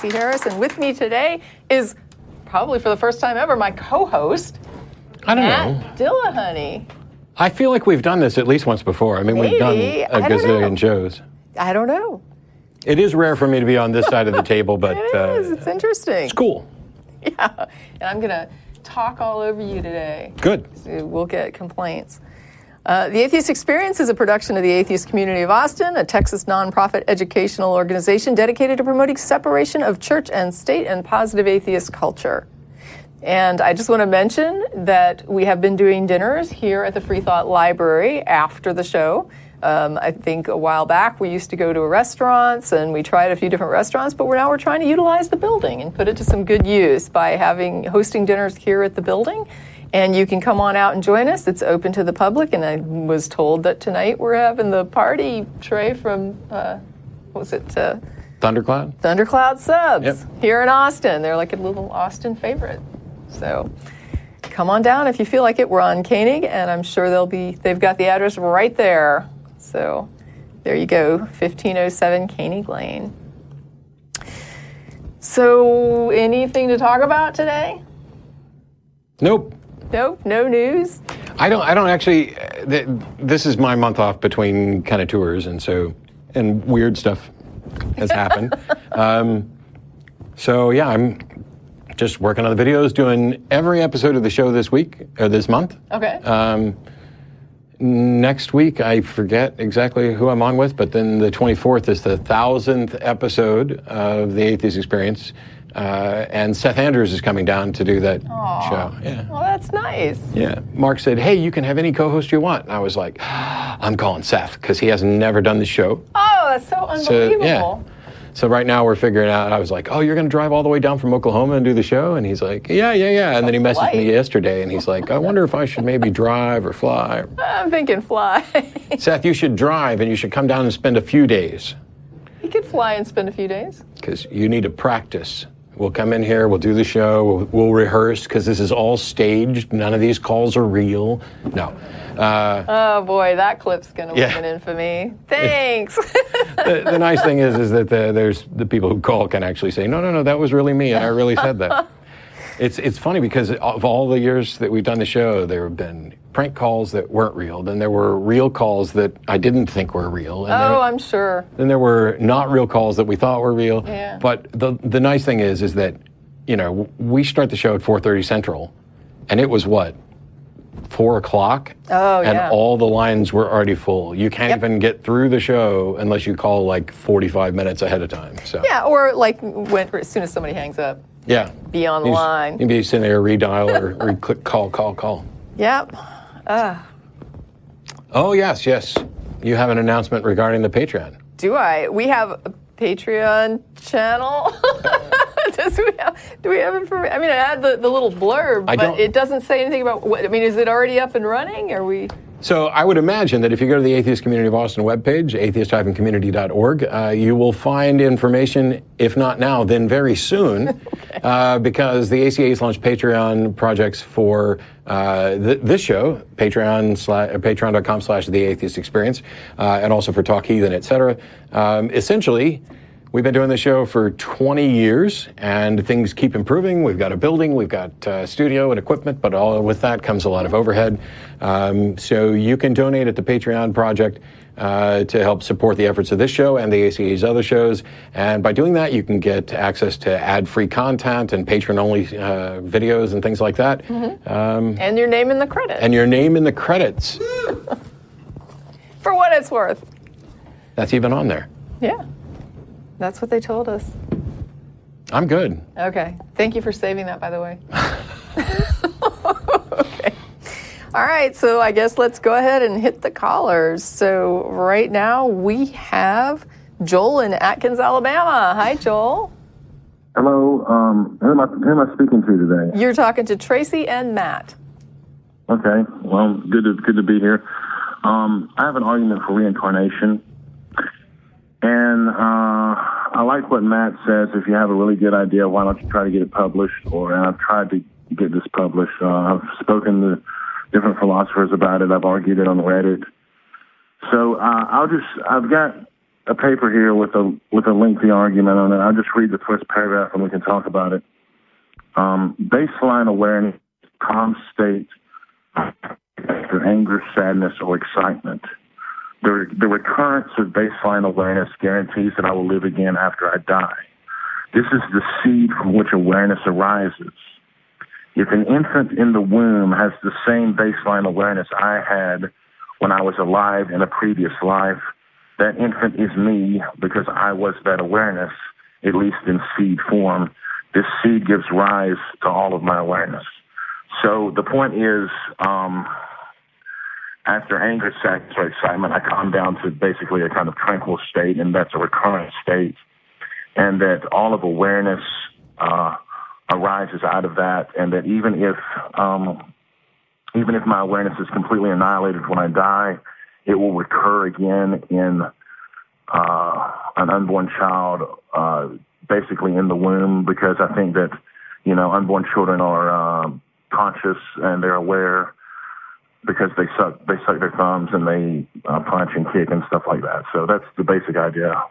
Tracie Harris. And with me today is probably for the first time ever my co host, I don't know. Matt Dillahunty. I feel like we've done this at least once before. I mean, we've done Maybe. a gazillion know. shows. I don't know. It is rare for me to be on this side of the table, but It uh, is. It's interesting. it's cool. Yeah. And I'm to talk all over you today. Good. So We'll get complaints. Uh, the Atheist Experience is a production of the Atheist Community of Austin, a Texas nonprofit educational organization dedicated to promoting separation of church and state and positive atheist culture. And I just want to mention that we have been doing dinners here at the Free Thought Library after the show. Um, I think a while back we used to go to restaurants and we tried a few different restaurants, but we're now we're trying to utilize the building and put it to some good use by having hosting dinners here at the building. And you can come on out and join us. It's open to the public. And I was told that tonight we're having the party tray from uh, what was it? Uh, Thundercloud? Thundercloud Subs Yep. here in Austin. They're like a little Austin favorite. So come on down if you feel like it. We're on Koenig, and I'm sure they'll be. They've got the address right there. So there you go, 1507 Koenig Lane. So anything to talk about today? Nope. Nope, no news. I don't. I don't actually. uh, th- This is my month off between kind of tours, and so and weird stuff has happened. um, so yeah, I'm just working on the videos, doing every episode of the show this week or this month. Okay. Um, next week, I forget exactly who I'm on with, but then the 24th is the thousandth episode of the Atheist Experience, uh, and Seth Andrews is coming down to do that show. Yeah. well, that's nice. Yeah. Mark said, "Hey, you can have any co-host you want." And I was like, "I'm calling Seth because he has never done the show." Oh, that's so So unbelievable. yeah. So right now we're figuring out. I was like, "Oh, you're going to drive all the way down from Oklahoma and do the show?" And he's like, "Yeah, yeah, yeah." And then he messaged me yesterday, and he's like, "I wonder if I should maybe drive or fly." I'm thinking fly. Seth, you should drive and you should come down and spend a few days you could fly and spend a few days. because you need to practice. We'll come in here, we'll do the show, we'll, we'll rehearse because this is all staged. None of these calls are real. No. Uh, Oh boy, that clip's gonna Yeah. live in infamy. Thanks. the, the nice thing is, is that the, there's the people who call can actually say, no, no, no, that was really me, and I really said that. It's it's funny because of all the years that we've done the show, there have been prank calls that weren't real. Then there were real calls that I didn't think were real. And there- oh, I'm sure. Then there were not real calls that we thought were real. Yeah. But the the nice thing is is that you know we start the show at 4:30 Central, and it was what four o'clock. Oh, yeah. and yeah. all the lines were already full. You can't Yep. even get through the show unless you call like 45 minutes ahead of time. So Yeah, or like when as soon as somebody hangs up, yeah. be on the You just- line. You'd be sitting there redial or, or click call call call. Yep. Ah. Oh yes yes. You have an announcement regarding the Patreon. Do I? We have a Patreon channel. Does we have, do we have information? I mean, I had the, the little blurb, I but don't- it doesn't say anything about what. I mean, is it already up and running? Are we? So I would imagine that if you go to the Atheist Community of Austin webpage, atheist-community.org, uh, you will find information, if not now, then very soon, uh, because the ACA has launched Patreon projects for uh, th- this show, Patreon slash, uh, patreon.com slash the atheist experience, uh, and also for Talk Heathen, et cetera. Um, essentially, We've been doing this show for 20 years, and things keep improving. We've got a building, we've got uh, studio and equipment, but all with that comes a lot of overhead. Um, so you can donate at the Patreon project uh, to help support the efforts of this show and the ACA's other shows. And by doing that, you can get access to ad-free content and patron-only uh, videos and things like that, um, And your name in the credits. and your name in the credits. for what it's worth. That's even on there. Yeah, that's what they told us. I'm good. Okay. Thank you for saving that, by the way. okay. All right. So I guess let's go ahead and hit the callers. So right now we have Joel in Atkins, Alabama. Hi, Joel. Hello. Um, who, am I, who am I speaking to today? You're talking to Tracie and Matt. Okay. Well, good to good to be here. Um, I have an argument for reincarnation, and uh, I like what Matt says. If you have a really good idea, why don't you try to get it published? Or I've tried to get this published. Uh, I've spoken to different philosophers about it. I've argued it on Reddit. So uh, I'll just I've got a paper here with a with a lengthy argument on it. I'll just read the first paragraph and we can talk about it. Um, baseline awareness, calm state after anger, sadness, or excitement. The, the recurrence of baseline awareness guarantees that I will live again after I die. This is the seed from which awareness arises. If an infant in the womb has the same baseline awareness I had when I was alive in a previous life, that infant is me because I was that awareness, at least in seed form. This seed gives rise to all of my awareness. So the point is, um, after anger, or excitement, I calm down to basically a kind of tranquil state, and that's a recurrent state, and that all of awareness uh, arises out of that, and that even if um, even if my awareness is completely annihilated when I die, it will recur again in uh, an unborn child, uh, basically in the womb, because I think that you know unborn children are uh, conscious and they're aware because they suck they suck their thumbs and they uh, punch and kick and stuff like that. So that's the basic idea.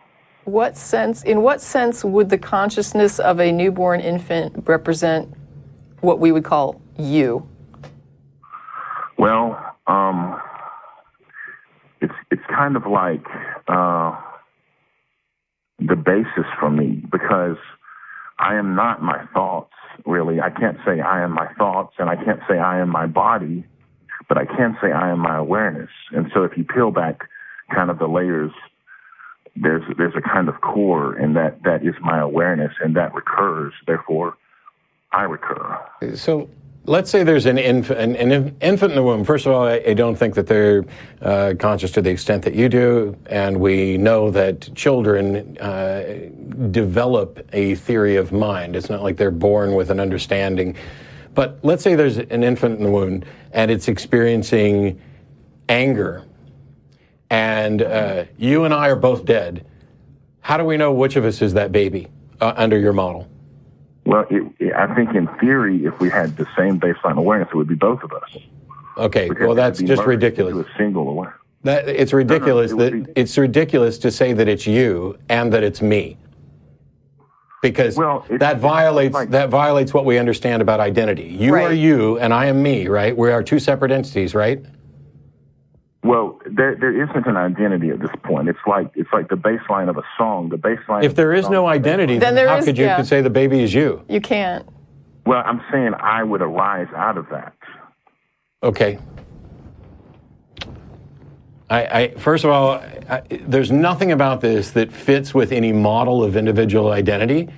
What sense, in what sense would the consciousness of a newborn infant represent what we would call you? Well, um, it's it's kind of like uh, the basis for me because I am not my thoughts. Really, I can't say I am my thoughts, and I can't say I am my body, but I can say I am my awareness. And so, if you peel back kind of the layers, there's there's a kind of core, and that that is my awareness, and that recurs. Therefore, I recur. So let's say there's an, inf- an, an infant in the womb. First of all, I, I don't think that they're uh, conscious to the extent that you do, and we know that children uh, develop a theory of mind. It's not like they're born with an understanding. But let's say there's an infant in the womb and it's experiencing anger, and uh, you and I are both dead. How do we know which of us is that baby uh, under your model? Well, it, it, I think in theory, if we had the same baseline awareness, it would be both of us. Okay, Because well that's just ridiculous. a single awareness. That it's ridiculous it that be- it's ridiculous to say that it's you and that it's me. Because Well, that violates like- that violates what we understand about identity. You are you and I am me, right? We are two separate entities, right? Well, there there isn't an identity at this point. It's like it's like the baseline of a song. The baseline. If there is there song no identity, baseline. then, Then there how is- could you yeah. could say the baby is you? You can't. Well, I'm saying I would arise out of that. Okay. I, I first of all, I, there's nothing about this that fits with any model of individual identity.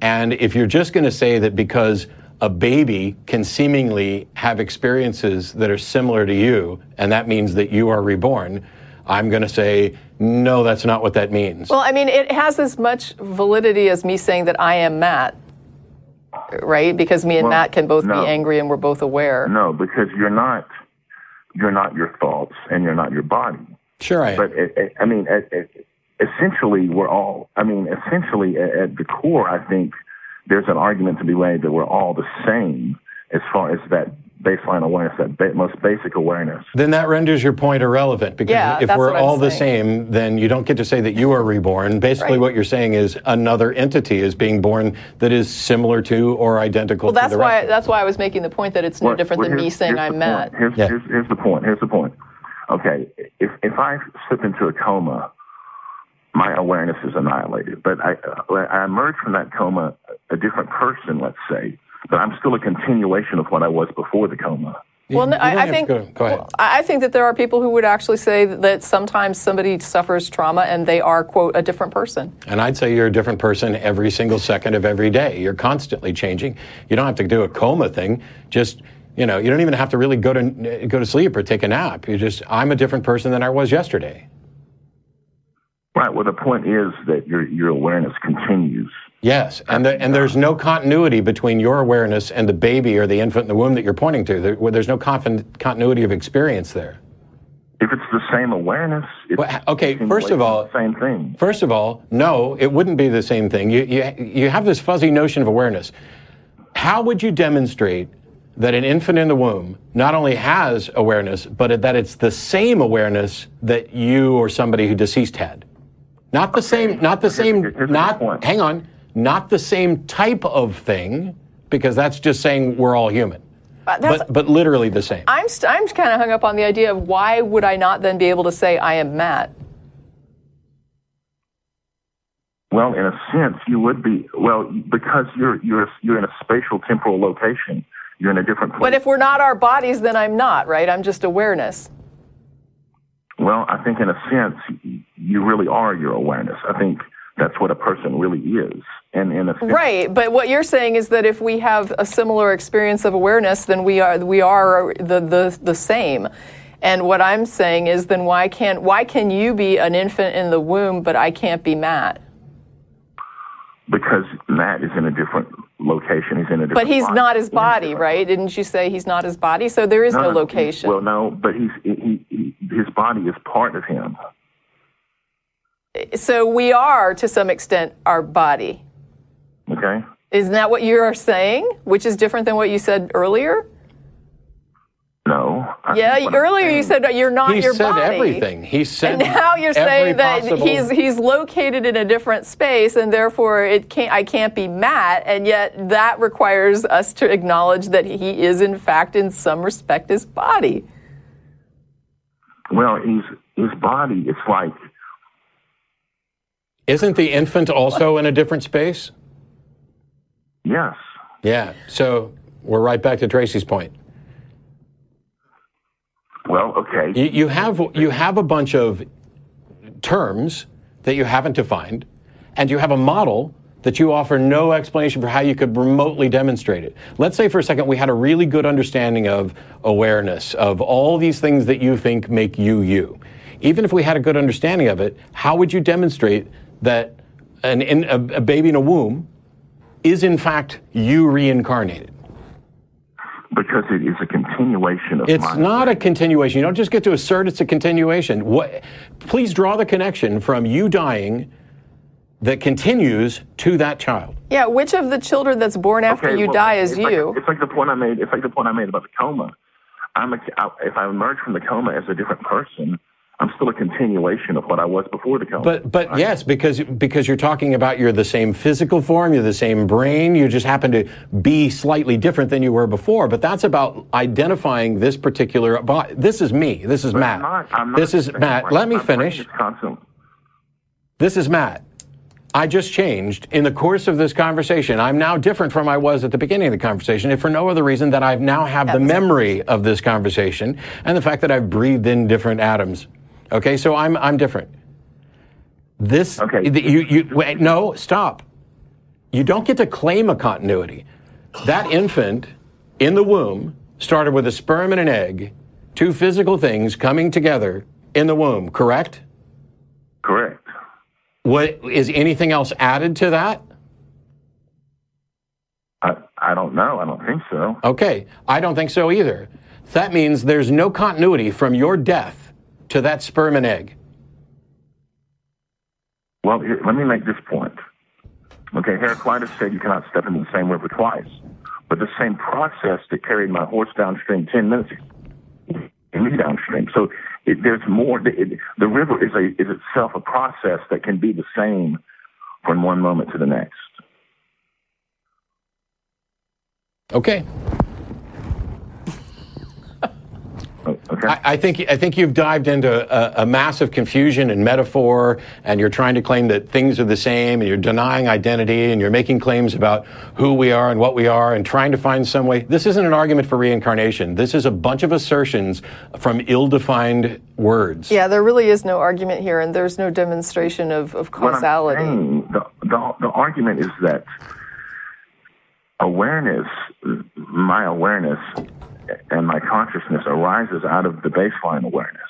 And if you're just going to say that because a baby can seemingly have experiences that are similar to you, and that means that you are reborn, I'm going to say, no, that's not what that means. Well, I mean, it has as much validity as me saying that I am Matt, right? Because me and Well, Matt can both no. be angry and we're both aware. No, because you're not you're not your thoughts and you're not your body. sure, I. But it, it, I mean, it, essentially, we're all. I mean, essentially, at, at the core, I think there's an argument to be made that we're all the same as far as that baseline awareness, that ba- most basic awareness. then that renders your point irrelevant because Yeah, if we're what I'm all the same, then you don't get to say that you are reborn. Basically, Right. what you're saying is another entity is being born that is similar to or identical Well, to that's the why rest. that's why I was making the point that it's no Well, different well, than me saying I'm the Matt. Here's, Yeah. here's, here's the point. Here's the point. Okay, if if I slip into a coma, my awareness is annihilated. But I uh, I emerge from that coma a different person, let's say. But I'm still a continuation of what I was before the coma. Well, You I, I think go- go ahead. well, I I think that there are people who would actually say that, that sometimes somebody suffers trauma and they are quote a different person. And I'd say you're a different person every single second of every day. You're constantly changing. You don't have to do a coma thing. Just you know, you don't even have to really go to go to sleep or take a nap. You just I'm a different person than I was yesterday. Right. Well, the point is that your your awareness continues. Yes, and the, and there's no continuity between your awareness and the baby or the infant in the womb that you're pointing to. There, where there's no confin- continuity of experience there. If it's the same awareness, it's Well, okay, first of all- the same thing. First of all, no, it wouldn't be the same thing. You, you, you have this fuzzy notion of awareness. How would you demonstrate that an infant in the womb not only has awareness, but that it's the same awareness that you or somebody who deceased had? Not the same, not the same, here's not, hang on, not the same type of thing, because that's just saying we're all human. Uh, But, but literally the same. I'm, st- I'm kind of hung up on the idea of why would I not then be able to say I am Matt? Well, in a sense, you would be. Well, because you're you're you're in a spatial temporal location. You're in a different place. But if we're not our bodies, then I'm not, right? I'm just awareness. well, I think in a sense, you really are your awareness. I think that's what a person really is. And in a sense, Right, but what you're saying is that if we have a similar experience of awareness, then we are we are the the, the same. And what I'm saying is, then why can't why can you be an infant in the womb, but I can't be Matt? because Matt is in a different location. He's in a different. But he's body. not his He's in a body, right? Didn't you say he's not his body? So there is no, no, location. Well, no, but he's he, he, his body is part of him. So we are, to some extent, our body. Okay. Isn't that what you are saying? Which is different than what you said earlier? No. I Yeah, think what I'm earlier you said you're not he your said body. everything. He said And now you're every saying that possible- he's he's located in a different space, and therefore it can't I can't be Matt, and yet that requires us to acknowledge that he is in fact in some respect his body. Well, he's his body. It's like Isn't the infant also in a different space? yes. Yeah. So we're right back to Tracie's point. Well, okay. You, you have you have a bunch of terms that you haven't defined, and you have a model that you offer no explanation for how you could remotely demonstrate it. Let's say for a second we had a really good understanding of awareness of all these things that you think make you you. Even if we had a good understanding of it, how would you demonstrate that an, in, a, a baby in a womb is in fact you reincarnated? because it is a continuation of It's my not a continuation. You don't just get to assert it's a continuation. What, please draw the connection from you dying that continues to that child. Yeah, which of the children that's born after Okay, you well, die is it's like- you? it's like the point I made. It's like the point I made about the coma. I'm a, I, if I emerge from the coma as a different person, I'm still a continuation of what I was before the coma. But but yes, because because you're talking about you're the same physical form, you're the same brain, you just happen to be slightly different than you were before. But that's about identifying this particular body. This is me. This is But Matt. I'm not, I'm not this is Matt. brain. Let me My brain finish. is constant. This is Matt. I just changed in the course of this conversation. I'm now different from I was at the beginning of the conversation, if for no other reason that I now have the memory of this conversation and the fact that I've breathed in different atoms. Okay, so I'm I'm different. This Okay. you you wait, no stop. You don't get to claim a continuity. That infant in the womb started with a sperm and an egg, two physical things coming together in the womb. Correct? Correct. What is anything else added to that? I, I don't know. I don't think so. Okay, I don't think so either. That means there's no continuity from your death to that sperm and egg. Well, let me make this point. Okay, Heraclitus said you cannot step into the same river twice. But the same process that carried my horse downstream 10 minutes me downstream. So it, there's more. It, the river is, a, is itself a process that can be the same from one moment to the next. Okay, Oh, okay? I, I think I think you've dived into a, a massive confusion and metaphor, and you're trying to claim that things are the same, and you're denying identity, and you're making claims about who we are and what we are, and trying to find some way. This isn't an argument for reincarnation. This is a bunch of assertions from ill-defined words. Yeah, there really is no argument here, and there's no demonstration of, of what I'm causality. saying, the, the, the argument is that awareness, my awareness and my consciousness arises out of the baseline awareness.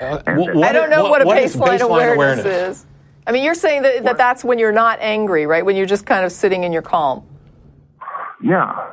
Uh, And what I don't know what, a is baseline, awareness, is. I mean, you're saying that, that that's when you're not angry, right? When you're just kind of sitting in your calm. Yeah.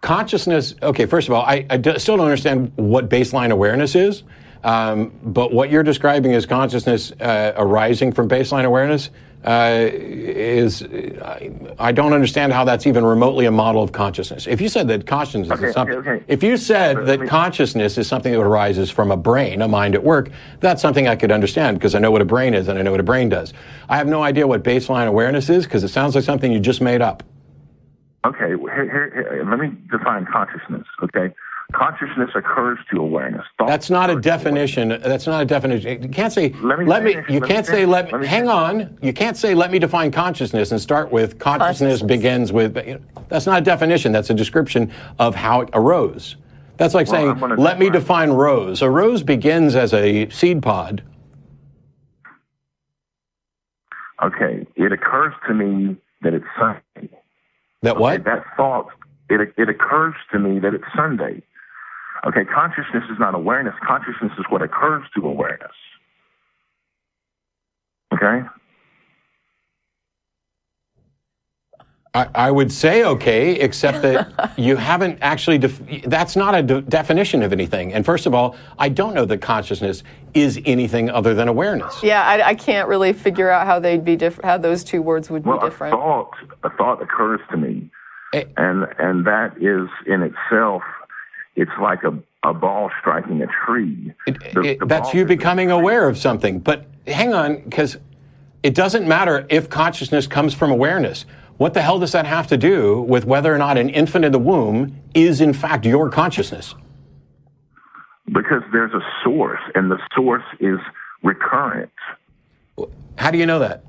consciousness okay first of all i, I d- still don't understand what baseline awareness is um, but what you're describing as consciousness uh, arising from baseline awareness uh, is I, I don't understand how that's even remotely a model of consciousness if you said that consciousness Okay, is something okay, okay. if you said that me- consciousness is something that arises from a brain a mind at work that's something i could understand because i know what a brain is and i know what a brain does i have no idea what baseline awareness is because it sounds like something you just made up Okay, here, here, here, let me define consciousness. Okay, consciousness occurs to awareness. Thought That's not a definition. That's not a definition. You can't say. Let me me. finish, You let can't say. Let let me. me Hang finish. on. You can't say. Let me define consciousness and start with consciousness, Consciousness. begins with. you know, that's not a definition. That's a description of how it arose. That's like Well, saying, I'm gonna let me define- define rose. A rose begins as a seed pod. Okay, it occurs to me that it's Sunday. That what? That thought, it, it occurs to me that it's Sunday. Okay, consciousness is not awareness. Consciousness is what occurs to awareness. Okay? I, I would say okay, except that you haven't actually. Def- that's not a de- definition of anything. And first of all, I don't know that consciousness is anything other than awareness. Yeah, I, I can't really figure out how they'd be different. How those two words would be Well, a different. thought, a thought occurs to me, Eh. and and that is in itself, it's like a, a ball striking a tree. It- The- it- the that's you becoming aware of something. But hang on, because it doesn't matter if consciousness comes from awareness. What the hell does that have to do with whether or not an infant in the womb is in fact your consciousness? Because there's a source, and the source is recurrent. How do you know that?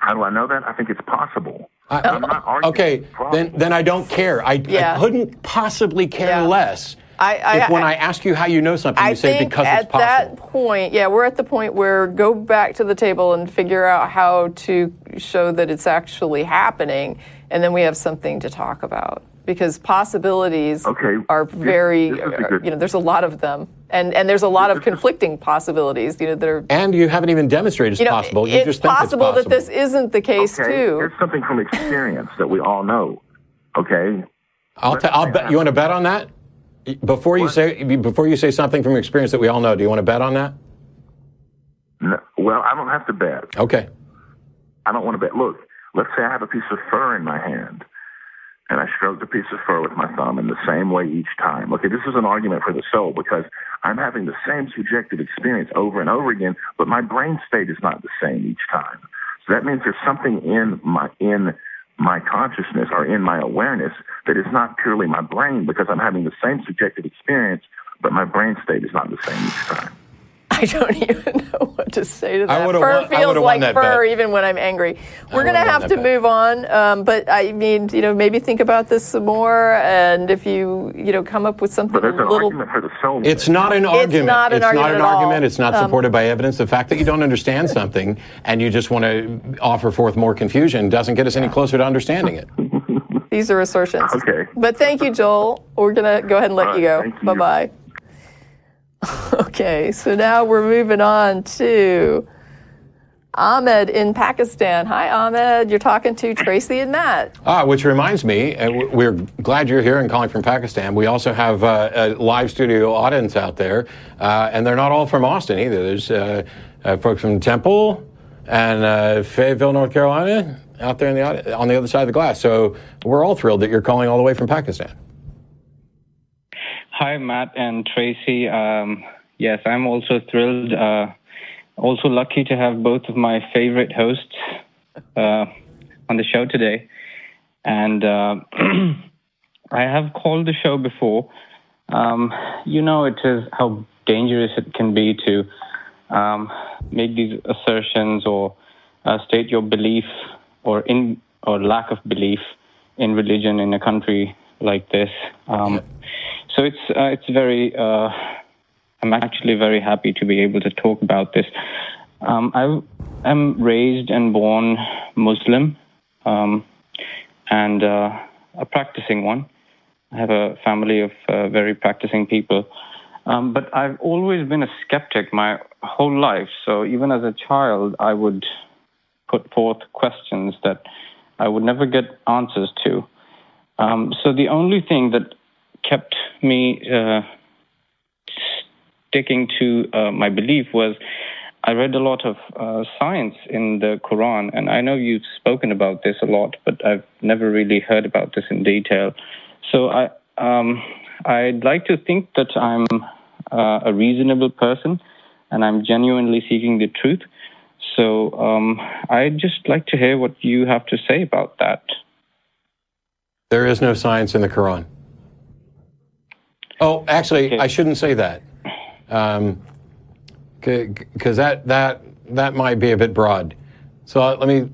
How do I know that? I think it's possible. I- I'm not arguing okay, then then I don't care. I, Yeah. I couldn't possibly care Yeah. less I- I- if when I- I, ask you how you know something, I you say think because it's possible. At that point, yeah, we're at the point where go back to the table and figure out how to show that it's actually happening, and then we have something to talk about. Because possibilities Okay, are very, this is a good- you know, there's a lot of them, and and there's a lot of This is- conflicting possibilities, you know, that are. and you haven't even demonstrated it's You know, possible. You it's just think possible it's possible. that this isn't the case okay, too. here's something from experience that we all know. Okay, I'll, t- I'll bet. You want to bet on that? Before you What? say before you say something from experience that we all know, do you want to bet on that? no, well, I don't have to bet. Okay. I don't want to bet. Look, let's say I have a piece of fur in my hand, and I stroke the piece of fur with my thumb in the same way each time. Okay, this is an argument for the soul because I'm having the same subjective experience over and over again, but my brain state is not the same each time. So that means there's something in my in my consciousness or in my awareness that is not purely my brain because I'm having the same subjective experience, but my brain state is not the same each time. I don't even know what to say to that. would've Fur won- feels would've like won that fur bet. even when I'm angry. We're going to have to bet. move on, um, but I mean, you know, maybe think about this some more, and if you, you know, come up with something But there's a an little. argument for the soul. It's not an argument. It's not an argument at all. argument. It's not Um, supported by evidence. The fact that you don't understand something and you just want to offer forth more confusion doesn't get us any closer to understanding it. These are assertions. Okay. But thank you, Joel. We're going to go ahead and let All you go. Bye bye. okay, so now we're moving on to Ahmed in Pakistan. Hi, Ahmed. You're talking to Tracie and Matt. Ah, which reminds me, uh, we're glad you're here and calling from Pakistan. We also have uh, a live studio audience out there, uh, and they're not all from Austin either. There's uh, uh, folks from Temple and uh, Fayetteville, North Carolina, out there in the, on the other side of the glass. So we're all thrilled that you're calling all the way from Pakistan. Hi, Matt and Tracie. Um, yes, I'm also thrilled. Uh, also lucky to have both of my favorite hosts uh, on the show today. And uh, I have called the show before. Um, you know, it is how dangerous it can be to um, make these assertions or uh, state your belief or in or lack of belief in religion in a country like this. Um, so it's uh, it's very. Uh, I'm actually very happy to be able to talk about this. Um, I am raised and born Muslim, um, and uh, a practicing one. I have a family of uh, very practicing people. Um, but I've always been a skeptic my whole life. So even as a child, I would put forth questions that I would never get answers to. Um, so the only thing that kept me uh, sticking to uh, my belief was I read a lot of uh, science in the Quran, and I know you've spoken about this a lot, but I've never really heard about this in detail. So I, um, I'd like to think that I'm uh, a reasonable person, and I'm genuinely seeking the truth. So um, I'd just like to hear what you have to say about that. There is no science in the Quran. Oh, actually, Okay. I shouldn't say that, because that that that might be a bit broad. So uh, let me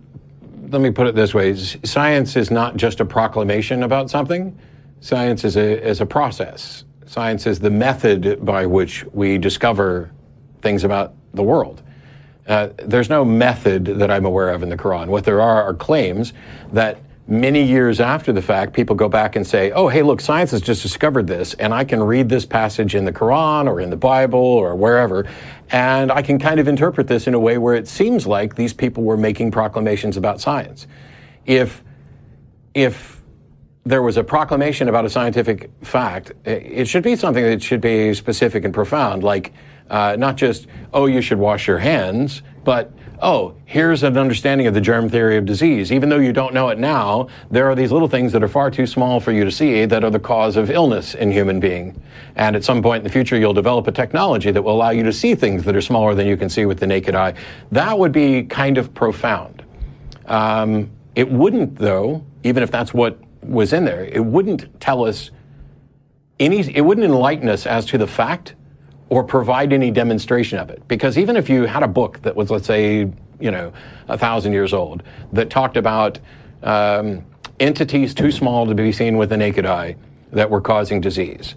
let me put it this way: science is not just a proclamation about something. Science is a is a process. Science is the method by which we discover things about the world. Uh, there's no method that I'm aware of in the Quran. What there are are claims that many years after the fact, people go back and say, oh, hey, look, science has just discovered this, and I can read this passage in the Quran or in the Bible or wherever, and I can kind of interpret this in a way where it seems like these people were making proclamations about science. If, if there was a proclamation about a scientific fact, it should be something that should be specific and profound, like uh, not just, oh, you should wash your hands, but, oh, here's an understanding of the germ theory of disease. Even though you don't know it now, there are these little things that are far too small for you to see that are the cause of illness in human being. And at some point in the future, you'll develop a technology that will allow you to see things that are smaller than you can see with the naked eye. That would be kind of profound. Um, it wouldn't, though, even if that's what was in there, it wouldn't tell us any, it wouldn't enlighten us as to the fact or provide any demonstration of it. Because even if you had a book that was, let's say, you know, a thousand years old, that talked about um, entities too small to be seen with the naked eye that were causing disease,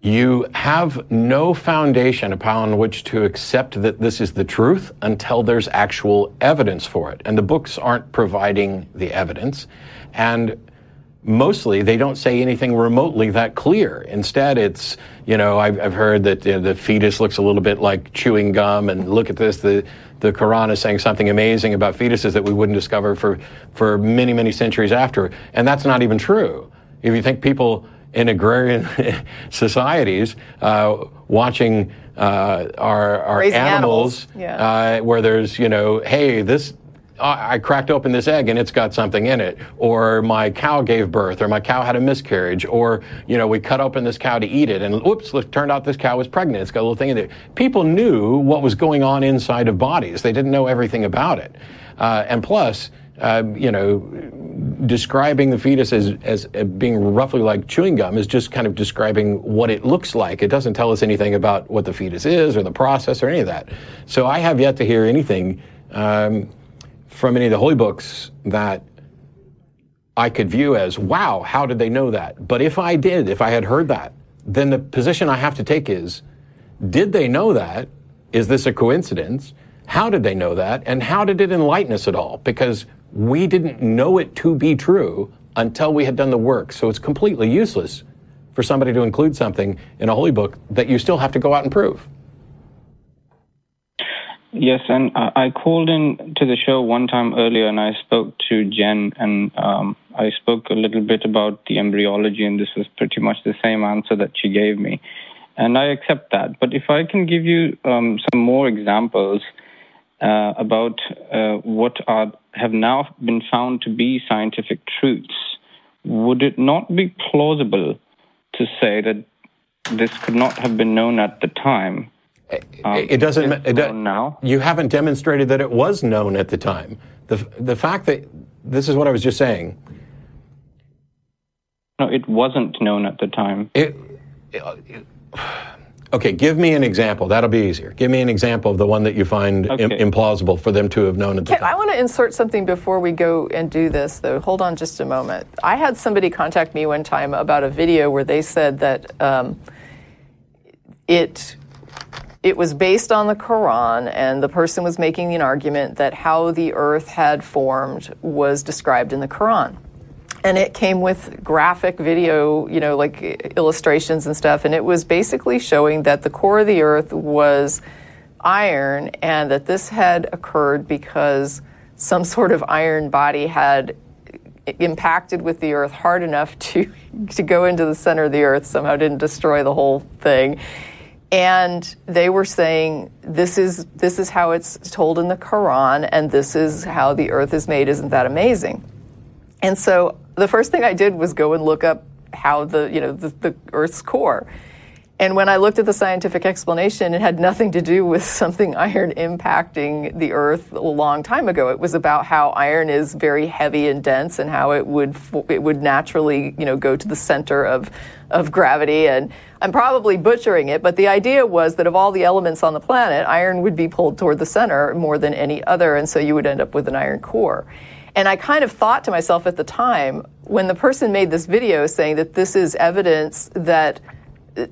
you have no foundation upon which to accept that this is the truth until there's actual evidence for it. And the books aren't providing the evidence. And mostly they don't say anything remotely that clear. Instead, it's, you know, I've, I've heard that you know, the fetus looks a little bit like chewing gum, and look at this, the, the Quran is saying something amazing about fetuses that we wouldn't discover for, for many, many centuries after. And that's not even true. If you think people in agrarian societies uh, watching uh, our, our Raising animals, animals, yeah. uh, where there's, you know, hey, this, I cracked open this egg and it's got something in it, or my cow gave birth, or my cow had a miscarriage, or, you know, we cut open this cow to eat it, and whoops, it turned out this cow was pregnant. It's got a little thing in it. People knew what was going on inside of bodies. They didn't know everything about it. Uh, and plus, uh, you know, describing the fetus as, as uh, being roughly like chewing gum is just kind of describing what it looks like. It doesn't tell us anything about what the fetus is or the process or any of that. So I have yet to hear anything um, from any of the holy books that I could view as, wow, how did they know that? But if I did, if I had heard that, then the position I have to take is, did they know that? Is this a coincidence? How did they know that? And how did it enlighten us at all? Because we didn't know it to be true until we had done the work. So it's completely useless for somebody to include something in a holy book that you still have to go out and prove. Yes, and I called in to the show one time earlier, and I spoke to Jen, and um, I spoke a little bit about the embryology, and this was pretty much the same answer that she gave me, and I accept that. But if I can give you um, some more examples uh, about uh, what are have now been found to be scientific truths, would it not be plausible to say that this could not have been known at the time? Um, it doesn't. it's It do- known now. You haven't demonstrated that it was known at the time. The the fact that this is what I was just saying. No, it wasn't known at the time. It, okay, give me an example. That'll be easier. Give me an example of the one that you find im- implausible for them to have known at the Ken, time. I want to insert something before we go and do this, though. Hold on just a moment. I had somebody contact me one time about a video where they said that um, it it was based on the Quran, and the person was making an argument that how the earth had formed was described in the Quran. And it came with graphic video, you know, like illustrations and stuff. And it was basically showing that the core of the earth was iron and that this had occurred because some sort of iron body had impacted with the earth hard enough to to go into the center of the earth somehow didn't destroy the whole thing and they were saying this is this is how it's told in the Quran and this is how the earth is made. Isn't that amazing? And so the first thing I did was go and look up how the you know the, the earth's core and when I looked at the scientific explanation, it had nothing to do with something iron impacting the Earth a long time ago. It was about how iron is very heavy and dense, and how it would it would naturally, you know, go to the center of of gravity. And I'm probably butchering it, but the idea was that of all the elements on the planet, iron would be pulled toward the center more than any other, and so you would end up with an iron core. And I kind of thought to myself at the time, when the person made this video saying that this is evidence that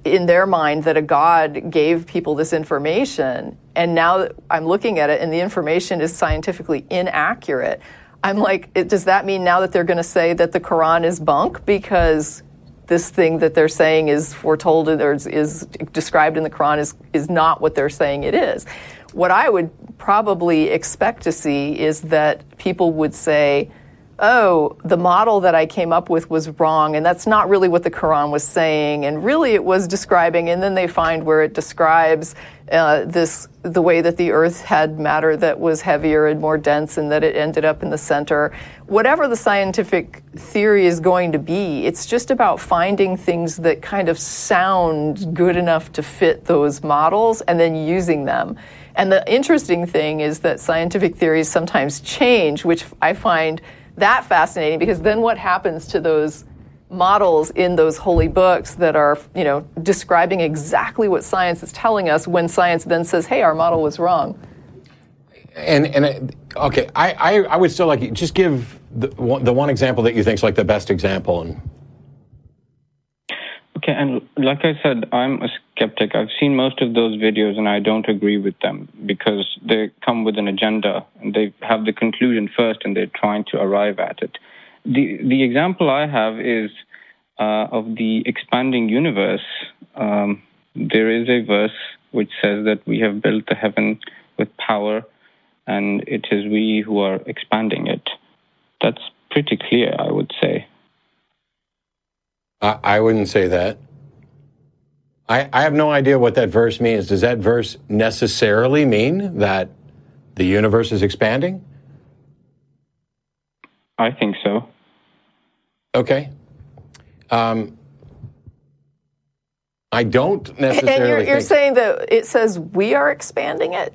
in their mind that a god gave people this information. And now i'm looking at it and the information is scientifically inaccurate i'm like it, does that mean now that they're going to say that the quran is bunk because this thing that they're saying is foretold or is, is described in the quran is, is not what they're saying it is? What i would probably expect to see is that people would say oh, the model that I came up with was wrong, and that's not really what the Quran was saying, and really it was describing, and then they find where it describes uh, this the way that the Earth had matter that was heavier and more dense, and that it ended up in the center. Whatever the scientific theory is going to be, it's just about finding things that kind of sound good enough to fit those models, and then using them. And the interesting thing is that scientific theories sometimes change, which I find that fascinating because then what happens to those models in those holy books that are, you know, describing exactly what science is telling us when science then says, hey, our model was wrong? And, and uh, okay, I, I, I would still like just give the, the one example that you think is like the best example and Okay, and like I said, I'm a skeptic. I've seen most of those videos and I don't agree with them because they come with an agenda and they have the conclusion first and they're trying to arrive at it. The, the example I have is uh, of the expanding universe. Um, there is a verse which says that we have built the heaven with power and it is we who are expanding it. That's pretty clear, I would say. I, I wouldn't say that. I, I have no idea what that verse means. Does that verse necessarily mean that the universe is expanding? I think so. Okay. Um, I don't necessarily. And you're, you're think- saying that it says we are expanding it?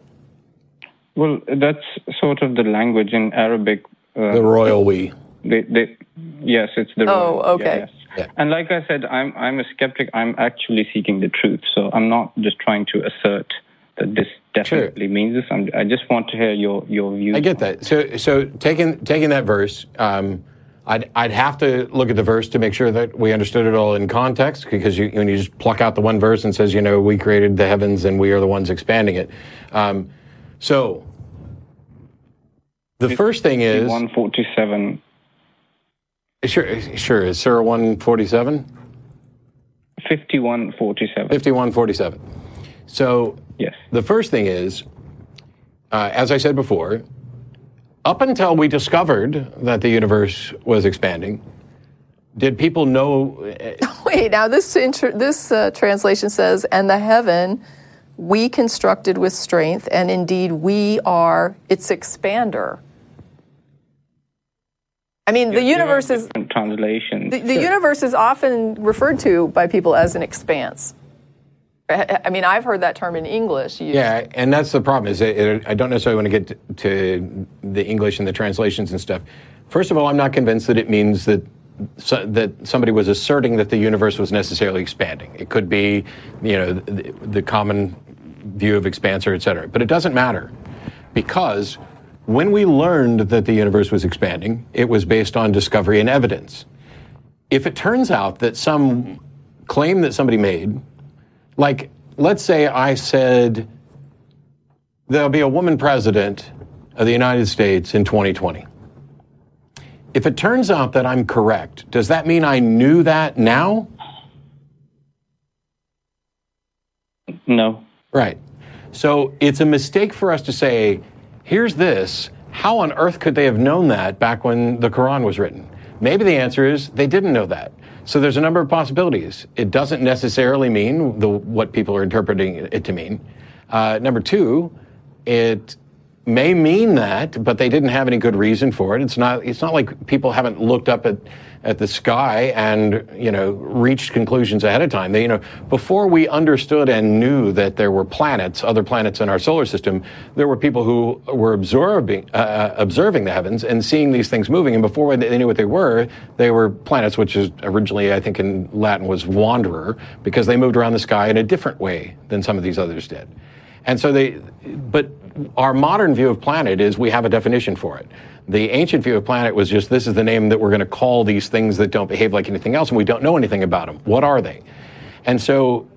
Well, that's sort of the language in Arabic. Uh, the royal we. they, they, yes, it's the. Oh, royal- okay. yes. Yeah. And like I said, I'm I'm a skeptic. I'm actually seeking the truth. So I'm not just trying to assert that this definitely means this. I'm, I just want to hear your your views. I get that. So, so taking taking that verse, um, I'd I'd have to look at the verse to make sure that we understood it all in context. Because you, when you just pluck out the one verse and says, you know, we created the heavens and we are the ones expanding it. Um, so, the first thing is 147, sure, sure, is Surah one forty seven. 5147. 5147. So Yes. the first thing is, uh, as I said before, up until we discovered that the universe was expanding, did people know? Wait, now this inter- this uh, translation says, "And the heaven we constructed with strength, and indeed we are its expander." I mean, the universe is different translations. the, the universe is often referred to by people as an expanse. I I mean, I've heard that term in English. used. Yeah, and that's the problem. Is it, it, I don't necessarily want to get to, to the English and the translations and stuff. First of all, I'm not convinced that it means that so, that somebody was asserting that the universe was necessarily expanding. It could be, you know, the, the common view of expansor, et cetera. But it doesn't matter because when we learned that the universe was expanding, it was based on discovery and evidence. If it turns out that some claim that somebody made like let's say I said there'll be a woman president of the United States in 2020. If it turns out that I'm correct, does that mean I knew that now? no. Right. So it's a mistake for us to say, here's this. How on earth could they have known that back when the Quran was written? Maybe the answer is they didn't know that. So there's a number of possibilities. It doesn't necessarily mean the, what people are interpreting it to mean. Uh, number two, it may mean that, but they didn't have any good reason for it. It's not. It's not like people haven't looked up at at the sky and you know reached conclusions ahead of time. They, you know, before we understood and knew that there were planets, other planets in our solar system, there were people who were observing uh, observing the heavens and seeing these things moving. And before they knew what they were, they were planets, which is originally, I think, in Latin was wanderer, because they moved around the sky in a different way than some of these others did. And so they, but our modern view of planet is we have a definition for it. The ancient view of planet was just this is the name that we're going to call these things that don't behave like anything else, and we don't know anything about them. What are they? And so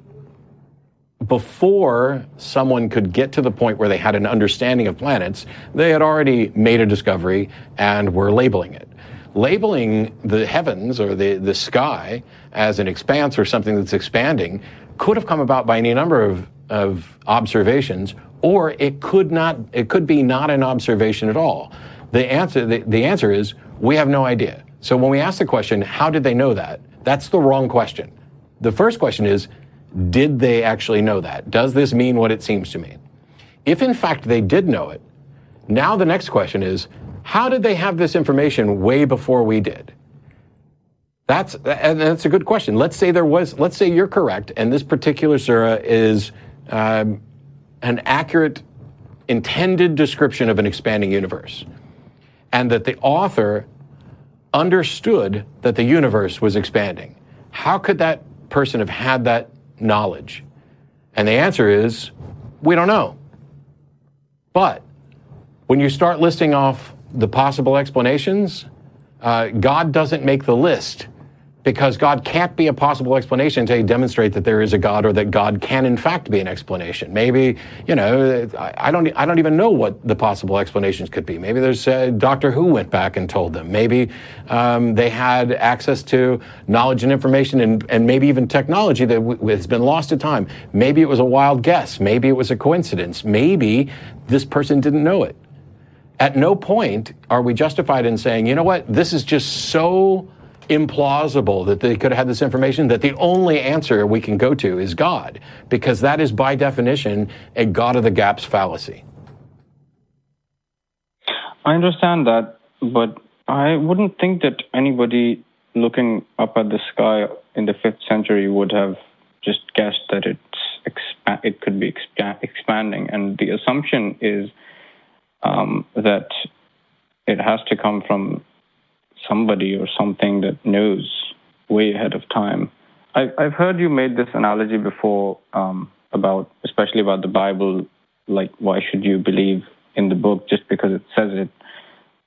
before someone could get to the point where they had an understanding of planets, they had already made a discovery and were labeling it. Labeling the heavens or the, the sky as an expanse or something that's expanding could have come about by any number of, of observations, or it could not it could be not an observation at all. The answer the, the answer is we have no idea. So when we ask the question, how did they know that? That's the wrong question. The first question is, did they actually know that? Does this mean what it seems to mean? If in fact they did know it, now the next question is, how did they have this information way before we did? That's and that's a good question. Let's say there was. Let's say you're correct, and this particular surah is um, an accurate, intended description of an expanding universe, and that the author understood that the universe was expanding. How could that person have had that knowledge? And the answer is, we don't know. But when you start listing off the possible explanations, uh, God doesn't make the list because God can't be a possible explanation until you demonstrate that there is a God or that God can in fact be an explanation. Maybe, you know, I don't, I don't even know what the possible explanations could be. Maybe there's uh, Doctor Who went back and told them. Maybe um, they had access to knowledge and information and, and maybe even technology that w- has been lost to time. Maybe it was a wild guess. Maybe it was a coincidence. Maybe this person didn't know it. At no point are we justified in saying, you know what, this is just so implausible that they could have had this information that the only answer we can go to is God, because that is by definition a God of the gaps fallacy. I understand that, but I wouldn't think that anybody looking up at the sky in the fifth century would have just guessed that it's expa- it could be expa- expanding, and the assumption is um, that it has to come from somebody or something that knows way ahead of time. I, I've heard you made this analogy before um, about, especially about the Bible, like why should you believe in the book just because it says it?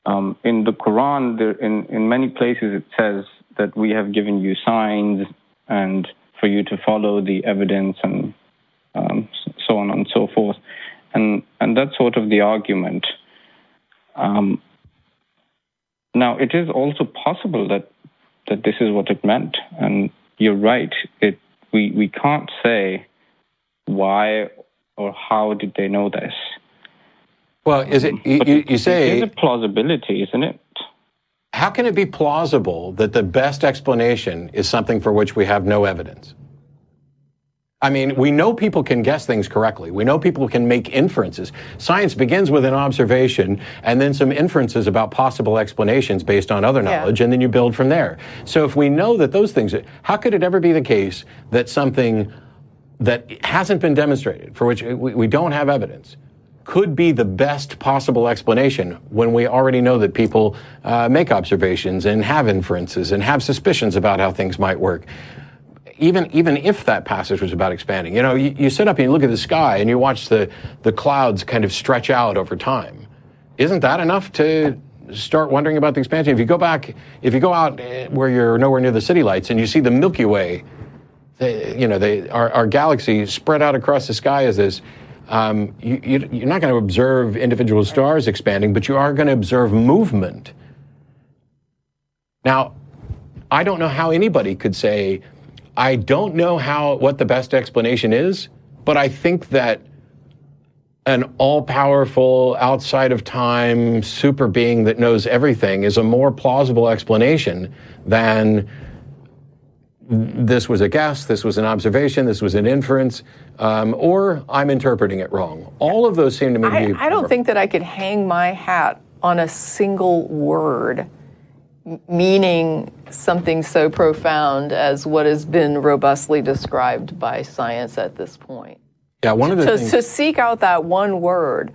Um, in the Quran, there, in in many places, it says that we have given you signs and for you to follow the evidence and um, so on and so forth, and and that's sort of the argument. Um, now, it is also possible that that this is what it meant, and you're right. It we we can't say why or how did they know this. Well, is it, you, you, you say, it is a plausibility, isn't it? how can it be plausible that the best explanation is something for which we have no evidence? I mean, we know people can guess things correctly. We know people can make inferences. Science begins with an observation and then some inferences about possible explanations based on other Yeah. knowledge, and then you build from there. So if we know that those things, how could it ever be the case that something that hasn't been demonstrated, for which we, we don't have evidence, could be the best possible explanation when we already know that people uh, make observations and have inferences and have suspicions about how things might work? Even even if that passage was about expanding, you know, you, you sit up and you look at the sky and you watch the the clouds kind of stretch out over time. Isn't that enough to start wondering about the expansion? If you go back, if you go out eh, where you're nowhere near the city lights and you see the Milky Way, you know, the, our, our galaxy spread out across the sky as this. Um, you, you're not going to observe individual stars expanding, but you are going to observe movement. Now, I don't know how anybody could say, I don't know how what the best explanation is, but I think that an all powerful, outside of time super being that knows everything is a more plausible explanation than this was a guess, this was an observation, this was an inference, um, or I'm interpreting it wrong. All of those seem to me I. I don't think that I could hang my hat on a single word meaning something so profound as what has been robustly described by science at this point. Yeah, one of the To, things. to seek out that one word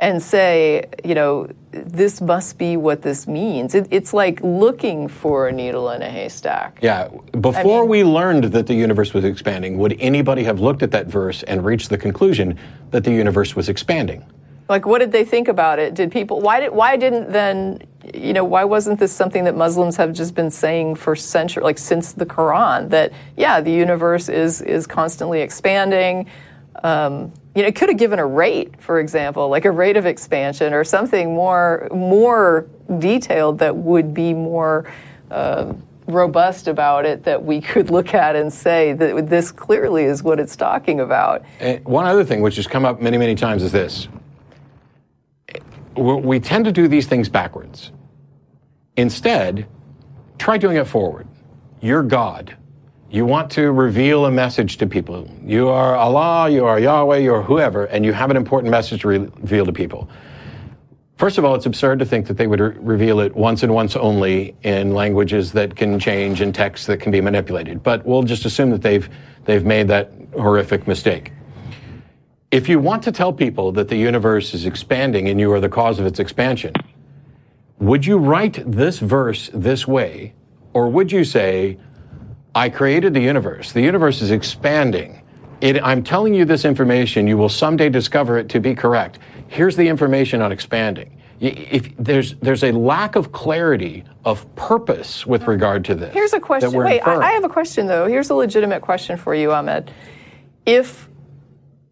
and say, you know, this must be what this means. It, it's like looking for a needle in a haystack. Yeah, before mean- we learned that the universe was expanding, would anybody have looked at that verse and reached the conclusion that the universe was expanding? Like, what did they think about it? Did people? Why did? Why didn't then? You know, why wasn't this something that Muslims have just been saying for centuries, like since the Quran? That yeah, the universe is is constantly expanding. Um, you know, it could have given a rate, for example, like a rate of expansion or something more more detailed that would be more. Um, robust about it that we could look at and say that this clearly is what it's talking about. And one other thing, which has come up many, many times, is this: we tend to do these things backwards. Instead, try doing it forward. You're God. You want to reveal a message to people. You are Allah, you are Yahweh, you are whoever, and you have an important message to re- reveal to people. First of all, it's absurd to think that they would re- reveal it once and once only in languages that can change and texts that can be manipulated. But we'll just assume that they've they've made that horrific mistake. If you want to tell people that the universe is expanding and you are the cause of its expansion, would you write this verse this way, or would you say, I created the universe. The universe is expanding. It, I'm telling you this information. You will someday discover it to be correct. Here's the information on expanding. If there's there's a lack of clarity of purpose with regard to this. Here's a question. Wait. I, I have a question though. Here's a legitimate question for you, Ahmed. If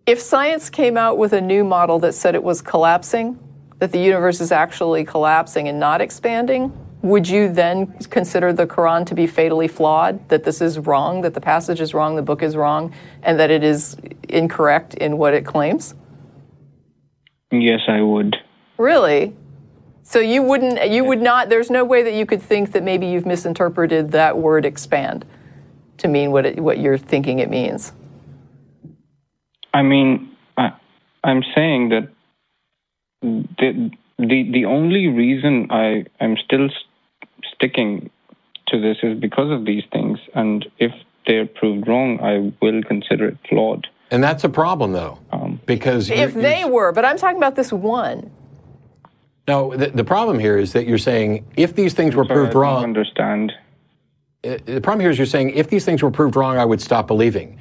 if science came out with a new model that said it was collapsing, that the universe is actually collapsing and not expanding, would you then consider the Quran to be fatally flawed? That this is wrong, that the passage is wrong, the book is wrong, and that it is incorrect in what it claims? Yes, I would. Really? So you wouldn't, you would not, there's no way that you could think that maybe you've misinterpreted that word expand to mean what, it, what you're thinking it means. I mean, I, I'm saying that the the the only reason I am still s- sticking to this is because of these things, and if they're proved wrong, I will consider it flawed. and that's a problem, though, Um, because If you're- they you're- were, but I'm talking about this one. no, the, the problem here is that you're saying if these things were so I proved don't wrong, understand. Uh, the problem here is you're saying if these things were proved wrong, I would stop believing.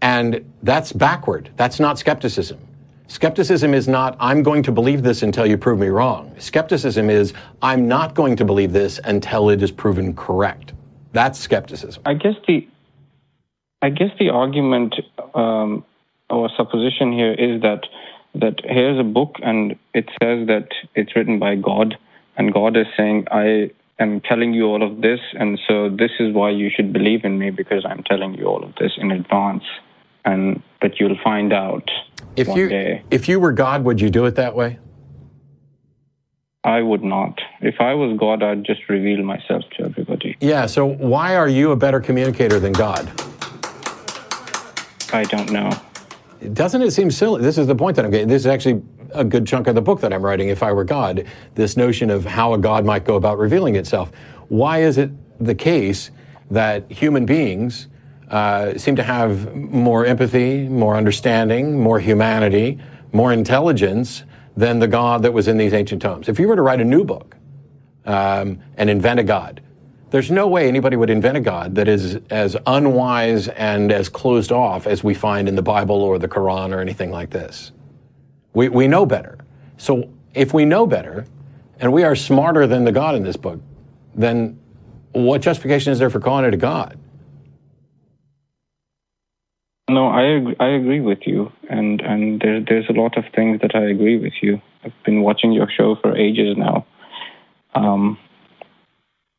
And that's backward. That's not skepticism. Skepticism is not, I'm going to believe this until you prove me wrong. Skepticism is, I'm not going to believe this until it is proven correct. That's skepticism. I guess the I guess the argument um, or supposition here is that that here's a book and it says that it's written by God and God is saying I am telling you all of this and so this is why you should believe in me because I'm telling you all of this in advance and that you'll find out If one you, day. if you were God, would you do it that way? I would not. If I was God, I'd just reveal myself to everybody. Yeah, so why are you a better communicator than God? I don't know. Doesn't it seem silly? This is the point that I'm getting. This is actually a good chunk of the book that I'm writing, If I Were God, this notion of how a God might go about revealing itself. Why is it the case that human beings uh, seem to have more empathy, more understanding, more humanity, more intelligence than the God that was in these ancient tomes? If you were to write a new book um, and invent a God, there's no way anybody would invent a God that is as unwise and as closed off as we find in the Bible or the Quran or anything like this. We, we know better. So if we know better and we are smarter than the God in this book, then what justification is there for calling it a God? No, I ag- I agree with you, and and there, there's a lot of things that I agree with you. I've been watching your show for ages now. Um,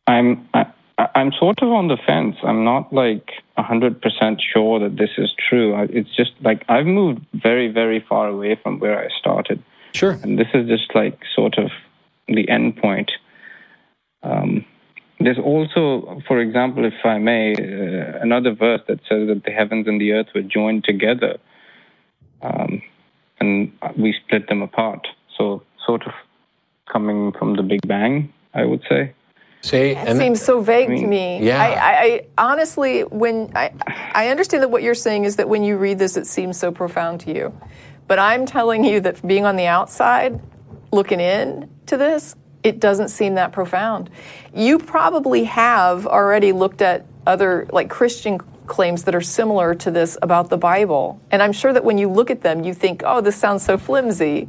I'm I, I- I'm sort of on the fence. I'm not like 100% sure that this is true. It's just like I've moved very, very far away from where I started. Sure. And this is just like sort of the end point. Um, there's also, for example, if I may, uh, another verse that says that the heavens and the earth were joined together, um, and we split them apart. So, sort of coming from the Big Bang, I would say. See, It seems so vague to mean, me. yeah. I, I, I honestly, when I, I understand that what you're saying is that when you read this, it seems so profound to you. But I'm telling you that being on the outside, looking in to this, it doesn't seem that profound. You probably have already looked at other like Christian claims that are similar to this about the Bible. And I'm sure that when you look at them, you think, oh, this sounds so flimsy.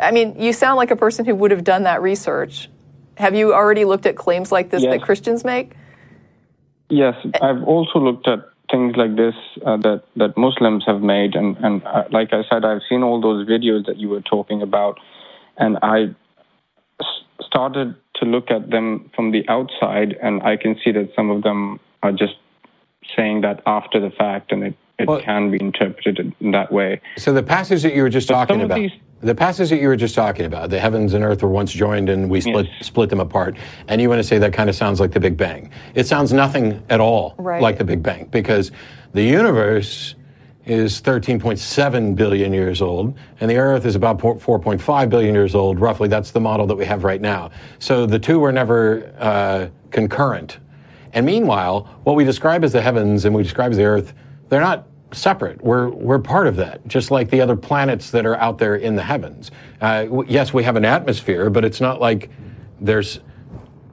I mean, you sound like a person who would have done that research. Have you already looked at claims like this Yes. that Christians make? Yes, I've also looked at things like this uh, that that Muslims have made, and and uh, like I said, I've seen all those videos that you were talking about, and I s- started to look at them from the outside, and I can see that some of them are just saying that after the fact, and it, it Well- can be interpreted in that way. So the passage that you were just But talking about, these- the passage that you were just talking about, the heavens and earth were once joined and we split Yes. split them apart, and you want to say that kind of sounds like the Big Bang. It sounds nothing at all Right. like the Big Bang because the universe is 13.7 billion years old, and the Earth is about 4.5 billion years old, roughly. That's the model that we have right now. So the two were never uh, concurrent. And meanwhile, what we describe as the heavens and we describe as the Earth, they're not separate. We're, we're part of that, just like the other planets that are out there in the heavens. Uh, w- yes, we have an atmosphere, but it's not like there's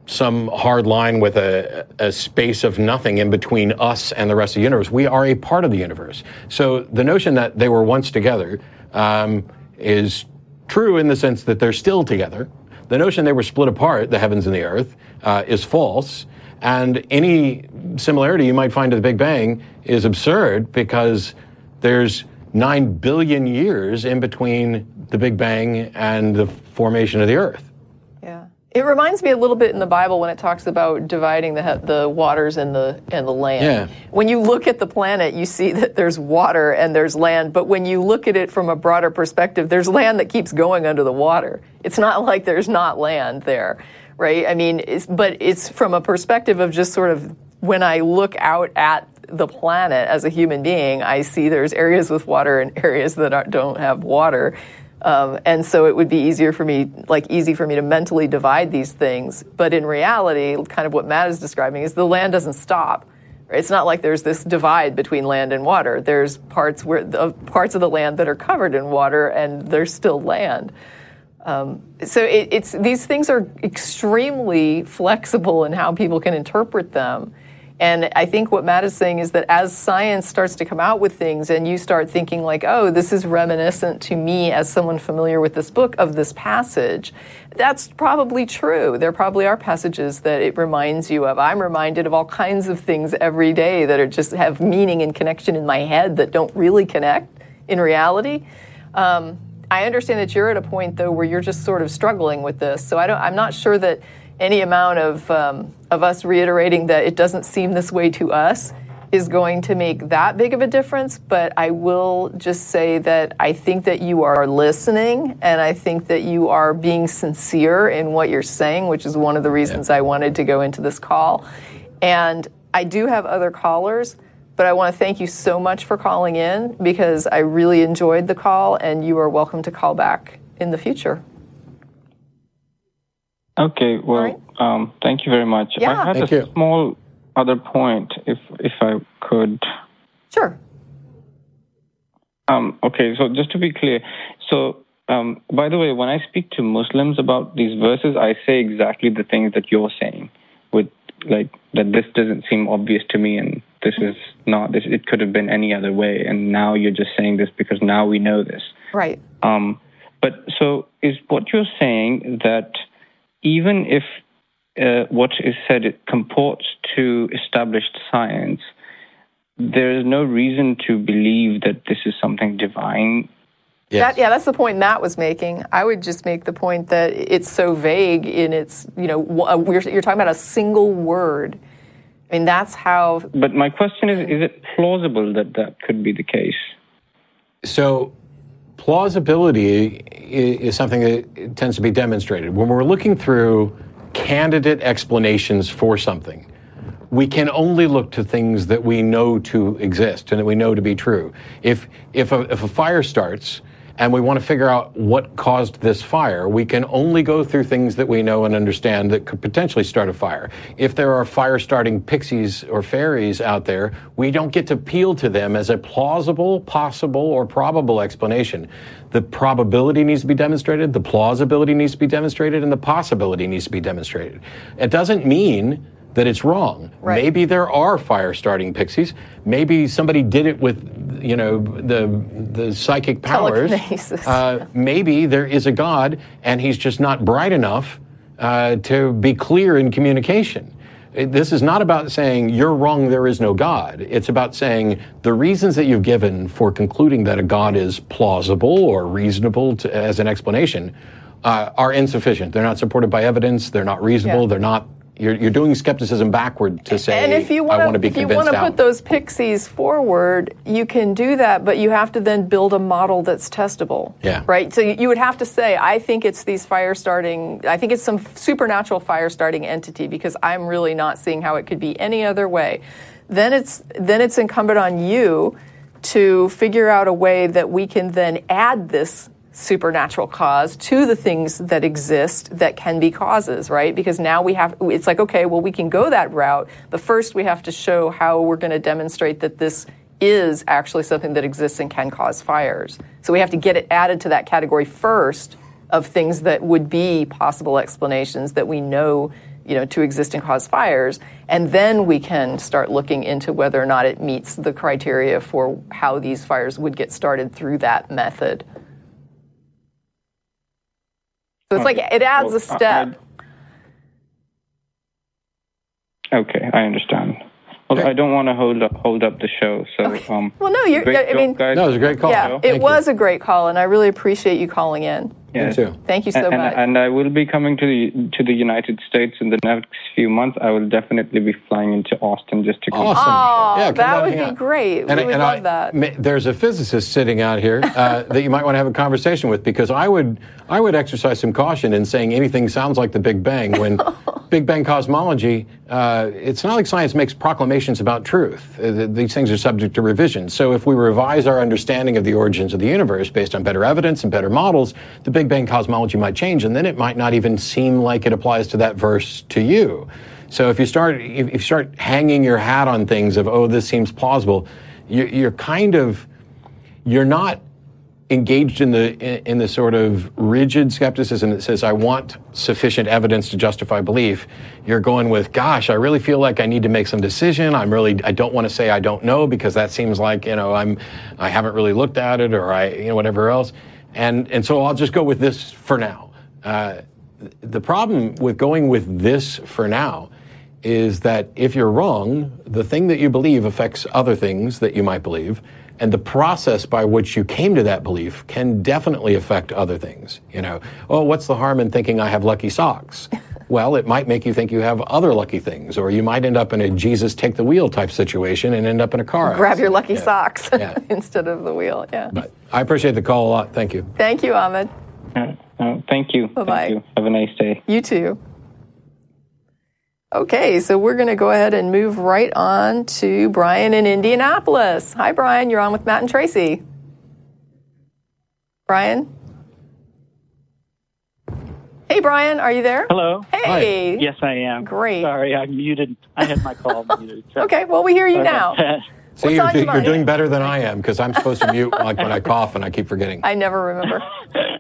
some hard line with a, a space of nothing in between us and the rest of the universe. We are a part of the universe. So the notion that they were once together um, is true in the sense that they're still together. The notion they were split apart, the heavens and the earth, uh, is false. And any similarity you might find to the Big Bang is absurd because there's nine billion years in between the Big Bang and the formation of the earth. Yeah. It reminds me a little bit in the Bible when it talks about dividing the the waters and the and the land. Yeah. When you look at the planet, you see that there's water and there's land, but when you look at it from a broader perspective, there's land that keeps going under the water. It's not like there's not land there, right? I mean, it's, but it's from a perspective of just sort of when I look out at the planet as a human being, I see there's areas with water and areas that are, don't have water. Um, and so it would be easier for me, like easy for me to mentally divide these things. But in reality, kind of what Matt is describing is the land doesn't stop. right? It's not like there's this divide between land and water. There's parts where the parts of the land that are covered in water, and there's still land. Um, so it, it's these things are extremely flexible in how people can interpret them. And I think what Matt is saying is that as science starts to come out with things and you start thinking, like, oh, this is reminiscent to me as someone familiar with this book of this passage, that's probably true. There probably are passages that it reminds you of. I'm reminded of all kinds of things every day that are just have meaning and connection in my head that don't really connect in reality. Um, I understand that you're at a point though where you're just sort of struggling with this. So I don't. I'm not sure that any amount of um, of us reiterating that it doesn't seem this way to us is going to make that big of a difference. But I will just say that I think that you are listening, and I think that you are being sincere in what you're saying, which is one of the reasons I wanted to go into this call. And I do have other callers. But I want to thank you so much for calling in because I really enjoyed the call, and you are welcome to call back in the future. Okay, well, right. um, thank you very much. Yeah. I had Thank a you. small other point, if if I could. Sure. Um, okay, so just to be clear, so um, by the way, when I speak to Muslims about these verses, I say exactly the things that you're saying, with like that this doesn't seem obvious to me, and this is not this. It could have been any other way, and now you're just saying this because now we know this. Right. Um, but so is what you're saying that even if uh, what is said it comports to established science, there is no reason to believe that this is something divine. Yes. That, yeah, that's the point Matt was making. I would just make the point that it's so vague in its, you know, wh- uh, we're, you're talking about a single word I mean, that's how. But my question is: Is it plausible that that could be the case? So, plausibility is something that tends to be demonstrated. When we're looking through candidate explanations for something, we can only look to things that we know to exist and that we know to be true. If, if, a, if a fire starts and we want to figure out what caused this fire, we can only go through things that we know and understand that could potentially start a fire. If there are fire starting pixies or fairies out there, we don't get to appeal to them as a plausible, possible, or probable explanation. The probability needs to be demonstrated, the plausibility needs to be demonstrated, and the possibility needs to be demonstrated. It doesn't mean that it's wrong. Right. Maybe there are fire starting pixies. Maybe somebody did it with, you know, the the psychic powers. Uh, maybe there is a God, and he's just not bright enough uh, to be clear in communication. This is not about saying you're wrong, there is no God. It's about saying the reasons that you've given for concluding that a God is plausible or reasonable to, as an explanation uh, are insufficient. They're not supported by evidence. They're not reasonable. Yeah. They're not. You're, you're doing skepticism backward to say, and if you I want to be if you want to put those pixies forward, you can do that, but you have to then build a model that's testable. Yeah. Right. So you you would have to say, I think it's these fire starting. I think it's some supernatural fire starting entity because I'm really not seeing how it could be any other way. Then it's then it's incumbent on you to figure out a way that we can then add this supernatural cause to the things that exist that can be causes, right? Because now we have, it's like, okay, well, we can go that route, but first we have to show how we're going to demonstrate that this is actually something that exists and can cause fires. So we have to get it added to that category first of things that would be possible explanations that we know you know to exist and cause fires and then we can start looking into whether or not it meets the criteria for how these fires would get started through that method so it's like it adds Well, a step I- Okay, I understand. Well, Okay. I don't want to hold up hold up the show. So, um, well no you're great i job, mean guys. No, it was a great call. yeah Thank it you. was a great call and i really appreciate you calling in Yeah. Me too. thank you so and, much and I will be coming to the to the United States in the next few months. I will definitely be flying into Austin just to come. Awesome. Oh, Yeah, come that would be out. great. And, we would and love I- that. ma- There's a physicist sitting out here uh, that you might want to have a conversation with because I would I would exercise some caution in saying anything sounds like the Big Bang when Big Bang cosmology. Uh, it's not like science makes proclamations about truth. Uh, th- these things are subject to revision. So if we revise our understanding of the origins of the universe based on better evidence and better models, the Big Bang cosmology might change, and then it might not even seem like it applies to that verse to you. So if you start if you start hanging your hat on things of oh this seems plausible, you, you're kind of you're not engaged in the in the sort of rigid skepticism that says I want sufficient evidence to justify belief. You're going with gosh, I really feel like I need to make some decision. I'm really I don't want to say I don't know because that seems like you know I'm I haven't really looked at it or I you know whatever else. And and so I'll just go with this for now. Uh, the problem with going with this for now is that if you're wrong, the thing that you believe affects other things that you might believe, and the process by which you came to that belief can definitely affect other things. You know, oh, what's the harm in thinking I have lucky socks? Well, it might make you think you have other lucky things, or you might end up in a Jesus take the wheel type situation and end up in a car. Grab your lucky Yeah. socks Yeah. instead of the wheel. Yeah. But I appreciate the call a lot. Thank you. Thank you, Ahmed. Uh, uh, thank you. Bye-bye. Thank you. Have a nice day. You too. Okay, so we're going to go ahead and move right on to Brian in Indianapolis. Hi, Brian. You're on with Matt and Tracie. Brian? Hey, Brian. Are you there? Hello. Hey. Yes, I am. Great. Sorry, I muted. I had my call muted. so- Okay, well, we hear you Sorry now. about that. See, What's you're, do- your you're doing better than I am because I'm supposed to mute like when I cough and I keep forgetting. I never remember.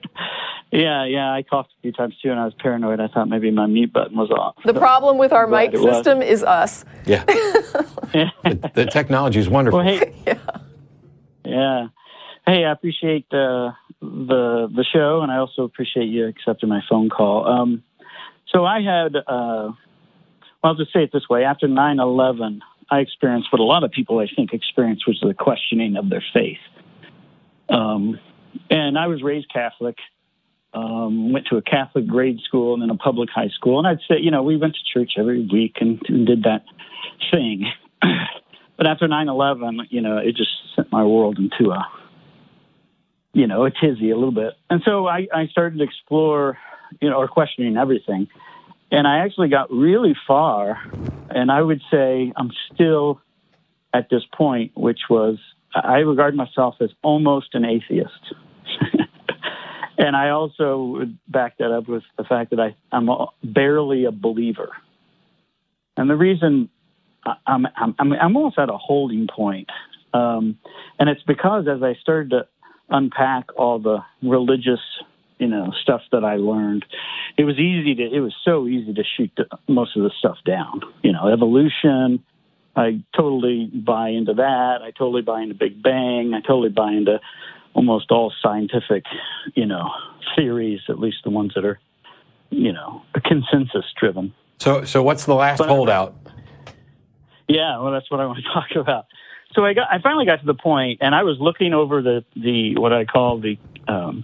Yeah, yeah. I coughed a few times too, and I was paranoid. I thought maybe my mute button was off. The problem with our mic it was. system is us. Yeah. the, the technology is wonderful. Well, hey. yeah. Hey, I appreciate uh, the the show, and I also appreciate you accepting my phone call. Um, so I had, uh, well, I'll just say it this way: after 9/11, I experienced what a lot of people, I think, experienced, which is the questioning of their faith. Um, and I was raised Catholic, Um, went to a Catholic grade school and then a public high school, and I'd say, you know, we went to church every week and, and did that thing. but after 9/11, you know, it just sent my world into a, you know, a tizzy a little bit, and so I, I started to explore, you know, or questioning everything, and I actually got really far, and I would say I'm still at this point, which was I regard myself as almost an atheist. and I also would back that up with the fact that I, I'm barely a believer. And the reason I'm, I'm, I'm almost at a holding point. Um, and it's because as I started to unpack all the religious, you know, stuff that I learned, it was easy to, it was so easy to shoot the, most of the stuff down. You know, evolution, I totally buy into that. I totally buy into Big Bang. I totally buy into almost all scientific, you know, theories, at least the ones that are, you know, consensus driven. So, so what's the last But- holdout? Yeah, well, that's what I want to talk about. So I got, I finally got to the point, and I was looking over the the what I call the um,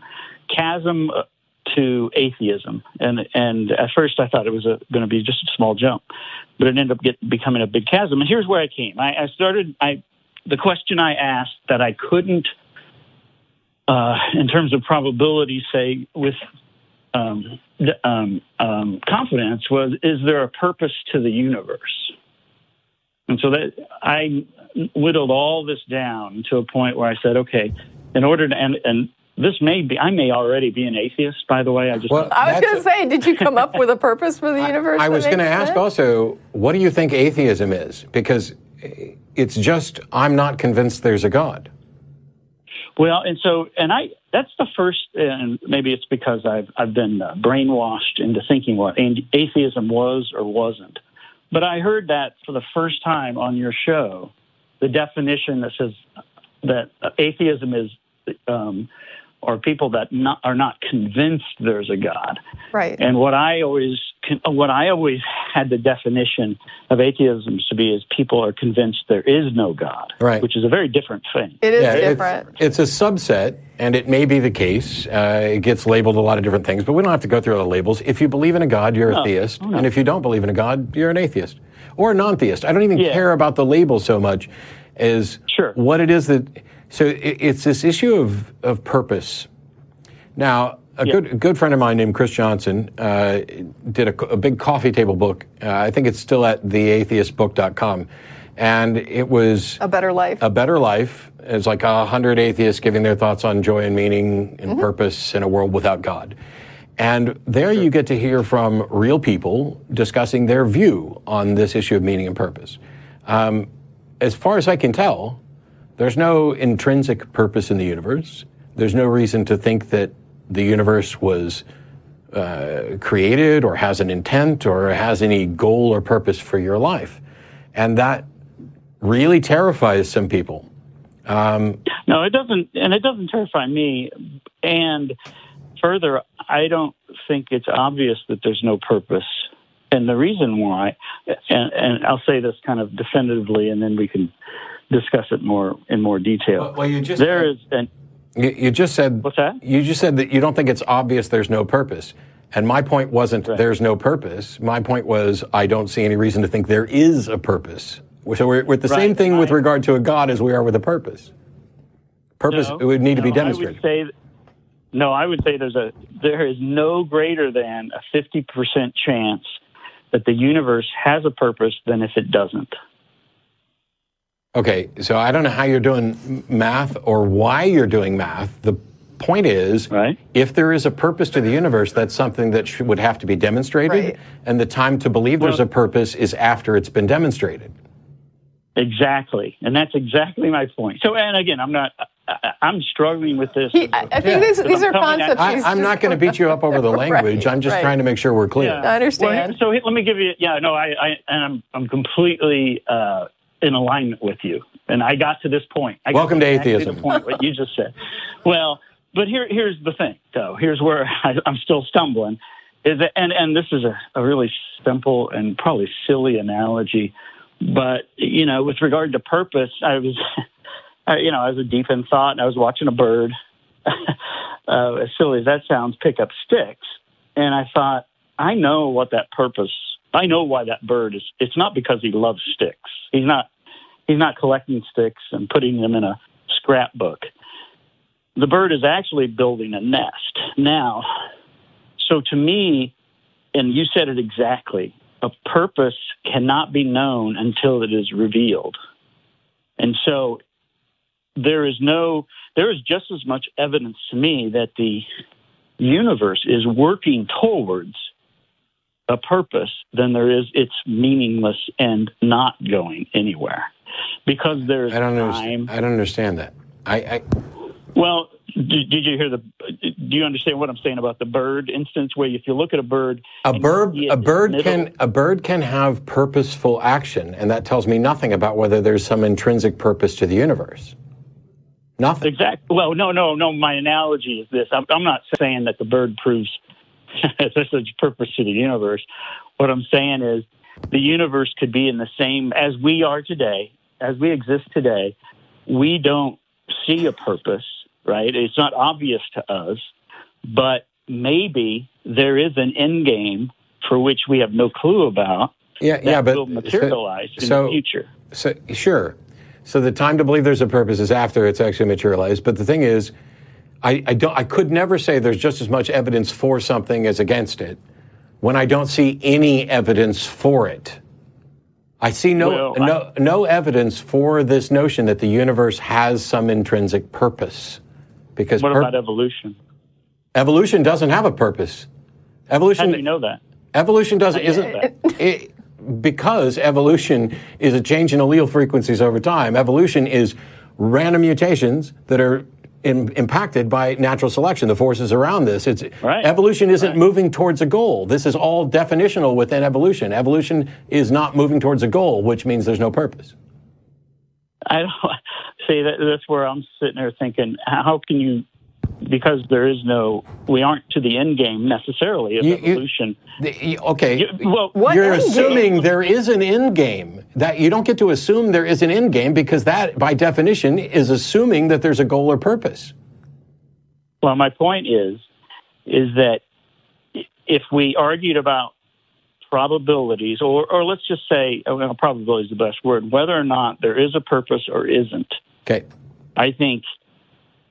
chasm uh, to atheism, and and at first I thought it was going to be just a small jump, but it ended up get, becoming a big chasm. And here's where I came. I, I started. I the question I asked that I couldn't, uh, in terms of probability, say with um, um, um, confidence was: Is there a purpose to the universe? And so that I whittled all this down to a point where I said, okay, in order to and and this may be I may already be an atheist, by the way. I just Well, I was going to say, did you come up with a purpose for the universe? I that was going to makes ask sense? also, what do you think atheism is? Because it's just, I'm not convinced there's a God. Well, and so, and I, that's the first, and maybe it's because I've, I've been uh, brainwashed into thinking what atheism was or wasn't. But I heard that for the first time on your show, the definition that says that atheism is, um, or people that not, are not convinced there's a God. Right. And what I always what I always had the definition of atheism to be is people are convinced there is no God, Right. which is a very different thing. It is Yeah, it's- different. It's, a subset, and it may be the case. Uh, it gets labeled a lot of different things, but we don't have to go through all the labels. If you believe in a God, you're a No. theist, Oh, no. and if you don't believe in a God, you're an atheist or a non-theist. I don't even Yeah. care about the label so much as Sure. what it is that. So it's this issue of of purpose. Now, a Yeah. good a good friend of mine named Chris Johnson uh, did a, a big coffee table book. Uh, I think it's still at theatheistbook.com, and it was A better life. a Better Life It's like a hundred atheists giving their thoughts on joy and meaning and Mm-hmm. purpose in a world without God. And there you get to hear from real people discussing their view on this issue of meaning and purpose. Um, as far as I can tell, there's no intrinsic purpose in the universe. There's no reason to think that the universe was uh, created or has an intent or has any goal or purpose for your life. And that really terrifies some people. No, it doesn't, and it doesn't terrify me. And further, I don't think it's obvious that there's no purpose. And the reason why, and, and I'll say this kind of definitively, and then we can discuss it more in more detail. Well- well, you just- there is an You, you just said What's that? You just said that you don't think it's obvious there's no purpose. And my point wasn't Right. there's no purpose. My point was I don't see any reason to think there is a purpose. So we're, we're the same Right, thing with regard to a God as we are with a purpose. Purpose No, would need to be demonstrated. I would say, no, I would say there's a there is no greater than a fifty percent chance that the universe has a purpose than if it doesn't. Okay, so I don't know how you're doing math or why you're doing math. The point is, Right. if there is a purpose to the universe, that's something that sh- would have to be demonstrated, Right. and the time to believe there's a purpose is after it's been demonstrated. Exactly, and that's exactly my point. So, and again, I'm not. I, I'm struggling with this. He, I, I think these, But these I'm are coming at- concepts. I, I'm not going to beat you up over the Right, language. I'm just right. trying to make sure we're clear. Yeah. I understand. Well, so let me give you. Yeah, no, I, I and I'm I'm completely uh, in alignment with you, and I got to this point. I got Welcome to atheism. The point what you just said. Well, but here here's the thing, though. Here's where I, I'm still stumbling. Is that, and and this is a, a really simple and probably silly analogy, but you know, with regard to purpose, I was, I, you know, I was deep in thought, and I was watching a bird. uh, as silly as that sounds, pick up sticks. And I thought, I know what that purpose. I know why that bird is. It's not because he loves sticks. He's not. He's not collecting sticks and putting them in a scrapbook. The bird is actually building a nest now. So to me, and you said it exactly, a purpose cannot be known until it is revealed. And so there is no, there is just as much evidence to me that the universe is working towards a purpose than there is it's meaningless and not going anywhere. Because there's I don't time. understand. I don't understand that. I, I Well, did, did you hear the? Do you understand what I'm saying about the bird instance? Where if you look at a bird, a bird a bird middle- can a bird can have purposeful action, and that tells me nothing about whether there's some intrinsic purpose to the universe. Nothing. Exactly. Well, no, no, no. My analogy is this. I'm, I'm not saying that the bird proves there's a purpose to the universe. What I'm saying is the universe could be in the same as we are today, as we exist today. We don't see a purpose, right? It's not obvious to us, but maybe there is an end game for which we have no clue about Yeah, that yeah, but will materialize in so- the future. So sure. So the time to believe there's a purpose is after it's actually materialized. But the thing is, I, I don't. I could never say there's just as much evidence for something as against it when I don't see any evidence for it. I see no Well, I- no no evidence for this notion that the universe has some intrinsic purpose. Because What pur- about evolution? evolution doesn't have a purpose. Evolution. How Evolution do you know that? Evolution doesn't How do you isn't know it, because evolution is a change in allele frequencies over time. Evolution is random mutations that are im impacted by natural selection, the forces around this. It's Right. evolution isn't Right. moving towards a goal. This is all definitional within evolution. Evolution is not moving towards a goal, which means there's no purpose. I don't see that. That's where I'm sitting there thinking, how can you? Because there is no, we aren't to the end game necessarily of You- you- evolution. The- you- okay. You- well, What You're end game? assuming there is an end game. That you don't get to assume there is an end game because that, by definition, is assuming that there's a goal or purpose. Well, my point is, is that if we argued about probabilities, or, or let's just say, oh, well, probability is the best word, whether or not there is a purpose or isn't, Okay. I think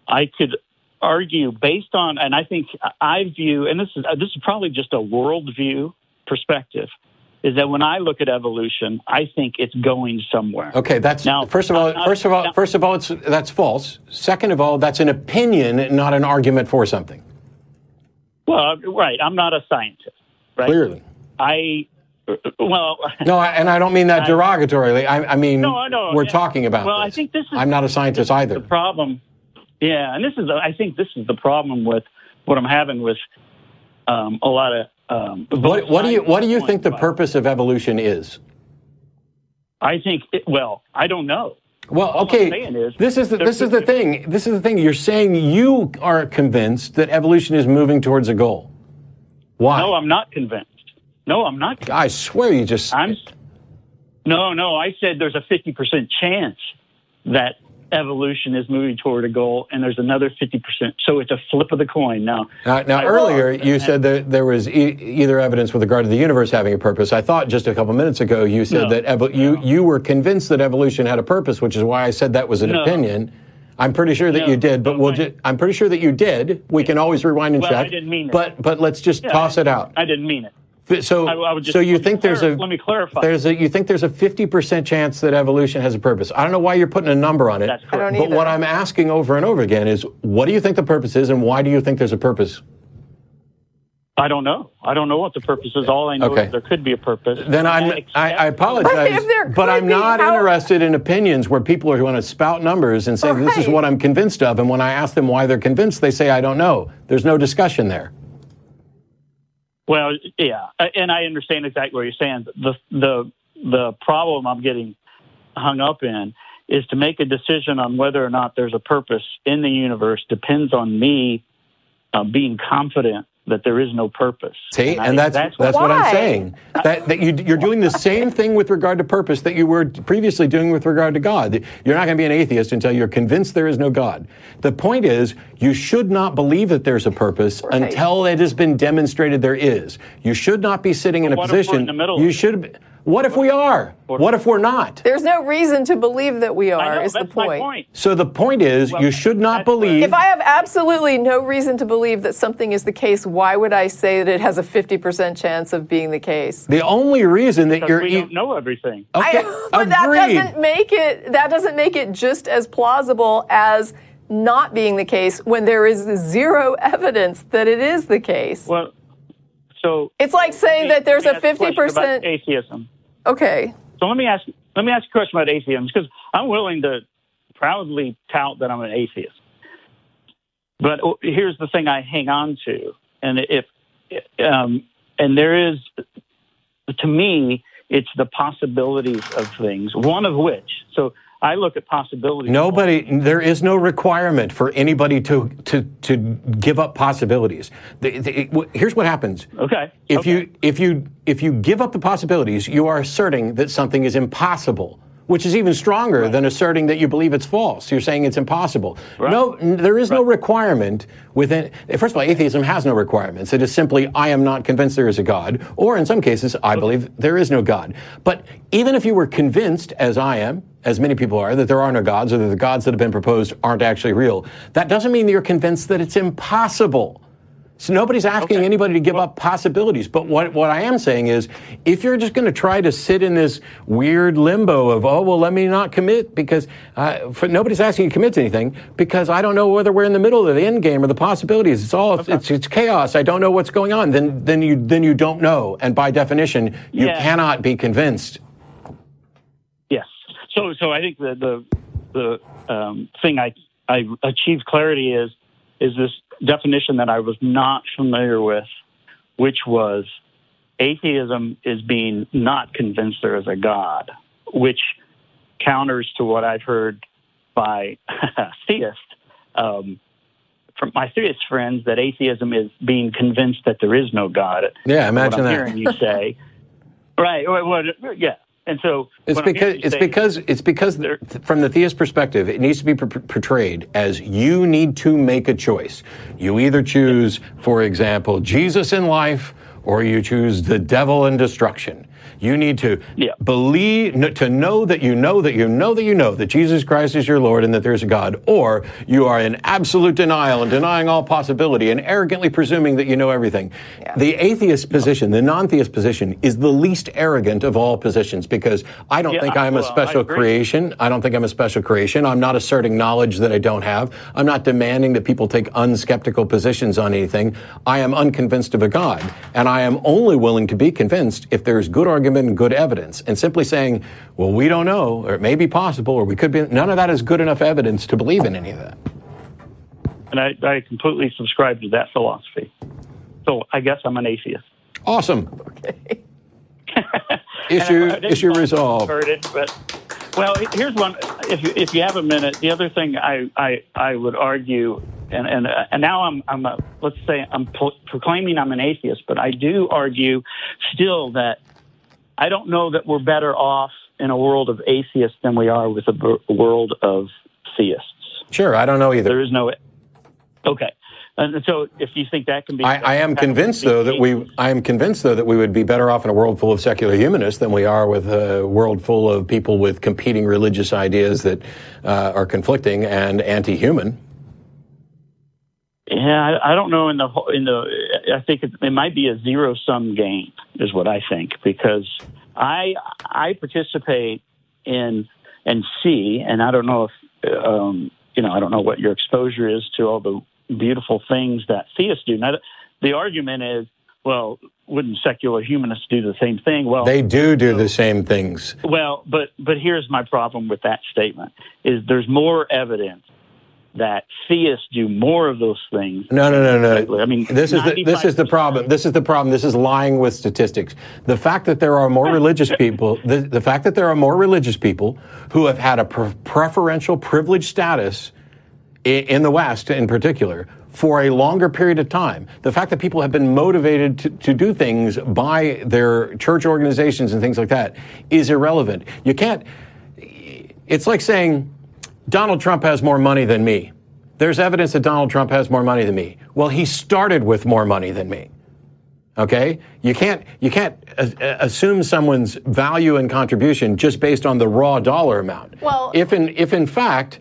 I could argue based on, and I think I view, and this is this is probably just a worldview perspective, is that when I look at evolution, I think it's going somewhere. Okay, that's Now, first of all. uh, first of all, now- first of all, it's that's false. Second of all, that's an opinion, not an argument for something. Well, right. I'm not a scientist, right? Clearly, I, well, no, and I don't mean that I- derogatorily. I, I mean, No, know. we're Yeah. talking about. Well, I think this is- I'm not a scientist either. the problem. Yeah, and this is, I think, this is the problem with what I'm having with um, a lot of. Um, What, what do you What do you think the purpose of evolution is? I think. It, well, I don't know. Well, All okay. is this is the, this is the thing. This is the thing. You're saying you are convinced that evolution is moving towards a goal. Why? No, I'm not convinced. No, I'm not. Convinced. I swear you just. I'm. No, no. I said there's a 50% chance that evolution is moving toward a goal, and there's another 50%. So it's a flip of the coin. Now, Now, now earlier you said that there was e- either evidence with regard to the universe having a purpose. I thought just a couple minutes ago you said No, that evo- you you were convinced that evolution had a purpose, which is why I said that was an No. opinion. I'm pretty sure that No, you did, but we'll my- ju- I'm pretty sure that you did. We can always rewind and Well, check. I didn't mean it. But but let's just Yeah, toss I- it out. I didn't mean it. F- So I- I would just- so you think there's a let me clarify. There's a you think there's a 50% chance that evolution has a purpose. I don't know why you're putting a number on it. That's I don't But what I'm asking over and over again is what do you think the purpose is and why do you think there's a purpose? I don't know. I don't know what the purpose is. All I know Okay. is there could be a purpose. Then I'm, I, I apologize, But but I'm not how- interested in opinions where people are going to spout numbers and say this is what I'm convinced of, and when I ask them why they're convinced, they say I don't know. There's no discussion there. Well, yeah, and I understand exactly what you're saying. The the the problem I'm getting hung up in is to make a decision on whether or not there's a purpose in the universe depends on me uh, being confident that there is no purpose. See, I and think that's that's, what I'm saying. That, that you, you're doing the same thing with regard to purpose that you were previously doing with regard to God. You're not going to be an atheist until you're convinced there is no God. The point is, you should not believe that there's a purpose Right. until it has been demonstrated there is. You should not be sitting in a what if we're position. in the middle you should. Be- What if we are? What if we're not? There's no reason to believe that we are, know, is the point. point. So the point is, Well, you should not believe. If I have absolutely no reason to believe that something is the case, why would I say that it has a 50% chance of being the case? the only reason that Because you're we e- don't know everything. okay, I, but that doesn't make it that doesn't make it just as plausible as not being the case when there is zero evidence that it is the case. Well, so It's like saying that there's a Let me ask you question about 50% atheism. Okay. So let me ask let me ask you a question about atheism because I'm willing to proudly tout that I'm an atheist. But here's the thing I hang on to, and if um, and there is to me it's the possibilities of things. One of which, so I look at possibilities. Nobody, there is no requirement for anybody to to to give up possibilities. The, the, here's what happens. Okay. If okay. you if you if you give up the possibilities, you are asserting that something is impossible, which is even stronger than asserting that you believe it's false. You're saying it's impossible. No, n- there is no requirement within. First of all, atheism has no requirements. It is simply I am not convinced there is a God, or in some cases, I believe there is no God. But even if you were convinced, as I am, as many people are, that there are no gods, or that the gods that have been proposed aren't actually real, that doesn't mean that you're convinced that it's impossible. So nobody's asking Okay. anybody to give up possibilities. But what, what I am saying is, if you're just going to try to sit in this weird limbo of, oh, well, let me not commit because uh, for, nobody's asking you to commit to anything because I don't know whether we're in the middle of the end game or the possibilities. It's all, it's, it's chaos. I don't know what's going on. Then, then you, then you don't know. And by definition, you Yeah. cannot be convinced. Yes. So, so I think the the the um, thing I I achieved clarity is is this definition that I was not familiar with, which was atheism is being not convinced there is a God, which counters to what I've heard by theists. Um, from my theist friends, that atheism is being convinced that there is no God. Yeah, imagine what I'm that. hearing you say. right. Well, yeah. And so It's because it's because it's because from the theist perspective, it needs to be per- portrayed as you need to make a choice. You either choose, for example, Jesus in life, or you choose the devil in destruction. You need to Yeah. believe, to know that you know that you know that you know that Jesus Christ is your Lord and that there's a God, or you are in absolute denial and denying all possibility and arrogantly presuming that you know everything. The atheist position, the non-theist position, is the least arrogant of all positions because I don't Yeah, think I'm a well, I special agree. creation. I don't think I'm a special creation. I'm not asserting knowledge that I don't have. I'm not demanding that people take unskeptical positions on anything. I am unconvinced of a God, and I am only willing to be convinced if there's good argument and good evidence. And simply saying, "Well, we don't know," or it may be possible, or we could be, none of that is good enough evidence to believe in any of that. and I, I completely subscribe to that philosophy. So I guess I'm an atheist. Awesome. And Issue I- I didn't issue know if you resolved. Heard it, but well, here's one. If you, if you have a minute, the other thing I I, I would argue, and and uh, and now I'm I'm a, let's say I'm pro- proclaiming I'm an atheist, but I do argue still that I don't know that we're better off in a world of atheists than we are with a b- world of theists. Sure, I don't know either. There is no. Okay. And so, if you think that can be, I, I am convinced, though, that we. I am convinced, though, that we would be better off in a world full of secular humanists than we are with a world full of people with competing religious ideas that uh, are conflicting and anti-human. Yeah, I, I don't know. In the in the, I think it, it might be a zero sum game, is what I think, because I I participate in and see, and I don't know if um, you know, I don't know what your exposure is to all the beautiful things that theists do. Now, the argument is, well, wouldn't secular humanists do the same thing? Well, They do do the same things. well, but but here's my problem with that statement: is there's more evidence that theists do more of those things. No, no, no, no. I mean, this is the, this is the problem. This is the problem. This is lying with statistics. The fact that there are more religious people, the, the fact that there are more religious people who have had a pre- preferential privileged status i- in the West, in particular, for a longer period of time, the fact that people have been motivated to, to do things by their church organizations and things like that is irrelevant. You can't, it's like saying Donald Trump has more money than me. There's evidence that Donald Trump has more money than me. Well, he started with more money than me. Okay, you can't you can't uh, assume someone's value and contribution just based on the raw dollar amount. Well- if in if in fact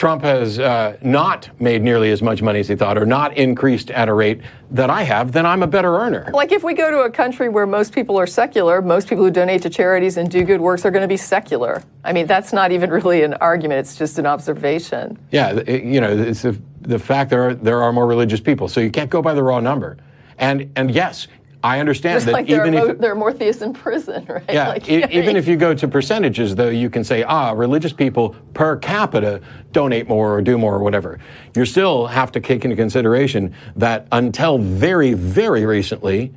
Trump has uh, not made nearly as much money as he thought, or not increased at a rate that I have, then I'm a better earner. Like if we go to a country where most people are secular, most people who donate to charities and do good works are going to be secular. I mean, that's not even really an argument; it's just an observation. Yeah, it- you know, it's the, the fact there are there are more religious people, so you can't go by the raw number. And and yes, I understand Just that like there are, even mo- if there are more theists in prison, right? Yeah, Like, e- even if you go to percentages, though, you can say, ah, religious people per capita donate more or do more or whatever. You still have to take into consideration that until very, very recently,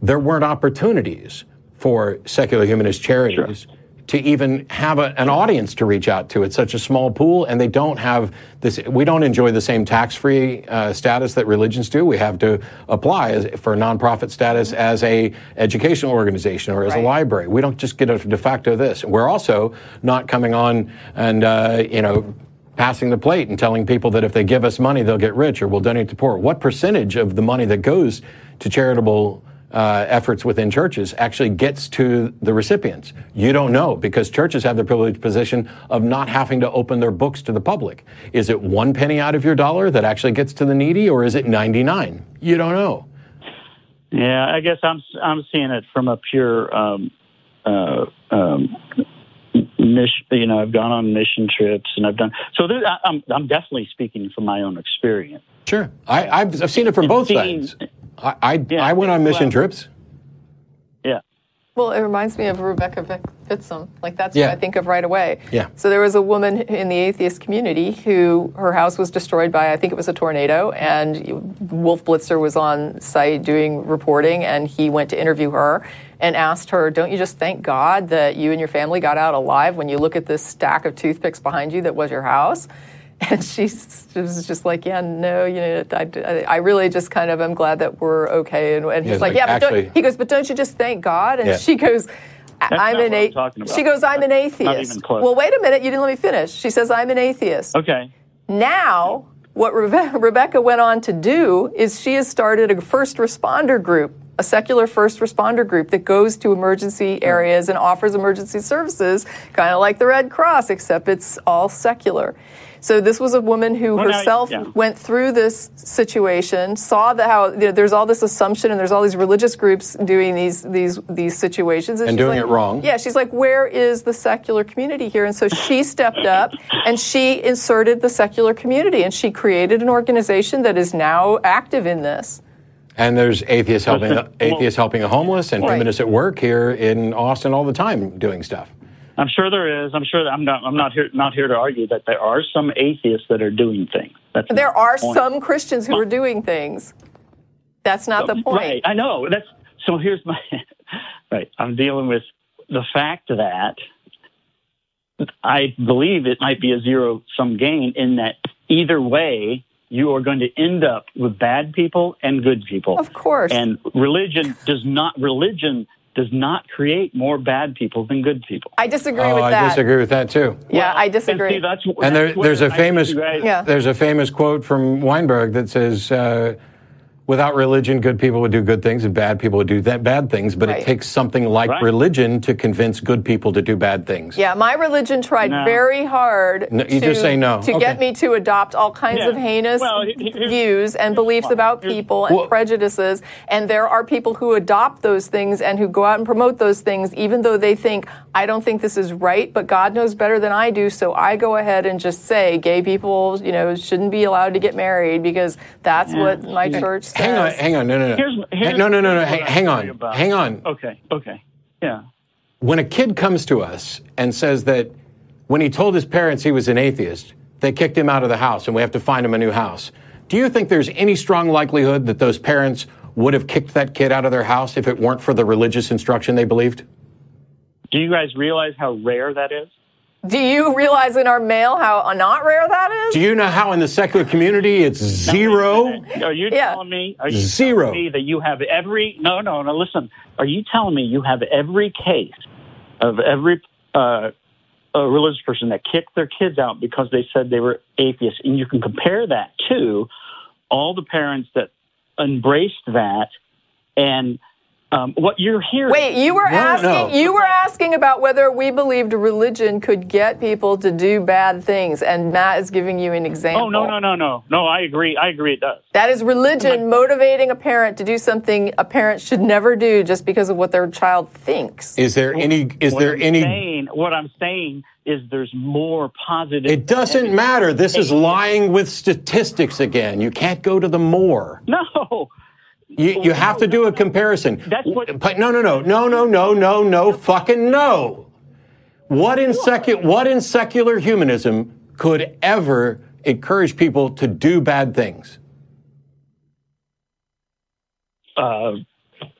there weren't opportunities for secular humanist charities to even have a, an audience to reach out to. It's such a small pool, and they don't have this. We don't enjoy the same tax-free uh, status that religions do. We have to apply as, for nonprofit status as a educational organization or as a library. We don't just get a de facto this. We're also not coming on and uh, you know. Passing the plate and telling people that if they give us money, they'll get rich or we'll donate to poor. What percentage of the money that goes to charitable uh, efforts within churches actually gets to the recipients. You don't know because churches have the privileged position of not having to open their books to the public. Is it one penny out of your dollar that actually gets to the needy or is it 99? You don't know. Yeah, I guess I'm I'm seeing it from a pure um, uh, um, mission. You know, I've gone on mission trips and I've done so. There, I, I'm I'm definitely speaking from my own experience. Sure. I, I've, I've seen it from both Seeing- sides. I, I, Yeah, I went on mission well- trips. Yeah, Well, it reminds me of Rebecca Vic- Vitsmun. Like that's Yeah. what I think of right away. Yeah. So there was a woman in the atheist community who her house was destroyed by I think it was a tornado, and Wolf Blitzer was on site doing reporting, and he went to interview her and asked her, "Don't you just thank God that you and your family got out alive when you look at this stack of toothpicks behind you that was your house?" And she was just like, "Yeah, no, you know, I, I really just kind of am glad that we're okay." And, and Yeah, he's like, like, "Yeah, but don't, he goes, but don't you just thank God?" And Yeah. she goes, "I'm an what I'm a-" talking about. She goes, "I'm an atheist." even close. Well, wait a minute, you didn't let me finish. She says, "I'm an atheist." okay. Now, what Rebe- Rebecca went on to do is she has started a first responder group, a secular first responder group that goes to emergency areas and offers emergency services, kind of like the Red Cross, except it's all secular. So this was a woman who Well, now- herself yeah. went through this situation, saw that how you know, there's all this assumption and there's all these religious groups doing these these these situations And she's doing like- it wrong. Yeah, she's like, where is the secular community here? And so she stepped up and she inserted the secular community and she created an organization that is now active in this. And there's atheists helping atheists helping the homeless and Right. humanists at work here in Austin all the time doing stuff. I'm sure there is. I'm sure that I'm not. I'm not here. Not here to argue that there are some atheists that are doing things. That's There not the are some Christians who are doing things. That's not the point. Right. I know. That's so. Here's my right. I'm dealing with the fact that I believe it might be a zero sum game in that either way you are going to end up with bad people and good people. Of course. And religion does not. Religion does not create more bad people than good people. I disagree Oh, with I that. I disagree with that too. Yeah, I And disagree. see, that's, And that's where there's a I think famous guys- Yeah. there's a famous quote from Weinberg that says, uh, "Without religion, good people would do good things, and bad people would do that bad things. But Right. it takes something like Right. religion to convince good people to do bad things." Yeah, my religion tried No. very hard No, you to, just say no. to Okay. get me to adopt all kinds Yeah. of heinous Well, he- he- here's- views and beliefs about people and Well- prejudices. And there are people who adopt those things and who go out and promote those things, even though they think, I don't think this is right, but God knows better than I do. So I go ahead and just say gay people, you know, shouldn't be allowed to get married because that's Yeah. what my church says. Hang on, hang on, no, no, no, Here's- here's- no, no, no, no. Hang, hang on, about. hang on. Okay. Okay. Yeah. When a kid comes to us and says that when he told his parents he was an atheist, they kicked him out of the house and we have to find him a new house. Do you think there's any strong likelihood that those parents would have kicked that kid out of their house if it weren't for the religious instruction they believed? Do you guys realize how rare that is? Do you realize in our mail how not rare that is? Do you know how in the secular community it's zero? Are you Yeah. telling me? Are you Zero. telling me that you have every? No, no, no. Listen. Are you telling me you have every case of every uh, a religious person that kicked their kids out because they said they were atheists, and you can compare that to all the parents that embraced that, and um, what you're hearing. Wait, you were No, asking no. you were asking about whether we believed religion could get people to do bad things, and Matt is giving you an example. Oh no, no, no, no, no! I agree. I agree. It does. That is religion motivating a parent to do something a parent should never do just because of what their child thinks. Is there any? Is What there I'm any? Saying, what I'm saying is, there's more positive. It doesn't matter. This is lying with statistics again. You can't go to the more. No. You, you have to do a comparison. That's what- But no, no, no, no, no, no, no, no, fucking no. What in secu- What in secular humanism could ever encourage people to do bad things? Uh,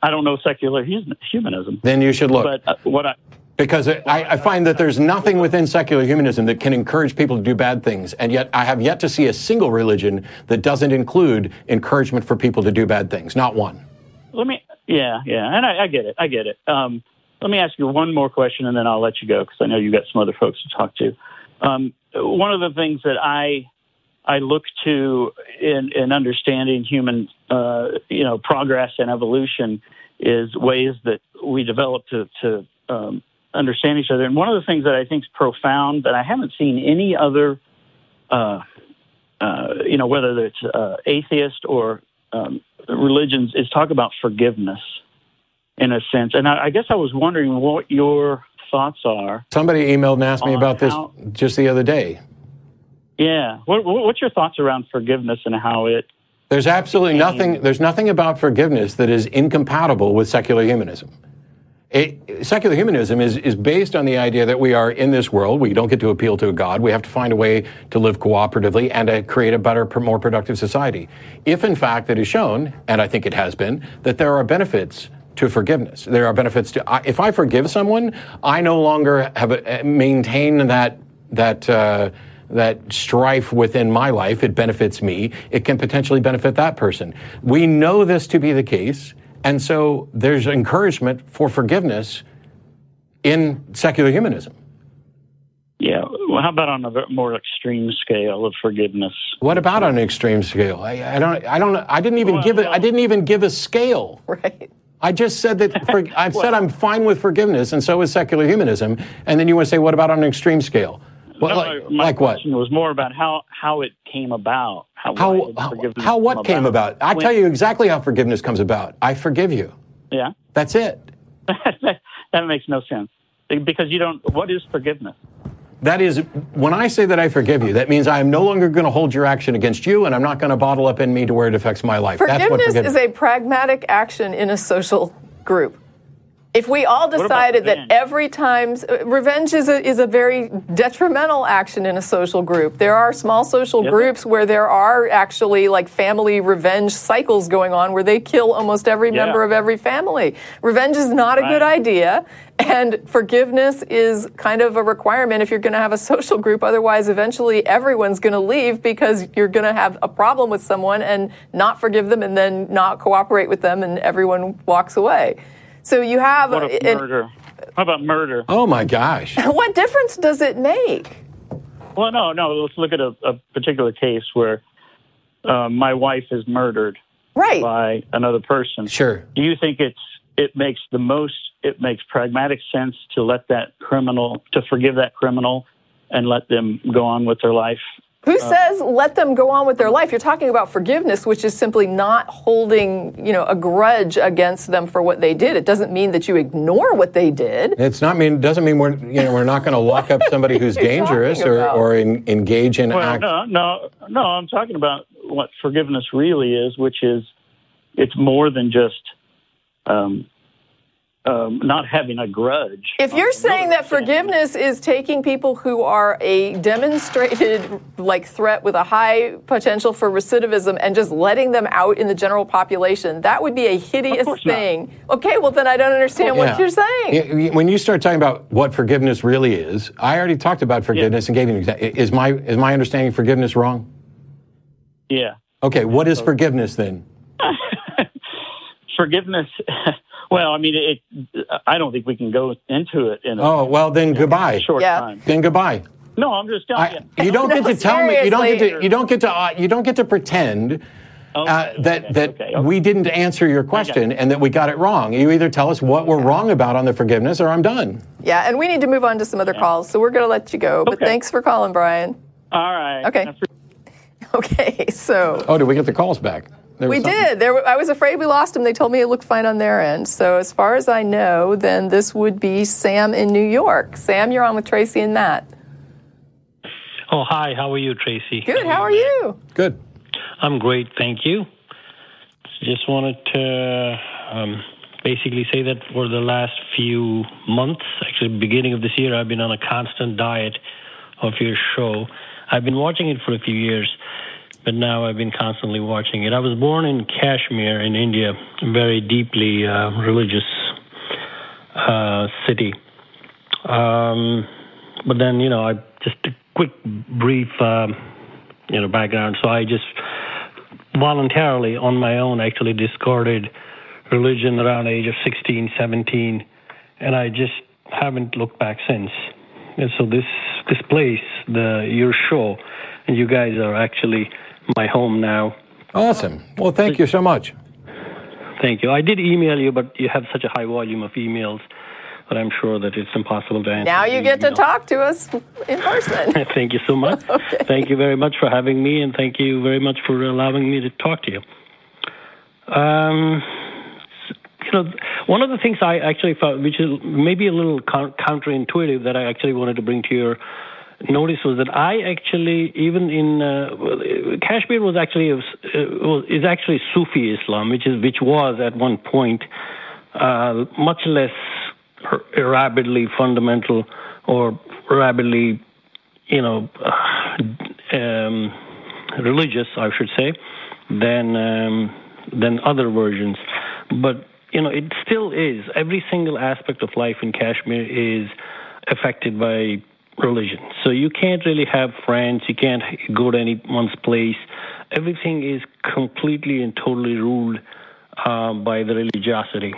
I don't know secular humanism, Then you should look. but uh, what I Because I, I find that there's nothing within secular humanism that can encourage people to do bad things. And yet I have yet to see a single religion that doesn't include encouragement for people to do bad things. Not one. let me. Yeah, yeah, and I, I get it. I get it. Um, let me ask you one more question, and then I'll let you go because I know you've got some other folks to talk to. Um, one of the things that I I look to in, in understanding human, uh, you know, progress and evolution is ways that we develop to, to um, understand each other. And one of the things that I think is profound that I haven't seen any other, uh, uh, you know, whether it's uh, atheist or um, religions, is talk about forgiveness in a sense. And I, I guess I was wondering what your thoughts are. Somebody emailed and asked me about this just the other day. Yeah, what, what- what's your thoughts around forgiveness and how it? There's absolutely nothing. There's nothing about forgiveness that is incompatible with secular humanism. It, secular humanism is, is based on the idea that we are in this world. We don't get to appeal to a God. We have to find a way to live cooperatively and to create a better, more productive society. If, in fact, it is shown, and I think it has been, that there are benefits to forgiveness. There are benefits to. If I forgive someone, I no longer have a, maintain that that. Uh, that strife within my life, it benefits me. It can potentially benefit that person. We know this to be the case, and so there's encouragement for forgiveness in secular humanism. Yeah, well, how about on a more extreme scale of forgiveness? What about on an extreme scale? I, I don't. I don't. I didn't even Well, give it. well- I didn't even give a scale. Right. I just said that. For, I said I'm fine with forgiveness, and so is secular humanism. And then you want to say, what about on an extreme scale? Well, No, like, my like what? question was more about how how it came about. How How, how, how what came about? I When- tell you exactly how forgiveness comes about. I forgive you. Yeah, That's it. that makes no sense because you don't. What is forgiveness? That is, when I say that I forgive you, that means I am no longer going to hold your action against you, and I'm not going to bottle up in me to where it affects my life. That's what Forgiveness forgiveness is a pragmatic action in a social group. If we all decided that every time uh, revenge is a, is a very detrimental action in a social group. There are small social Yep. groups where there are actually like family revenge cycles going on where they kill almost every Yeah. member of every family. Revenge is not a good idea and forgiveness is kind of a requirement if you're going to have a social group otherwise eventually everyone's going to leave because you're going to have a problem with someone and not forgive them and then not cooperate with them and everyone walks away. So you have What if and- murder? How about murder? Oh my gosh. what difference does it make? Well, no, no. Let's look at a, a particular case where uh, my wife is murdered Right. by another person. Sure. Do you think it's it makes the most it makes pragmatic sense to let that criminal to forgive that criminal and let them go on with their life? Who Uh, says let them go on with their life? You're talking about forgiveness, which is simply not holding, you know, a grudge against them for what they did. It doesn't mean that you ignore what they did. It's not mean doesn't mean we're you know we're not going to lock up somebody who's What are you dangerous or about? or in, engage in Well, act. no, no, no. I'm talking about what forgiveness really is, which is it's more than just um, um, not having a grudge. If you're saying that forgiveness is taking people who are a demonstrated like threat with a high potential for recidivism and just letting them out in the general population, that would be a hideous course not. thing. Okay, well then I don't understand what Yeah. you're saying. When you start talking about what forgiveness really is, I already talked about forgiveness and gave you an example. Is my is my understanding of forgiveness wrong? Yeah. Okay, what is forgiveness then? Forgiveness. Well, I mean, it. I don't think we can go into it in a Oh well, then goodbye. short Yeah. time. Then goodbye. No, I'm just telling I, you. you don't get to tell me. You don't get to. You don't get to. Uh, you don't get to pretend. Uh, Okay, that okay, that okay, okay. we didn't answer your question and that we got it wrong. You either tell us what we're wrong about on the forgiveness, or I'm done. Yeah, and we need to move on to some other calls, so we're going to let you go. But thanks for calling, Brian. All right. Okay. Okay, so Oh, did we get the calls back? There we did. There, were- I was afraid we lost him. They told me it looked fine on their end. So as far as I know, then this would be Sam in New York. Sam, you're on with Tracie and Matt. Oh, hi. How are you, Tracie? Good. How are you? Good. I'm great, thank you. Just wanted to um, basically say that for the last few months, actually, beginning of this year, I've been on a constant diet of your show. I've been watching it for a few years, but now I've been constantly watching it. I was born in Kashmir in India, a very deeply uh, religious uh, city. Um, but then, you know, I just a quick, brief, um, you know, background. So I just voluntarily, on my own, actually discarded religion around the age of 16, 17, and I just haven't looked back since. And so this this place, the your show, and you guys are actually my home now. Awesome. Well, thank you so much. Thank you. I did email you, but you have such a high volume of emails that I'm sure that it's impossible to answer. Now you the get to talk to us in person. thank you so much. Thank you very much for having me, and thank you very much for allowing me to talk to you. Um, you know, one of the things I actually found, which is maybe a little counterintuitive, that I actually wanted to bring to your notice was that I actually, even in uh, Kashmir, was actually uh, is actually Sufi Islam, which is which was at one point uh, much less rabidly fundamental or rabidly, you know, um, religious, I should say, than um, than other versions. But you know, it still is. Every single aspect of life in Kashmir is affected by religion. So you can't really have friends. You can't go to anyone's place. Everything is completely and totally ruled uh, by the religiosity.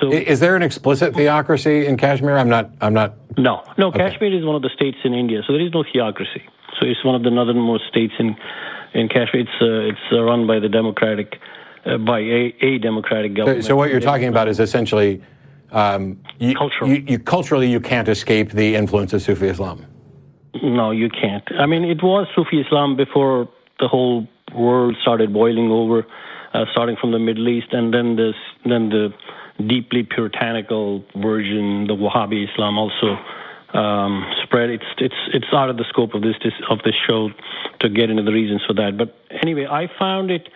So Is there an explicit theocracy in Kashmir? I'm not. I'm not. no, no. Kashmir is one of the states in India, so there is no theocracy. So it's one of the northernmost states in in Kashmir. It's uh, it's uh, run by the democratic, uh, by a, a democratic So, government. so what you're talking about is essentially. Um, you, Cultural. You, you, culturally, you can't escape the influence of Sufi Islam. No, you can't. I mean, it was Sufi Islam before the whole world started boiling over, uh, starting from the Middle East, and then this, then the deeply puritanical version, the Wahhabi Islam, also um, spread. It's it's it's out of the scope of this, this of this show to get into the reasons for that. But anyway, I found it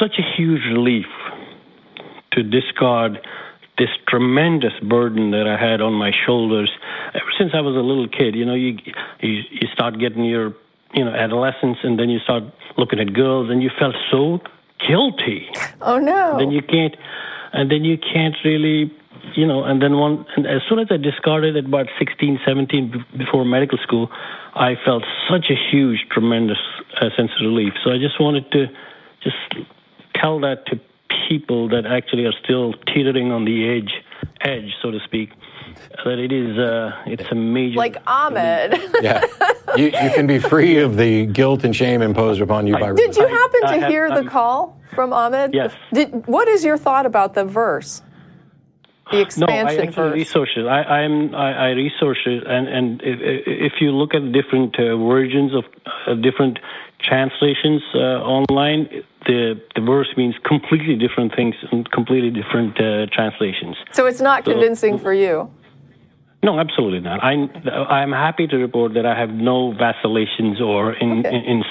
such a huge relief to discard this tremendous burden that I had on my shoulders ever since I was a little kid. You know, you you, you start getting your you know adolescence, and then you start looking at girls, and you felt so guilty. Oh no. Then you can't, and then you can't really. You know, and then one, and as soon as I discarded at about 16, 17, b- before medical school, I felt such a huge, tremendous uh, sense of relief. So I just wanted to just tell that to people that actually are still teetering on the edge, edge, so to speak, that it is, uh, it's a major. like Ahmed. Yeah, you, you can be free of the guilt and shame imposed upon you by Did you happen to I have- hear the I'm- call from Ahmed? Yes. Did, what is your thought about the verse? The No, I expansion actually verse. researched it. I, I'm I, I researched it, and and if, if you look at different uh, versions of uh, different translations uh, online, the the verse means completely different things and completely different uh, translations. So it's not convincing for you. No, absolutely not. I'm I'm happy to report that I have no vacillations or in Okay. in, in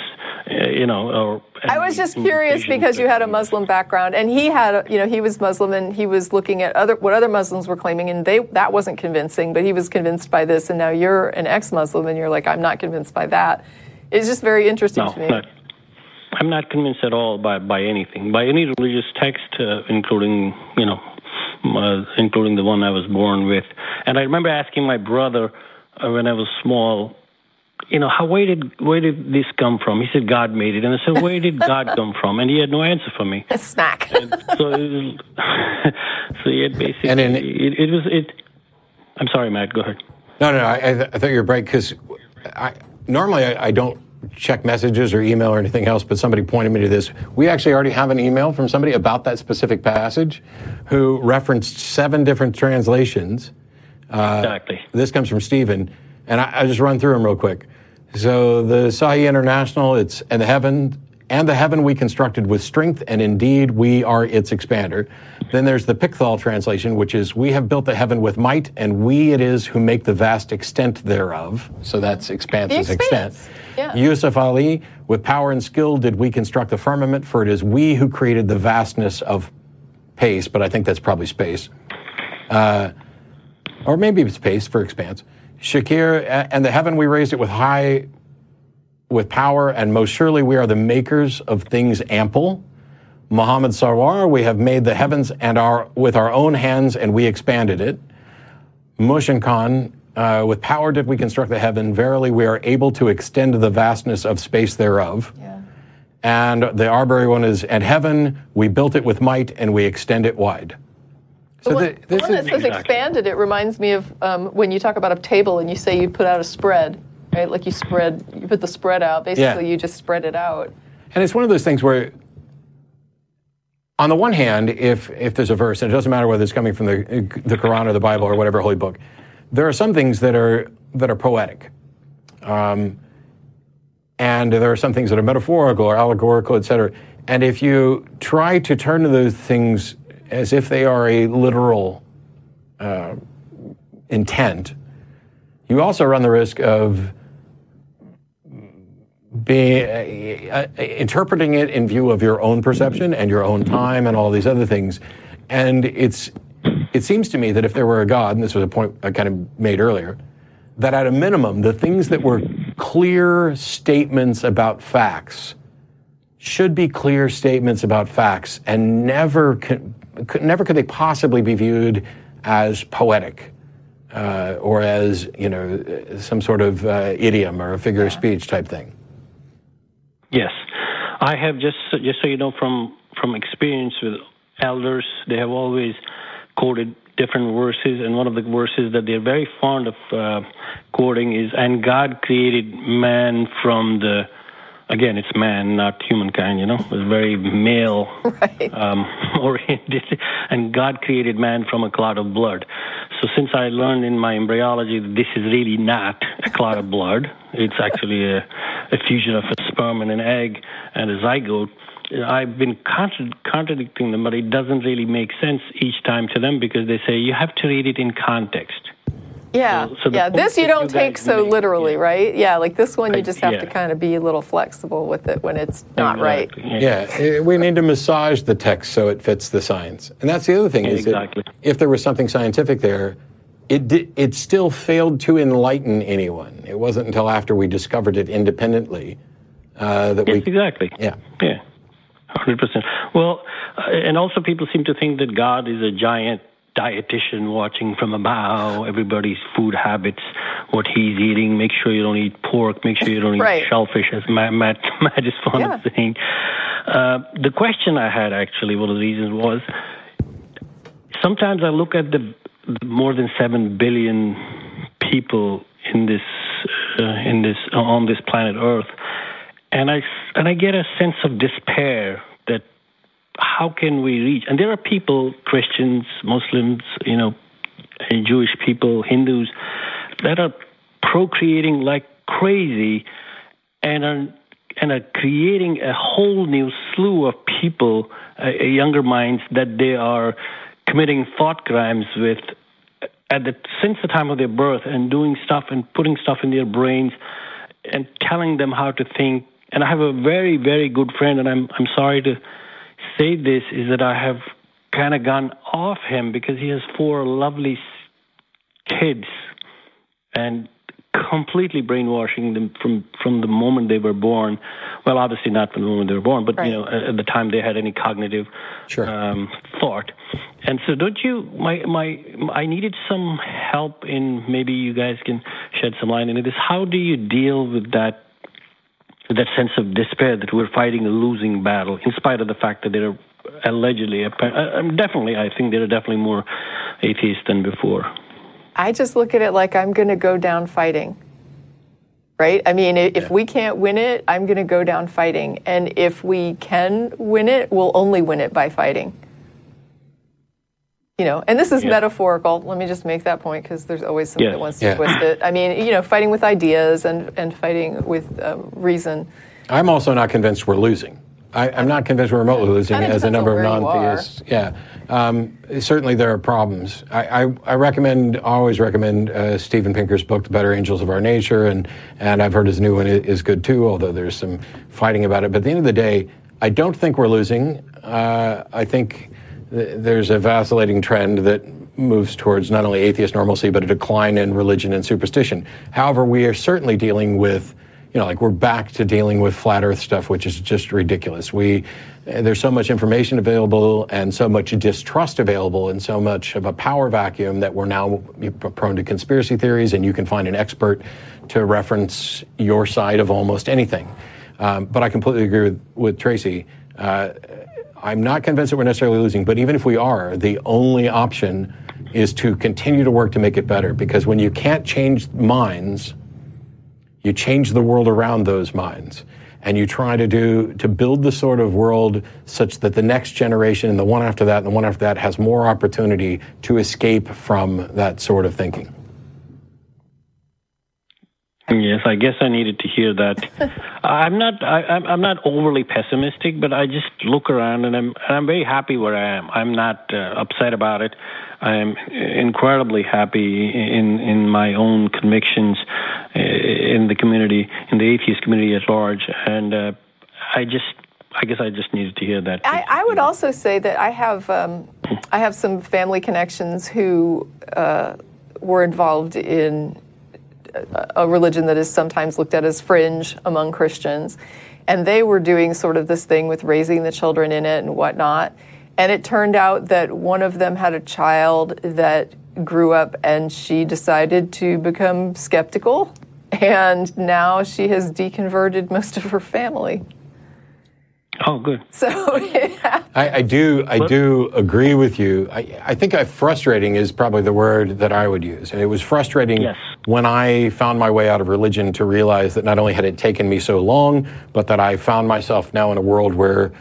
uh, you know. Or I was just curious because you had a Muslim background, and he had, you know, he was Muslim, and he was looking at other what other Muslims were claiming, and they that wasn't convincing, but he was convinced by this, and now you're an ex-Muslim, and you're like, I'm not convinced by that. It's just very interesting No, to me. not, I'm not convinced at all by by anything, by any religious text, uh, including you know, uh, including the one I was born with. And I remember asking my brother uh, when I was small, you know, how where did where did this come from? He said God made it, and I said, where did God come from? And he had no answer for me. A snack. So it was, so he had basically And in- it, it was it. I'm sorry, Matt. Go ahead. No, no, no I, I, I thought you were right because I, normally I, I don't check messages or email or anything else, but somebody pointed me to this. We actually already have an email from somebody about that specific passage who referenced seven different translations. Uh, exactly. This comes from Stephen, and I, I just run through them real quick. So the Sahih International, it's and the heaven and the heaven we constructed with strength, and indeed we are its expander. Then there's the Pickthall translation, which is we have built the heaven with might, and we it is who make the vast extent thereof. So that's expanse The extent. yeah. Yusuf Ali, with power and skill did we construct the firmament, for it is we who created the vastness of pace, but I think that's probably space uh, or maybe it's space for expanse. Shakir, and the heaven we raised it with high, with power, and most surely we are the makers of things ample. Muhammad Sarwar, we have made the heavens and our with our own hands, and we expanded it. Muhsin Khan, uh, with power did we construct the heaven. Verily, we are able to extend the vastness of space thereof. yeah. And the Arberry one is, and heaven, we built it with might, and we extend it wide. So one, the- the this one that is says Exactly. expanded, it reminds me of um, when you talk about a table and you say you put out a spread, right? Like you spread, you put the spread out. Basically, Yeah. you just spread it out. And it's one of those things where, on the one hand, if if there's a verse, and it doesn't matter whether it's coming from the the Quran or the Bible or whatever holy book, there are some things that are that are poetic, um, and there are some things that are metaphorical or allegorical, etc. And if you try to turn to those things as if they are a literal uh, intent, you also run the risk of be uh, uh, interpreting it in view of your own perception and your own time and all these other things. And it's it seems to me that if there were a God, and this was a point I kind of made earlier, that at a minimum, the things that were clear statements about facts should be clear statements about facts, and never could, never could they possibly be viewed as poetic. Uh, or as you know, some sort of uh, idiom or a figure of speech type thing. Yes, I have just just so you know from from experience with elders, they have always quoted different verses, and one of the verses that they're very fond of uh, quoting is, "And God created man from the." Again, it's man, not humankind. You know, it's very male Right. um, oriented, and God created man from a clot of blood. So, since I learned in my embryology that this is really not a clot of blood, it's actually a, a fusion of a sperm and an egg and a zygote. I've been contra- contradicting them, but it doesn't really make sense each time to them because they say you have to read it in context. Yeah, So- so yeah. This you don't you take so make, literally, yeah. right? Yeah, like this one, you just have to yeah. kind of be a little flexible with it when it's not right. Exactly. Yeah, eh, we need to massage the text so it fits the science. And that's the other thing is Exactly. that if there was something scientific there, it di- it still failed to enlighten anyone. It wasn't until after we discovered it independently uh, that Yes, we. exactly. Yeah. Yeah, hundred percent. Well, uh, and also people seem to think that God is a giant dietitian watching from a bow everybody's food habits, what he's eating. Make sure you don't eat pork. Make sure you don't eat shellfish, as Matt, Matt, Matt is fond Yeah. of saying. Uh, the question I had actually, one of the reasons was sometimes I look at the, the more than seven billion people in this uh, in this on this planet Earth, and I and I get a sense of despair how can we reach? And there are people, Christians, Muslims, you know, and Jewish people, Hindus, that are procreating like crazy, and are and are creating a whole new slew of people, uh, younger minds, that they are committing thought crimes with at the since the time of their birth and doing stuff and putting stuff in their brains and telling them how to think and I have a very, very good friend, and I'm I'm sorry to say this, is that I have kind of gone off him because he has four lovely kids, and completely brainwashing them from from the moment they were born. Well, obviously not from the moment they were born, but Right. you know, at at the time they had any cognitive Sure. um, thought. And so, don't you? My my, I needed some help in. Maybe you guys can shed some light into this. How do you deal with that? That sense of despair that we're fighting a losing battle, in spite of the fact that there are allegedly, uh, um, definitely, I think there are definitely more atheists than before. I just look at it like I'm going to go down fighting. Right? I mean, if Yeah. we can't win it, I'm going to go down fighting. And if we can win it, we'll only win it by fighting. You know, and this is Yeah. metaphorical. Let me just make that point because there's always somebody Yes. that wants to Yeah. twist it. I mean, you know, fighting with ideas and, and fighting with um, reason. I'm also not convinced we're losing. I, I'm not convinced we're remotely losing as a number of where you are. non-theists. Yeah, um, certainly there are problems. I, I, I recommend, always recommend uh, Steven Pinker's book, The Better Angels of Our Nature, and and I've heard his new one is good too. Although there's some fighting about it, but at the end of the day, I don't think we're losing. Uh, I think th- there's a vacillating trend that moves towards not only atheist normalcy but a decline in religion and superstition. However, we are certainly dealing with you know, like we're back to dealing with flat Earth stuff, which is just ridiculous. We there's so much information available and so much distrust available and so much of a power vacuum that we're now prone to conspiracy theories, and you can find an expert to reference your side of almost anything. Um, but I completely agree with, with Tracie. Uh, I'm not convinced that we're necessarily losing, but even if we are, the only option is to continue to work to make it better. Because when you can't change minds, you change the world around those minds and you try to do to build the sort of world such that the next generation and the one after that and the one after that has more opportunity to escape from that sort of thinking Yes, I guess I needed to hear that. I'm not. I, I'm, not overly pessimistic, but I just look around and I'm. And I'm very happy where I am. I'm not uh, upset about it. I am incredibly happy in in my own convictions uh, in the community, in the atheist community at large, and uh, I just. I guess I just needed to hear that. I, I would also say that I have um, I have some family connections who uh, were involved in a- religion that is sometimes looked at as fringe among Christians, and they were doing sort of this thing with raising the children in it and whatnot. And it turned out that one of them had a child that grew up and she decided to become skeptical, and now she has deconverted most of her family. Oh, good. So yeah. I, I do I do agree with you. I, I think I, frustrating is probably the word that I would use. And it was frustrating Yes. when I found my way out of religion to realize that not only had it taken me so long, but that I found myself now in a world where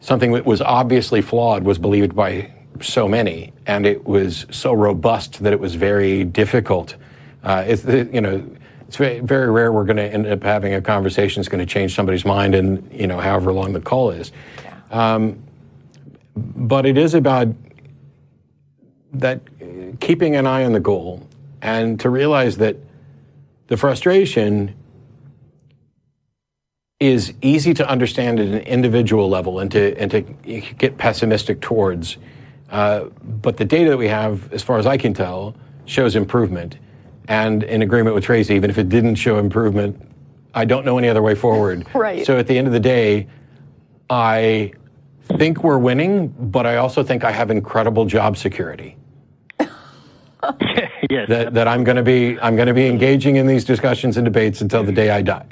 something that was obviously flawed was believed by so many, and it was so robust that it was very difficult. Uh, it's it- you know. It's very, very rare we're going to end up having a conversation that's going to change somebody's mind in you know however long the call is Yeah. but it is about that keeping an eye on the goal and to realize that the frustration is easy to understand at an individual level and to and to get pessimistic towards. Uh, but the data that we have, as far as I can tell, shows improvement. And in agreement with Tracie, even if it didn't show improvement, I don't know any other way forward. Right. So at the end of the day, I think we're winning, but I also think I have incredible job security. yes. That, that I'm going to be I'm going to be engaging in these discussions and debates until the day I die.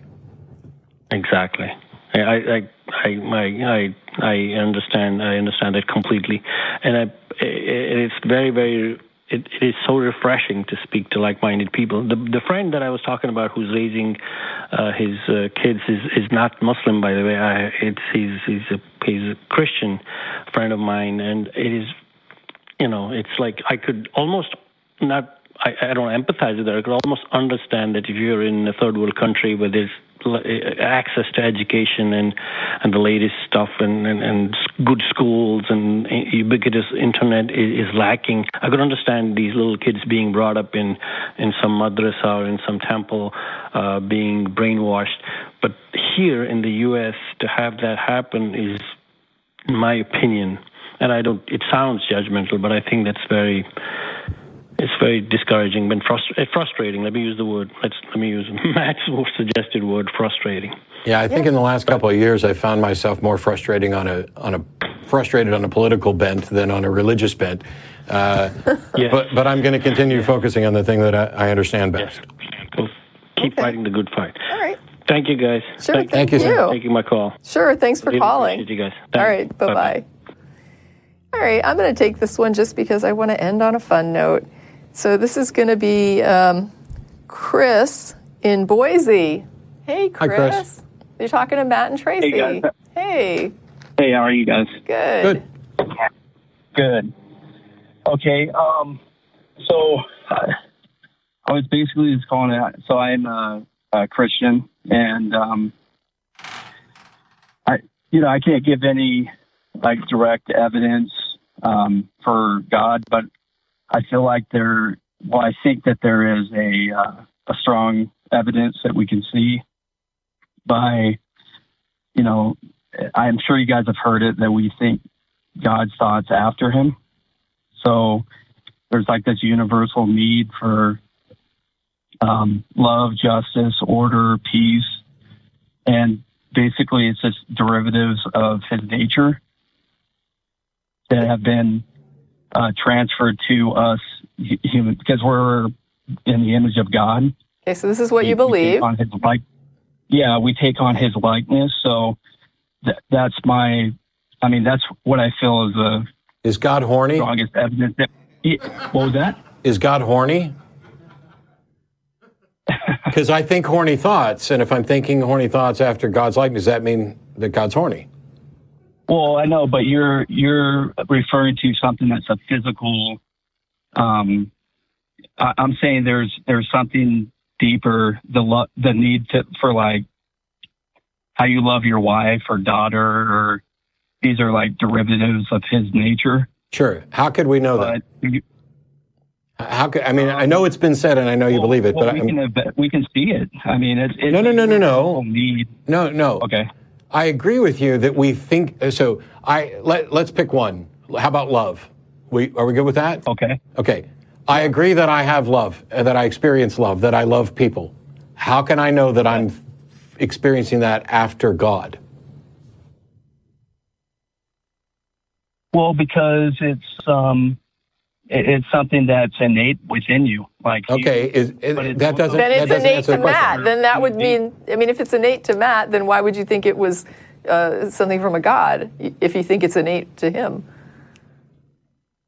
Exactly. I I I I I, I understand. I understand that completely, and I, it, it's very very. It, it is so refreshing to speak to like-minded people. The the friend that I was talking about, who's raising uh, his uh, kids, is is not Muslim, by the way. I, it's he's he's a he's a Christian friend of mine, and it is, you know, it's like I could almost not I, I don't empathize with that. I could almost understand that if you're in a third world country where there's access to education and and the latest stuff and and, and good schools and ubiquitous internet is, is lacking. I could understand these little kids being brought up in in some madrasa or in some temple, uh, being brainwashed. But here in the U.S., to have that happen is, in my opinion, and I don't. It sounds judgmental, but I think that's very it's very discouraging and frust- uh, frustrating. Let me use the word. Let's let me use Matt's suggested word, frustrating. Yeah, I think in the last couple of years, I found myself more frustrating on a on a frustrated on a political bent than on a religious bent. Uh, Yes. But but I'm going to continue focusing on the thing that I, I understand best. Well, keep Okay. fighting the good fight. All right. Thank you, guys. Sure, Thank, Thank you, sir. for taking my call. Sure. Thanks for Really calling. appreciate you guys. All Thanks. right. Bye bye. All right. I'm going to take this one just because I want to end on a fun note. So this is going to be um, Chris in Boise. Hey, Hi, Chris. Chris. You're talking to Matt and Tracie. guys. Hey. Hey, how are you guys? Good. Good. Good. Okay. Um. So uh, I was basically just calling it. So I'm a, a Christian, and um, I, you know, I can't give any like direct evidence um, for God, but I feel like there. Well, I think that there is a uh, a strong evidence that we can see by, you know, I'm sure you guys have heard it that we think God's thoughts after him. So there's like this universal need for um, love, justice, order, peace, and basically it's just derivatives of his nature that have been uh, transferred to us human because we're in the image of God. Okay, so this is what you We- we take believe. on his like, yeah, we take on his likeness. So th- that's my, I mean, that's what I feel is the Is God horny? strongest evidence. That, Yeah, what was that? Is God horny? Because I think horny thoughts, and if I'm thinking horny thoughts after God's likeness, does that mean that God's horny? Well, I know, but you're you're referring to something that's a physical. Um, I, I'm saying there's there's something deeper. The lo- the need to for like how you love your wife or daughter, or these are like derivatives of his nature. Sure. How could we know that? You, How could I mean? I know it's been said, and I know you believe it, well, but we I'm, can we can see it. I mean, it's, it's No, no, no, no, no. Need. no, no. Okay. I agree with you that we think. So I let let's pick one. How about love? We are we good with that? Okay. Okay. I agree that I have love, uh, that I experience love, that I love people. How can I know that I'm experiencing that after God? Well, because it's um, it's something that's innate within you. Like you- Okay, is, is- But that doesn't Then that it's doesn't innate answer to the. Matt. Then that would mean, I mean, if it's innate to Matt, then why would you think it was uh, something from a God if you think it's innate to him?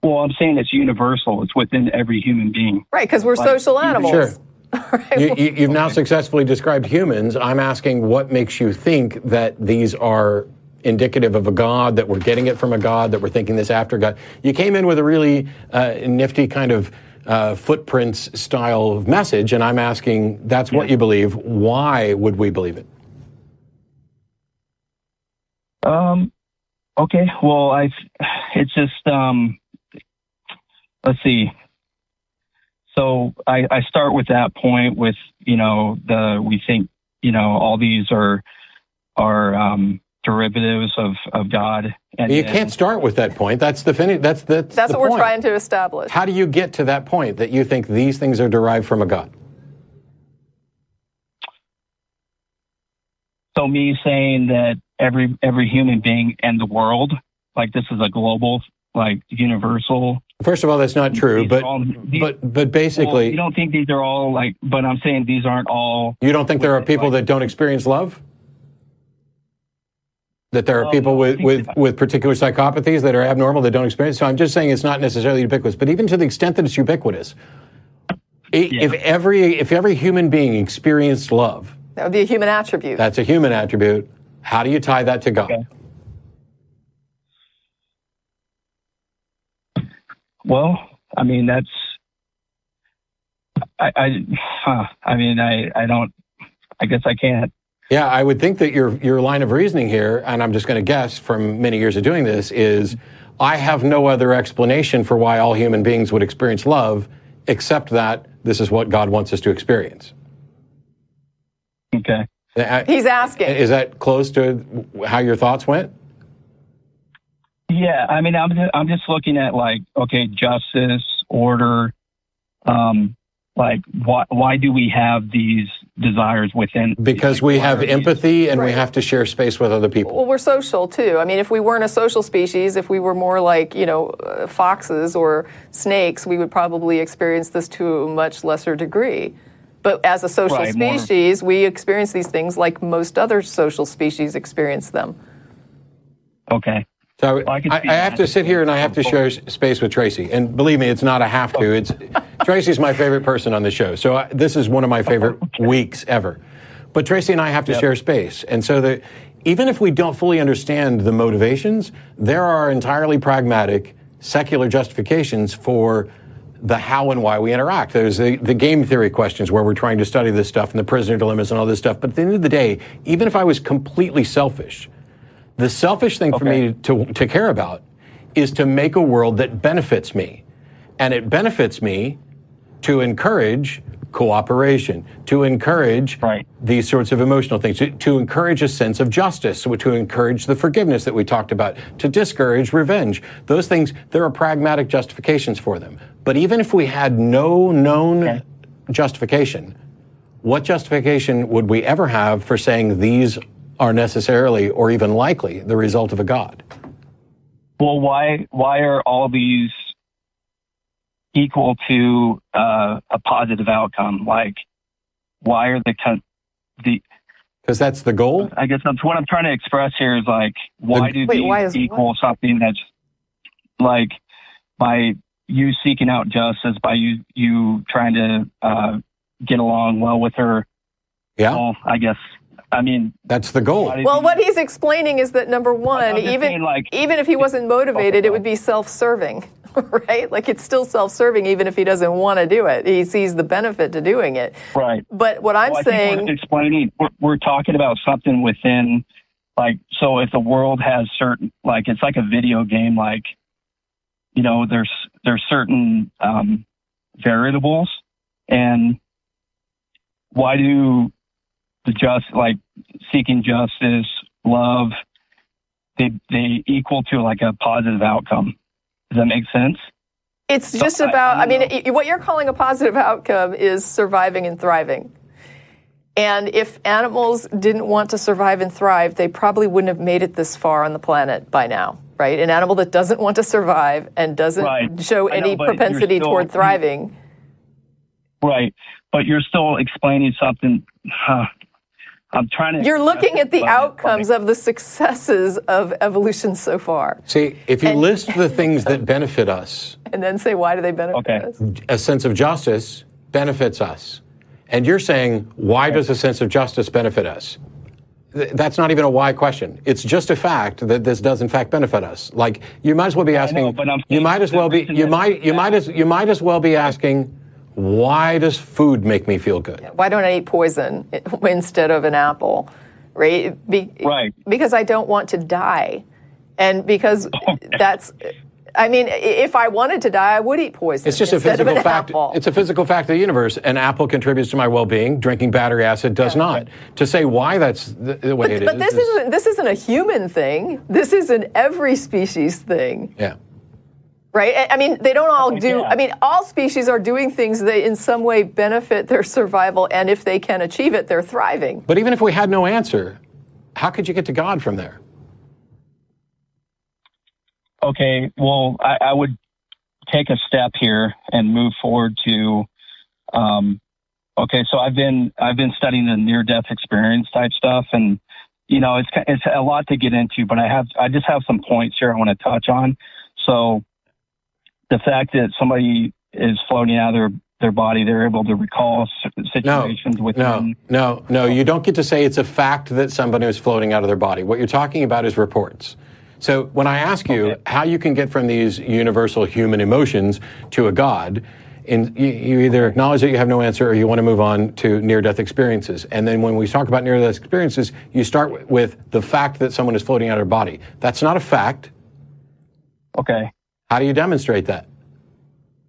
Well, I'm saying it's universal. It's within every human being. Right, because we're Like, social animals. Sure. Right? You, you, you've now successfully described humans. I'm asking what makes you think that these are indicative of a God, that we're getting it from a God, that we're thinking this after God. You came in with a really uh, nifty kind of uh, footprints style of message, and I'm asking that's what you believe. Why would we believe it? Um, okay. Well, I, it's just, um, let's see. So I, I start with that point with, you know, the, we think, you know, all these are, are, um, derivatives of, of God. And You can't start with that point. That's the finish. That's that's, That's the what we're trying to establish. How do you get to that point that you think these things are derived from a God? So me saying that every, every human being and the world, like this is a global, like universal. First of all, that's not true, These but all- these- but but Well, basically, you don't think these are all like, but I'm saying these aren't all You don't think there are people like- that don't experience love? That there are Um, people with, with, with particular psychopathies that are abnormal that don't experience. So I'm just saying it's not necessarily ubiquitous, but even to the extent that it's ubiquitous, i- if every if every human being experienced love, That would be a human attribute. that's a human attribute. How do you tie that to God? Okay. Well, I mean that's. I, I, huh, I mean, I, I don't. I guess I can't Yeah, I would think that your your line of reasoning here, and I'm just going to guess from many years of doing this, is I have no other explanation for why all human beings would experience love, except that this is what God wants us to experience. Okay. He's asking. Is that close to how your thoughts went? Yeah, I mean, I'm just, I'm just looking at like, okay, justice, order, um, like why why do we have these desires within? Because we have empathy and we have to share space with other people. Well, we're social too. I mean, if we weren't a social species, if we were more like, you know, uh, foxes or snakes, we would probably experience this to a much lesser degree. But as a social Right, more- species, we experience these things like most other social species experience them. Okay. So Well, I I, I have to sit here and I have to share space with Tracie. And believe me, it's not a have to. It's Tracie's my favorite person on the show. So I, this is one of my favorite weeks ever. But Tracie and I have to share space. And so that even if we don't fully understand the motivations, there are entirely pragmatic secular justifications for the how and why we interact. There's the, the game theory questions where we're trying to study this stuff and the prisoner dilemmas and all this stuff. But at the end of the day, even if I was completely selfish, the selfish thing for me to, to care about is to make a world that benefits me. And it benefits me to encourage cooperation, to encourage Right. these sorts of emotional things, to, to encourage a sense of justice, to encourage the forgiveness that we talked about, to discourage revenge. Those things, there are pragmatic justifications for them. But even if we had no known Okay. justification, what justification would we ever have for saying these are necessarily or even likely the result of a God? Well, why why are all these equal to uh, a positive outcome? Like, why are the con- the Because that's the goal. I guess that's what I'm trying to express here is like, why do Wait, these why is equal something that's like by you seeking out justice, by you you trying to uh, get along well with her? Yeah, Well, I guess I mean, that's the goal. Well, what he's explaining is that number one, even like- even if he wasn't motivated, it would be self-serving, right? Like it's still self-serving, even if he doesn't want to do it. He sees the benefit to doing it. right? But what I'm Well, saying, we're explaining we're, we're talking about something within like so if the world has certain like it's like a video game like you know there's there's certain um, variables and why do the just like seeking justice love they they equal to like a positive outcome does that make sense it's just about. I I, mean, don't what you're calling a positive outcome is surviving and thriving. And if animals didn't want to survive and thrive, they probably wouldn't have made it this far on the planet by now, right? An animal that doesn't want to survive and doesn't Right. show I know, any propensity still- toward thriving. right but you're still explaining something huh, i'm trying to You're looking at the outcomes of the successes of evolution so far, See, if you And- list the things that benefit us, and then say why do they benefit Okay. us? a sense of justice benefits us. And you're saying, why does a sense of justice benefit us? That's not even a why question. It's just a fact that this does in fact benefit us. Like you might as well be asking. know, but I'm you might as well be. You might. You might as. You might as well be asking, why does food make me feel good? Why don't I eat poison instead of an apple? Right? Be- Right. Because I don't want to die. And because that's, I mean, if I wanted to die, I would eat poison. It's just a instead of physical fact. apple. It's a physical fact of the universe. An apple contributes to my well-being. Drinking battery acid does not. To say why that's the, the way it is. but this is- isn't this isn't a human thing. This is an every species thing, Yeah. Right? I- I mean, they don't all do. Yeah. I mean, all species are doing things that in some way benefit their survival, and if they can achieve it, they're thriving. But even if we had no answer, how could you get to God from there? okay, well, I, I would take a step here and move forward to, um, okay, so I've been I've been studying the near death experience type stuff, and you know, it's it's a lot to get into, but I have I just have some points here I want to touch on. So, the fact that somebody is floating out of their their body, they're able to recall No, situations no, within. no, no. You don't get to say it's a fact that somebody is floating out of their body. What you're talking about is reports. So when I ask you Okay. how you can get from these universal human emotions to a God, in, you, you either acknowledge that you have no answer or you want to move on to near death experiences. And then when we talk about near death experiences, you start with the fact that someone is floating out of their body. That's not a fact. Okay. How do you demonstrate that?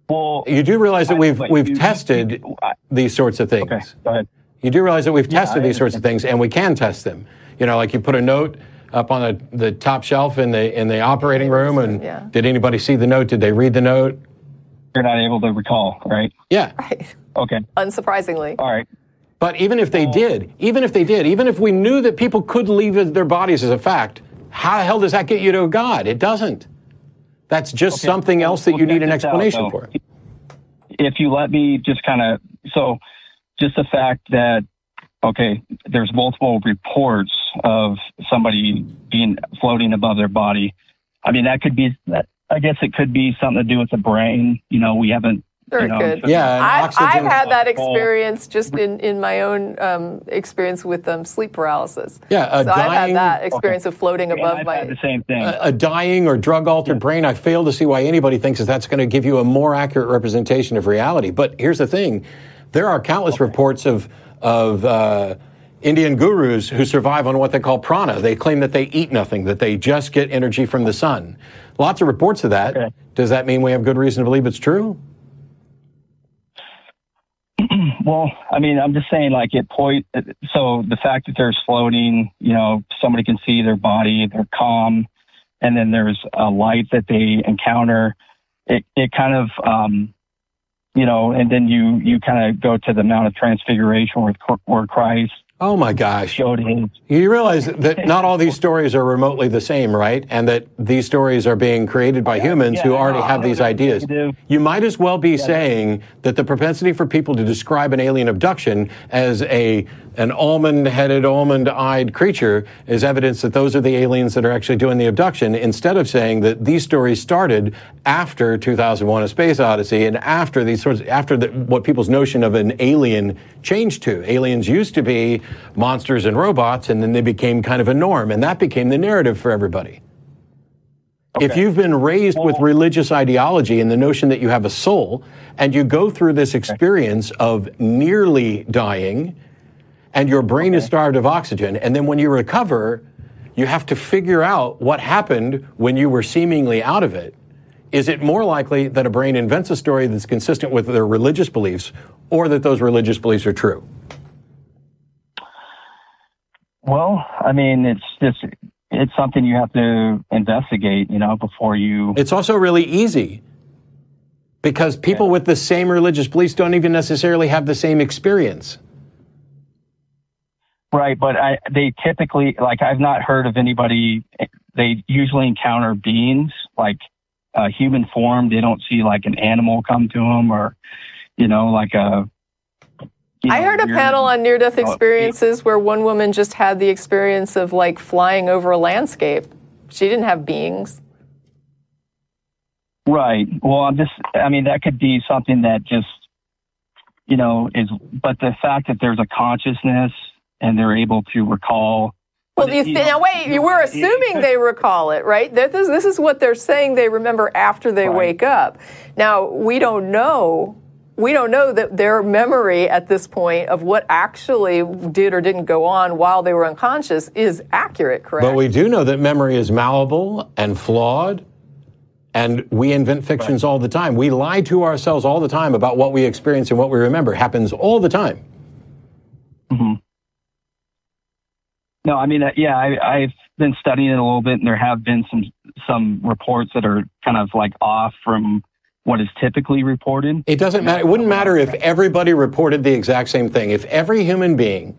Well, You do realize that I- we've but we've you- tested you- I- these sorts of things. okay. Go ahead. You do realize that we've Yeah, tested I these sorts of things, and we can test them. You know, like you put a note up on the, the top shelf in the in the operating room, and Yeah. did anybody see the note? Did they read the note? You're not able to recall, right? Yeah. Right. Okay. Unsurprisingly. All right. But even if they did, even if they did, even if we knew that people could leave their bodies as a fact, how the hell does that get you to a God? It doesn't. That's just Okay, something else that you need an this out, explanation for. if you let me just kind of so just the fact that okay there's multiple reports of somebody being floating above their body. I mean that could be that i guess it could be something to do with the brain. You know we haven't Sure, you it know, could. Yeah, I've, I've had that Full. experience just in, in my own um, experience with um, sleep paralysis. Yeah, a so I've had that experience of floating and above I've my. had the same thing a, a dying or drug altered brain, I fail to see why anybody thinks that that's going to give you a more accurate representation of reality. But here's the thing there are countless reports of, of uh, Indian gurus who survive on what they call prana. They claim that they eat nothing, that they just get energy from the sun. Lots of reports of that. Okay. Does that mean we have good reason to believe it's true? well i mean i'm just saying like it point so the fact that there's floating you know somebody can see their body they're calm and then there's a light that they encounter it it kind of um you know and then you you kind of go to the mount of transfiguration where where christ Oh my gosh. showed his You realize that not all these stories are remotely the same, right? And that these stories are being created by humans yeah, who already have these ideas. You might as well be saying that the propensity for people to describe an alien abduction as a an almond-headed, almond-eyed creature is evidence that those are the aliens that are actually doing the abduction, instead of saying that these stories started after 2001: A Space Odyssey and after these sorts, after the, what people's notion of an alien changed to. Aliens used to be monsters and robots, and then they became kind of a norm, and that became the narrative for everybody. If you've been raised with religious ideology and the notion that you have a soul, and you go through this experience of nearly dying, and your brain is starved of oxygen, and then when you recover, you have to figure out what happened when you were seemingly out of it. Is it more likely that a brain invents a story that's consistent with their religious beliefs, or that those religious beliefs are true? well i mean it's just it's something you have to investigate you know before you It's also really easy because people with the same religious beliefs don't even necessarily have the same experience. Right, but I, they typically like I've not heard of anybody. They usually encounter beings like uh, human form. They don't see like an animal come to them, or you know, like a. I know, heard a panel on near death Oh, experiences where one woman just had the experience of like flying over a landscape. She didn't have beings. Right. Well, I'm just. I mean, that could be something that just, you know, is. But the fact that there's a consciousness and they're able to recall. Well, you it- th- now wait, you were it- it assuming they recall it, right? This is, this is what they're saying they remember after they Right. wake up. Now, we don't know. We don't know that their memory at this point of what actually did or didn't go on while they were unconscious is accurate, correct? But we do know that memory is malleable and flawed, and we invent fictions all the time. We lie to ourselves all the time about what we experience and what we remember. It happens all the time. No, I mean, uh, yeah, I, I've been studying it a little bit, and there have been some some reports that are kind of like off from what is typically reported. It doesn't matter. It wouldn't matter if everybody reported the exact same thing. If every human being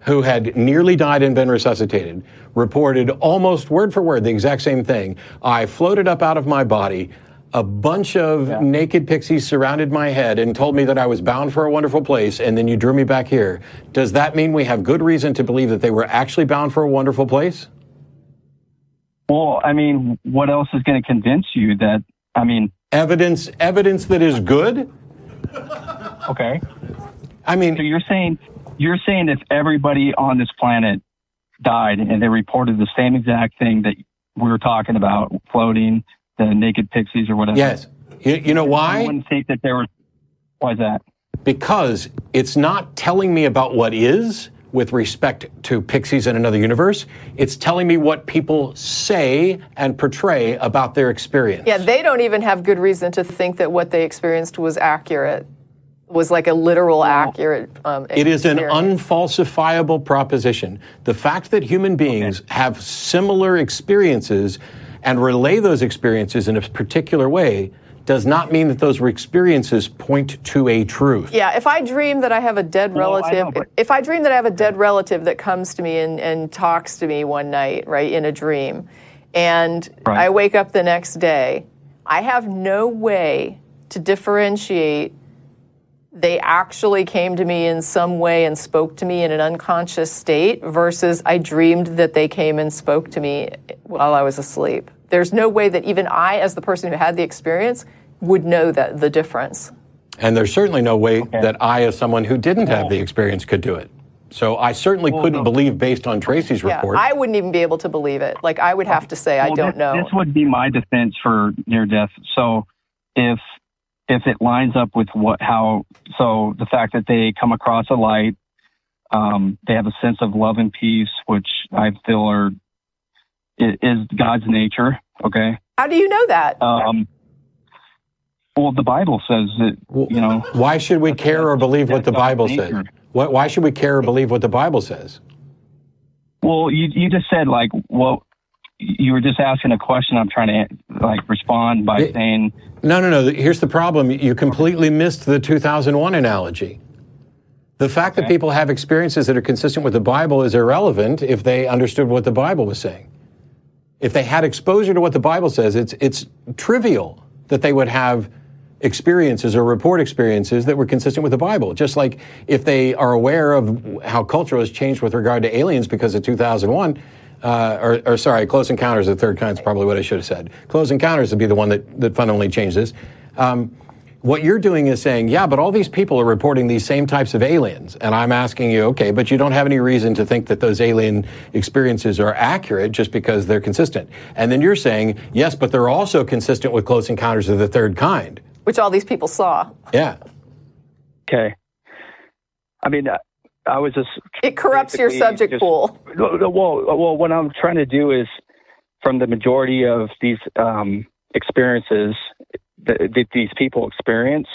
who had nearly died and been resuscitated reported almost word for word the exact same thing. I floated up out of my body. A bunch of naked pixies surrounded my head and told me that I was bound for a wonderful place, and then you drew me back here. Does that mean we have good reason to believe that they were actually bound for a wonderful place? Well, I mean, what else is going to convince you that? I mean, Evidence, evidence that is good? okay. I mean, So you're saying you're saying if everybody on this planet died and they reported the same exact thing that we were talking about, floating, the naked pixies or whatever. yes. You, you know I why? wouldn't think that there was. Why is that? Because it's not telling me about what is with respect to Pixies in another universe. It's telling me what people say and portray about their experience. Yeah, they don't even have good reason to think that what they experienced was accurate, was like a literal accurate. Um, It is an unfalsifiable proposition. The fact that human beings have similar experiences and relay those experiences in a particular way does not mean that those experiences point to a truth. Yeah, if I dream that I have a dead Well, I relative, know, but- if I dream that I have a dead relative that comes to me and, and talks to me one night, right, in a dream, and Right. I wake up the next day, I have no way to differentiate they actually came to me in some way and spoke to me in an unconscious state versus I dreamed that they came and spoke to me while I was asleep. There's no way that even I, as the person who had the experience, would know that the difference. And there's certainly no way that I, as someone who didn't have the experience, could do it. So I certainly oh, couldn't believe, based on Tracie's Yeah, report. I wouldn't even be able to believe it. Like I would have to say, I don't this, know. This would be my defense for near death. So if if it lines up with what how so the fact that they come across a light, um, they have a sense of love and peace, which I feel are is God's nature. Okay. How do you know that? Um, well, the Bible says that you know. Why should we care or believe what the Bible says? Why, why should we care or believe what the Bible says? Well, you you just said like well. You were just asking a question. I'm trying to like respond by It- saying No, no, no. Here's the problem. You completely missed the 2001 analogy. The fact that people have experiences that are consistent with the Bible is irrelevant if they understood what the Bible was saying. If they had exposure to what the Bible says, it's, it's trivial that they would have experiences or report experiences that were consistent with the Bible. Just like if they are aware of how culture has changed with regard to aliens because of 2001, uh, or, or sorry, Close Encounters of the Third Kind is probably what I should have said. Close Encounters would be the one that, that fundamentally changed this. Um, what you're doing is saying, yeah, but all these people are reporting these same types of aliens. And I'm asking you, okay, but you don't have any reason to think that those alien experiences are accurate just because they're consistent. And then you're saying, yes, but they're also consistent with Close Encounters of the Third Kind. Which all these people saw. Yeah. okay. I mean, I, I was just It corrupts your subject just- pool. Well, well, well, what I'm trying to do is, from the majority of these um, experiences that, that these people experience,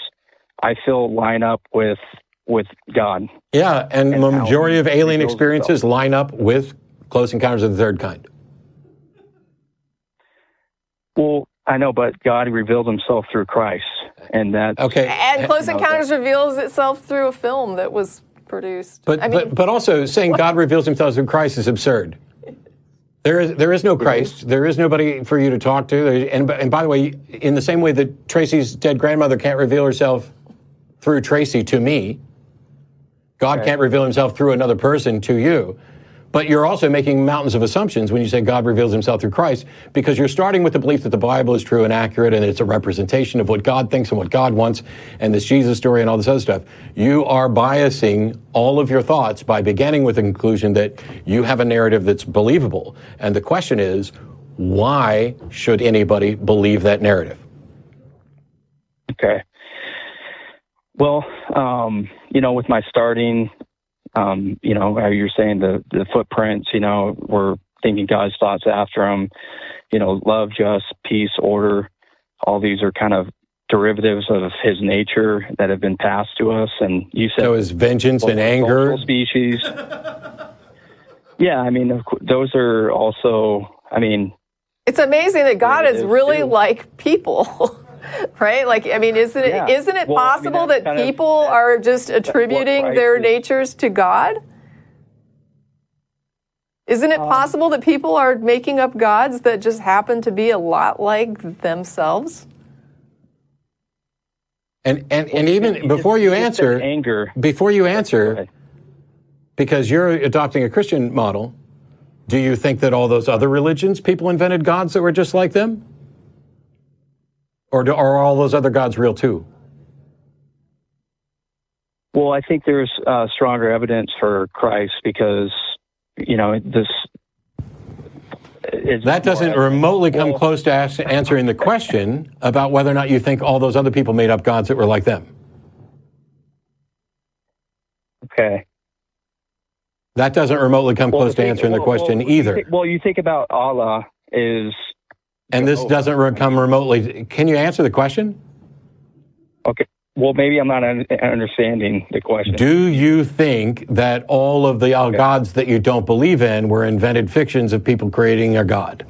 I feel line up with with God. Yeah, and, And the majority of alien reveals experiences line up with Close Encounters of the Third Kind. Well, I know, but God revealed Himself through Christ, and that Okay. And Close you know, Encounters reveals itself through a film that was produced. But, I mean, but, but also saying God reveals himself through Christ is absurd. There is, there is no Christ. There is nobody for you to talk to. And, and by the way, in the same way that Tracie's dead grandmother can't reveal herself through Tracie to me, God can't reveal himself through another person to you. But you're also making mountains of assumptions when you say God reveals himself through Christ, because you're starting with the belief that the Bible is true and accurate and it's a representation of what God thinks and what God wants and this Jesus story and all this other stuff. You are biasing all of your thoughts by beginning with the conclusion that you have a narrative that's believable. And the question is, why should anybody believe that narrative? Okay. Well, um, you know, with my starting, um, you know, how you're saying the the footprints, you know, we're thinking God's thoughts after them. You know, love, just, peace, order. All these are kind of derivatives of His nature that have been passed to us. And you said So is vengeance well, and anger? species. yeah, I mean, of course, those are also. I mean, it's amazing that God is really too. like people. Right? Like, I mean, isn't it Yeah. not it Well, I mean, possible that kind of- people are just attributing their is- natures to God? Isn't Um, it possible that people are making up gods that just happen to be a lot like themselves? And, and, and you even just- before you answer, anger. before you Go answer, because you're adopting a Christian model, do you think that all those other religions, people invented gods that were just like them? Or do, are all those other gods real too? Well, I think there's uh, stronger evidence for Christ because, you know, this. Is That doesn't more- remotely come well, close to answering the question about whether or not you think all those other people made up gods that were like them. Okay. That doesn't remotely come Well, close to answering the question well, you either. think- well, you think about Allah is and this doesn't re- come remotely. Can you answer the question? okay. Well, maybe I'm not un- understanding the question. Do you think that all of the uh, gods that you don't believe in were invented fictions of people creating a god?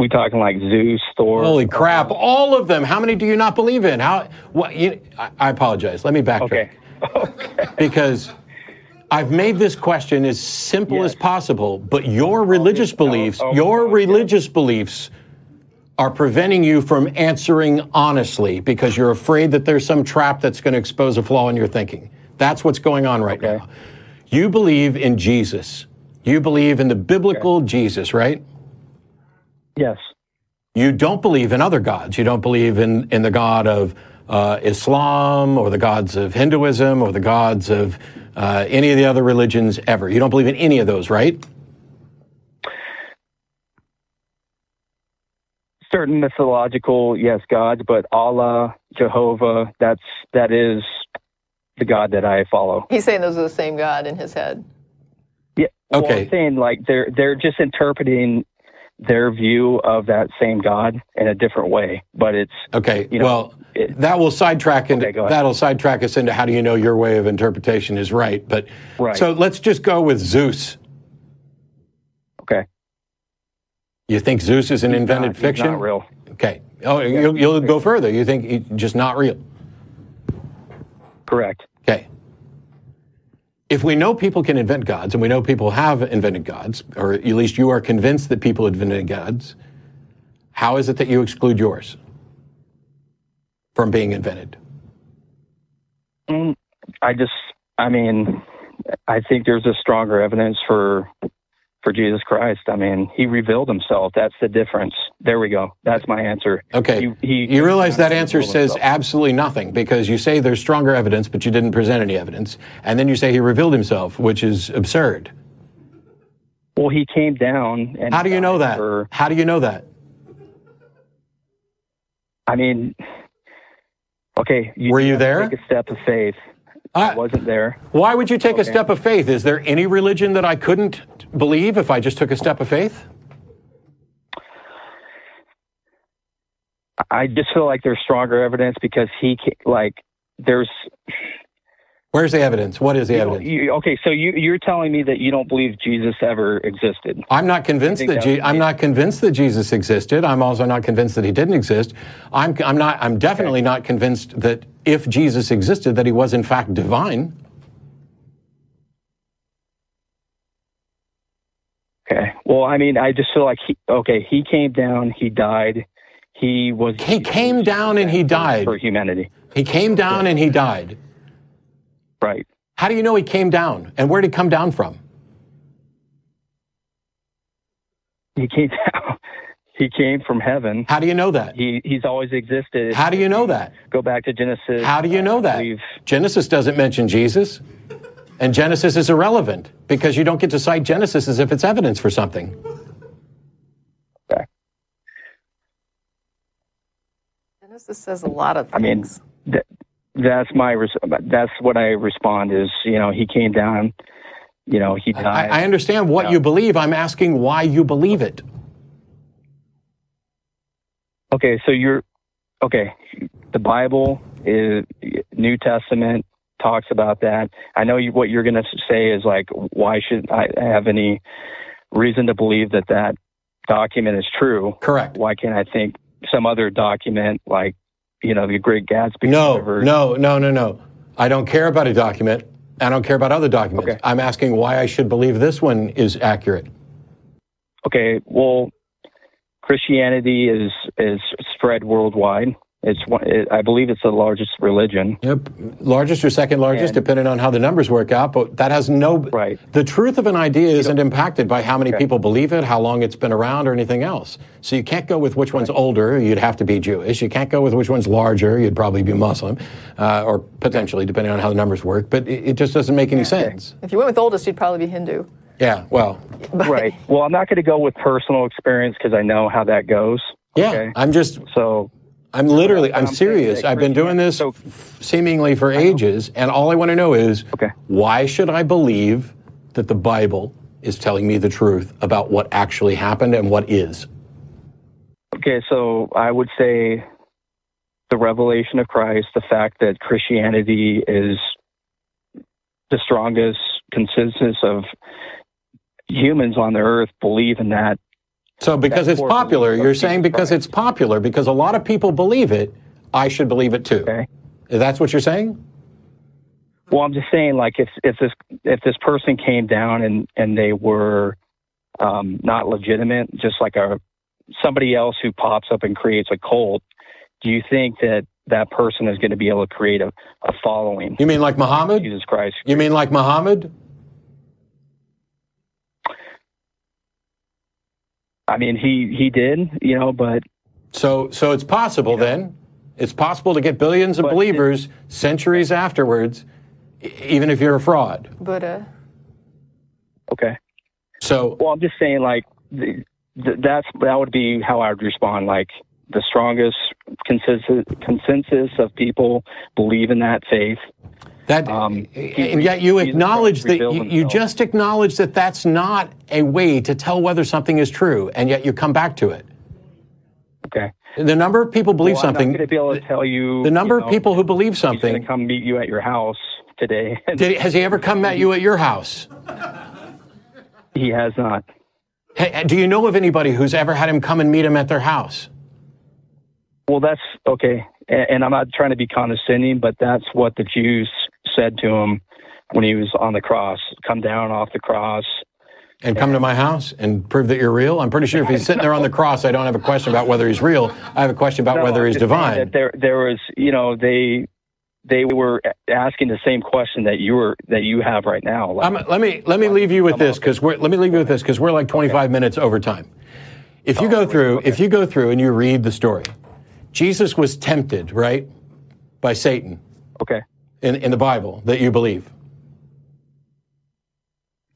we talking like Zeus, Thor? Holy crap! All of them. How many do you not believe in? How? What? You, I, I apologize. Let me backtrack. Okay. because I've made this question as simple as possible, but your religious beliefs, oh, your oh, religious beliefs are preventing you from answering honestly because you're afraid that there's some trap that's going to expose a flaw in your thinking. That's what's going on right Okay. now. You believe in Jesus. You believe in the biblical Jesus, right? Yes. You don't believe in other gods. You don't believe in, in the God of uh, Islam or the gods of Hinduism or the gods of uh, any of the other religions ever. You don't believe in any of those, right? Certain mythological, yes, gods, but Allah, Jehovah, that's that is the God that I follow. He's saying those are the same God in his head. Yeah. Well, Okay. I'm saying like they're they're just interpreting their view of that same God in a different way, but it's Okay. You know, well, it- that will sidetrack into Okay, that'll sidetrack us into how do you know your way of interpretation is right? But Right. so let's just go with Zeus. okay. You think Zeus is an He's invented not- fiction? not real. Okay. Oh, you'll, you'll go further. You think he's just not real? Correct. Okay. If we know people can invent gods, and we know people have invented gods, or at least you are convinced that people invented gods, how is it that you exclude yours from being invented? Mm, I just, I mean, I think there's a stronger evidence for for Jesus Christ. I mean, he revealed himself. That's the difference. There we go. That's my answer. Okay. He- he- you realize that answer says himself. absolutely nothing because you say there's stronger evidence, but you didn't present any evidence. And then you say he revealed himself, which is absurd. Well, he came down. And How do you know that? for- How do you know that? I mean, okay. You Were you there? Take a step of faith. I I- wasn't there. Why would you take a step of faith? Is there any religion that I couldn't believe if I just took a step of faith? I just feel like there's stronger evidence because he, like, there's. Where's the evidence? What is the you evidence? you- okay, so you, you're telling me that you don't believe Jesus ever existed. I'm not convinced that that Je- I'm not convinced that Jesus existed. I'm also not convinced that he didn't exist. I'm I'm not I'm definitely not convinced that if Jesus existed that he was in fact divine. Okay. Well, I mean, I just feel like he. Okay, he came down. He died. He was. He came down and he died. for humanity. He came down and he died. Right. How do you know he came down? And where did he come down from? He came down. He came from heaven. How do you know that? He he's always existed. How do you know that? Go back to Genesis. How do you know uh, that? Genesis doesn't mention Jesus. And Genesis is irrelevant because you don't get to cite Genesis as if it's evidence for something. Okay. Genesis says a lot of I mean, things. th- that's my. Res- that's what I respond is. You know, he came down. You know, he I, died. I understand what Yeah. you believe. I'm asking why you believe it. Okay, so you're okay. The Bible is New Testament talks about that. I know you, what you're going to say is like, why should I have any reason to believe that that document is true? Correct. Why can't I think some other document like, you know, the Great Gatsby? No, whatever? no, no, no, no. I don't care about a document. I don't care about other documents. Okay. I'm asking why I should believe this one is accurate. Okay, well, Christianity is is spread worldwide. It's one. It, I believe it's the largest religion. Yep. Largest or second largest, And- depending on how the numbers work out, but that has no. Right. The truth of an idea isn't impacted by how many Okay. people believe it, how long it's been around, or anything else. So you can't go with which one's older, you'd have to be Jewish. You can't go with which one's larger, you'd probably be Muslim, uh, or potentially, depending on how the numbers work. But it, it just doesn't make any sense. If you went with oldest, you'd probably be Hindu. Yeah, well, right. Well, I'm not going to go with personal experience because I know how that goes. yeah, Okay. I'm just. So I'm literally, I'm I'm serious. I've been doing this So- seemingly for ages, and all I want to know is Okay. why should I believe that the Bible is telling me the truth about what actually happened and what is? Okay, so I would say the revelation of Christ, the fact that Christianity is the strongest consensus of humans on the earth believe in that. So, because it's popular, you're saying because it's popular, because a lot of people believe it, I should believe it too. Okay. That's what you're saying? Well, I'm just saying, like, if if this if this person came down and and they were um, not legitimate, just like a somebody else who pops up and creates a cult, do you think that that person is going to be able to create a, a following? You mean like Muhammad? Jesus Christ. You mean like Muhammad? I mean, he he did, you know, but So, so it's possible then. It's possible to get billions of But it- believers centuries afterwards, even if you're a fraud. Buddha. okay. So, Well, I'm just saying, like, the, th- that's that would be how I would respond. Like, the strongest consensus consensus of people believe in that faith. That, Um, eh, and eh, yet you acknowledge that you, you just acknowledge that that's not a way to tell whether something is true, and yet you come back to it. Okay. The number of people believe well, I'm not something, going to be able to tell you the number you of people who believe He's going something. to come meet you at your house today. Did, has he ever come met you at your house? he has not. Hey, eh, do you know of anybody who's ever had him come and meet him at their house? Well, that's okay. And I'm not trying to be condescending, but that's what the Jews said to him when he was on the cross. Come down off the cross. and come to my house and prove that you're real? I'm pretty sure if he's sitting there on the cross, I don't have a question about whether he's real. I have a question about No, whether he's divine. That there, there was, you know, they they were asking the same question that you were that you have right now. Like, Um, let me let me leave you with this because we're let me leave you with this because we're like 25 minutes over time. If you Oh, go through if you go through and you read the story, Jesus was tempted, right, by Satan okay. In, in the Bible that you believe.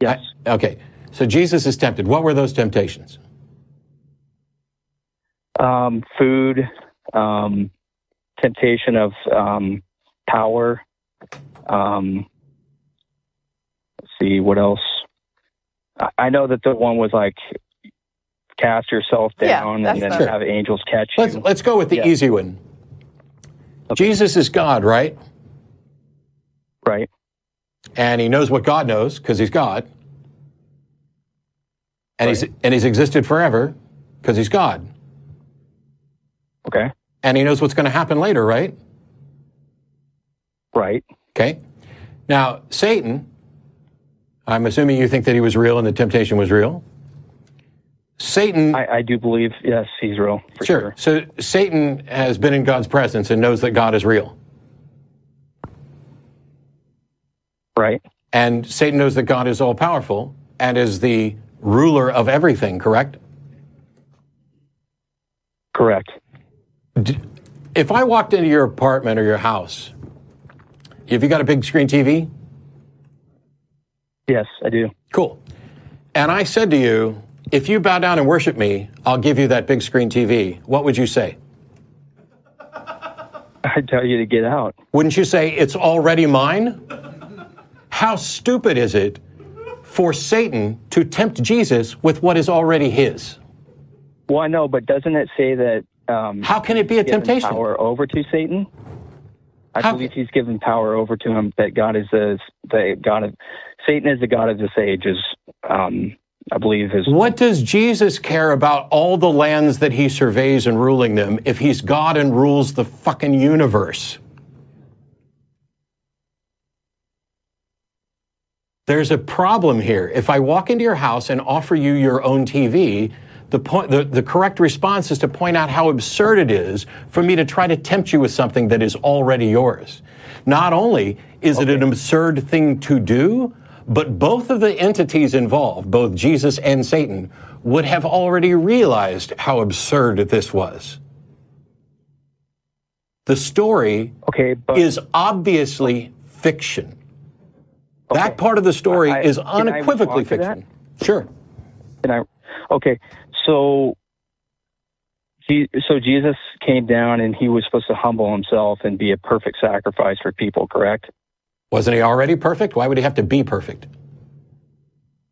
Yes. Okay, so Jesus is tempted. What were those temptations? um, food, um, temptation of um, power. Um, let's see what else. I- I know that the one was like cast yourself down that's and then the- have angels catch Let's you. let's go with the Yeah. easy one. Jesus is God, right? Right. and he knows what God knows because he's God, and he's and he's existed forever because he's God, Okay. and he knows what's going to happen later, right? Right. Okay. Now Satan, I'm assuming you think that he was real and the temptation was real. Satan, I, I do believe yes, he's real for sure. sure. So Satan has been in God's presence and knows that God is real, Right. and Satan knows that God is all powerful and is the ruler of everything. Correct? Correct. If I walked into your apartment or your house, have you got a big screen TV? Yes, I do. Cool. And I said to you, if you bow down and worship me, I'll give you that big screen TV. What would you say? I'd tell you to get out. Wouldn't you say it's already mine? How stupid is it for Satan to tempt Jesus with what is already his? Well, I know, but doesn't it say that um, How can it be a temptation? power over to Satan? I How- believe he's given power over to him. That God is the the God of Satan is the God of this age. Is um, I believe is What does Jesus care about all the lands that he surveys and ruling them if he's God and rules the fucking universe? There's a problem here. If I walk into your house and offer you your own TV, the, point, the, the correct response is to point out how absurd it is for me to try to tempt you with something that is already yours. Not only is it an absurd thing to do, but both of the entities involved, both Jesus and Satan, would have already realized how absurd this was. The story okay, but is obviously fiction. That part of the story I- is unequivocally fiction. Sure. and I okay, so so Jesus came down and he was supposed to humble himself and be a perfect sacrifice for people, correct? Wasn't he already perfect? Why would he have to be perfect?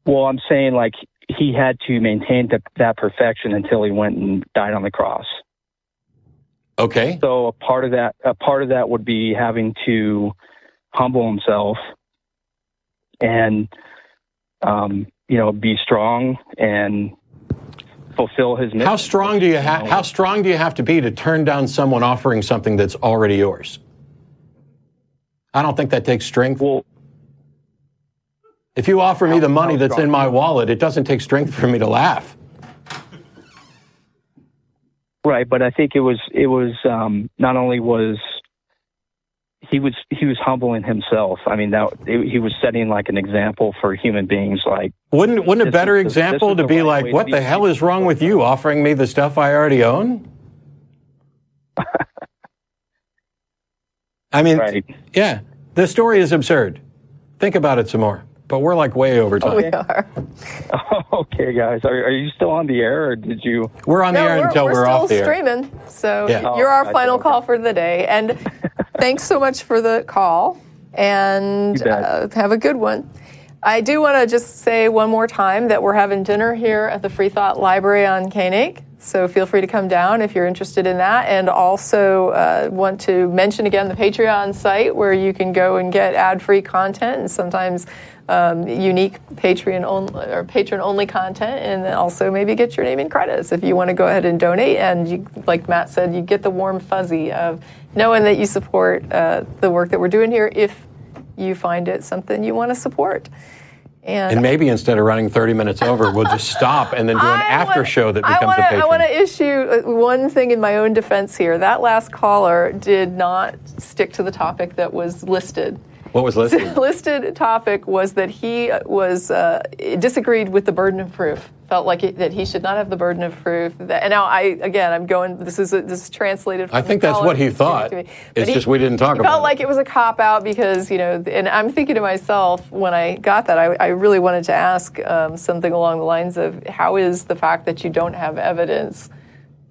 Well, I'm saying like he had to maintain the, that perfection until he went and died on the cross. Okay. So a part of that, a part of that would be having to humble himself and, um, you know, be strong and fulfill his mission. How strong do you have? How strong do you have to be to turn down someone offering something that's already yours? I don't think that takes strength. Well, if you offer me the money that's in my wallet, it doesn't take strength for me to laugh. Right, but I think it was it was um, not only was he was he was humbling himself. I mean that he was setting like an example for human beings. Like Wouldn't wouldn't a better is example to be right like, what be the hell is wrong with you offering me the stuff I already own? I mean, right, yeah, the story is absurd. Think about it some more. But we're like way over time. We are. okay, guys, are, are you still on the air, or did you? We're on the air we're, until we're off. we're, still off the air. streaming. So Yeah. you're Oh, our gotcha, final call for the day. And thanks so much for the call. And uh, have a good one. I do want to just say one more time that we're having dinner here at the Free Thought Library on Koenig. So feel free to come down if you're interested in that. And also uh, want to mention again the Patreon site where you can go and get ad-free content and sometimes um, unique Patreon only, or patron only content, and then also maybe get your name in credits if you want to go ahead and donate. And you, like Matt said, you get the warm fuzzy of knowing that you support uh, the work that we're doing here if you find it something you want to support. And, And maybe instead of running 30 minutes over, we'll just stop and then do an I after wanna- show that I becomes wanna, a patron. I want to issue uh, one thing in my own defense here. That last caller did not stick to the topic that was listed. What was listed? The listed topic was that he was uh, disagreed with the burden of proof. Felt like it, that he should not have the burden of proof. That, and now I again I'm going. This is this is translated. From I think that's what he thought. giving it to me. It's he- just we didn't talk about Felt it. like it was a cop out because you know. And I'm thinking to myself when I got that, I, I really wanted to ask um, something along the lines of how is the fact that you don't have evidence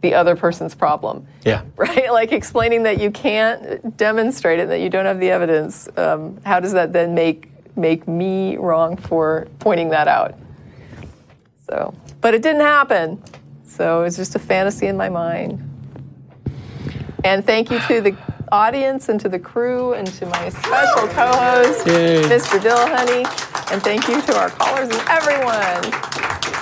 the other person's problem yeah. right? Like explaining that you can't demonstrate it, that you don't have the evidence. Um, how does that then make make me wrong for pointing that out? So, but it didn't happen. So it's just a fantasy in my mind. And thank you to the audience and to the crew and to my special co-host, Yay. Mr. Dillahunty, and thank you to our callers and everyone.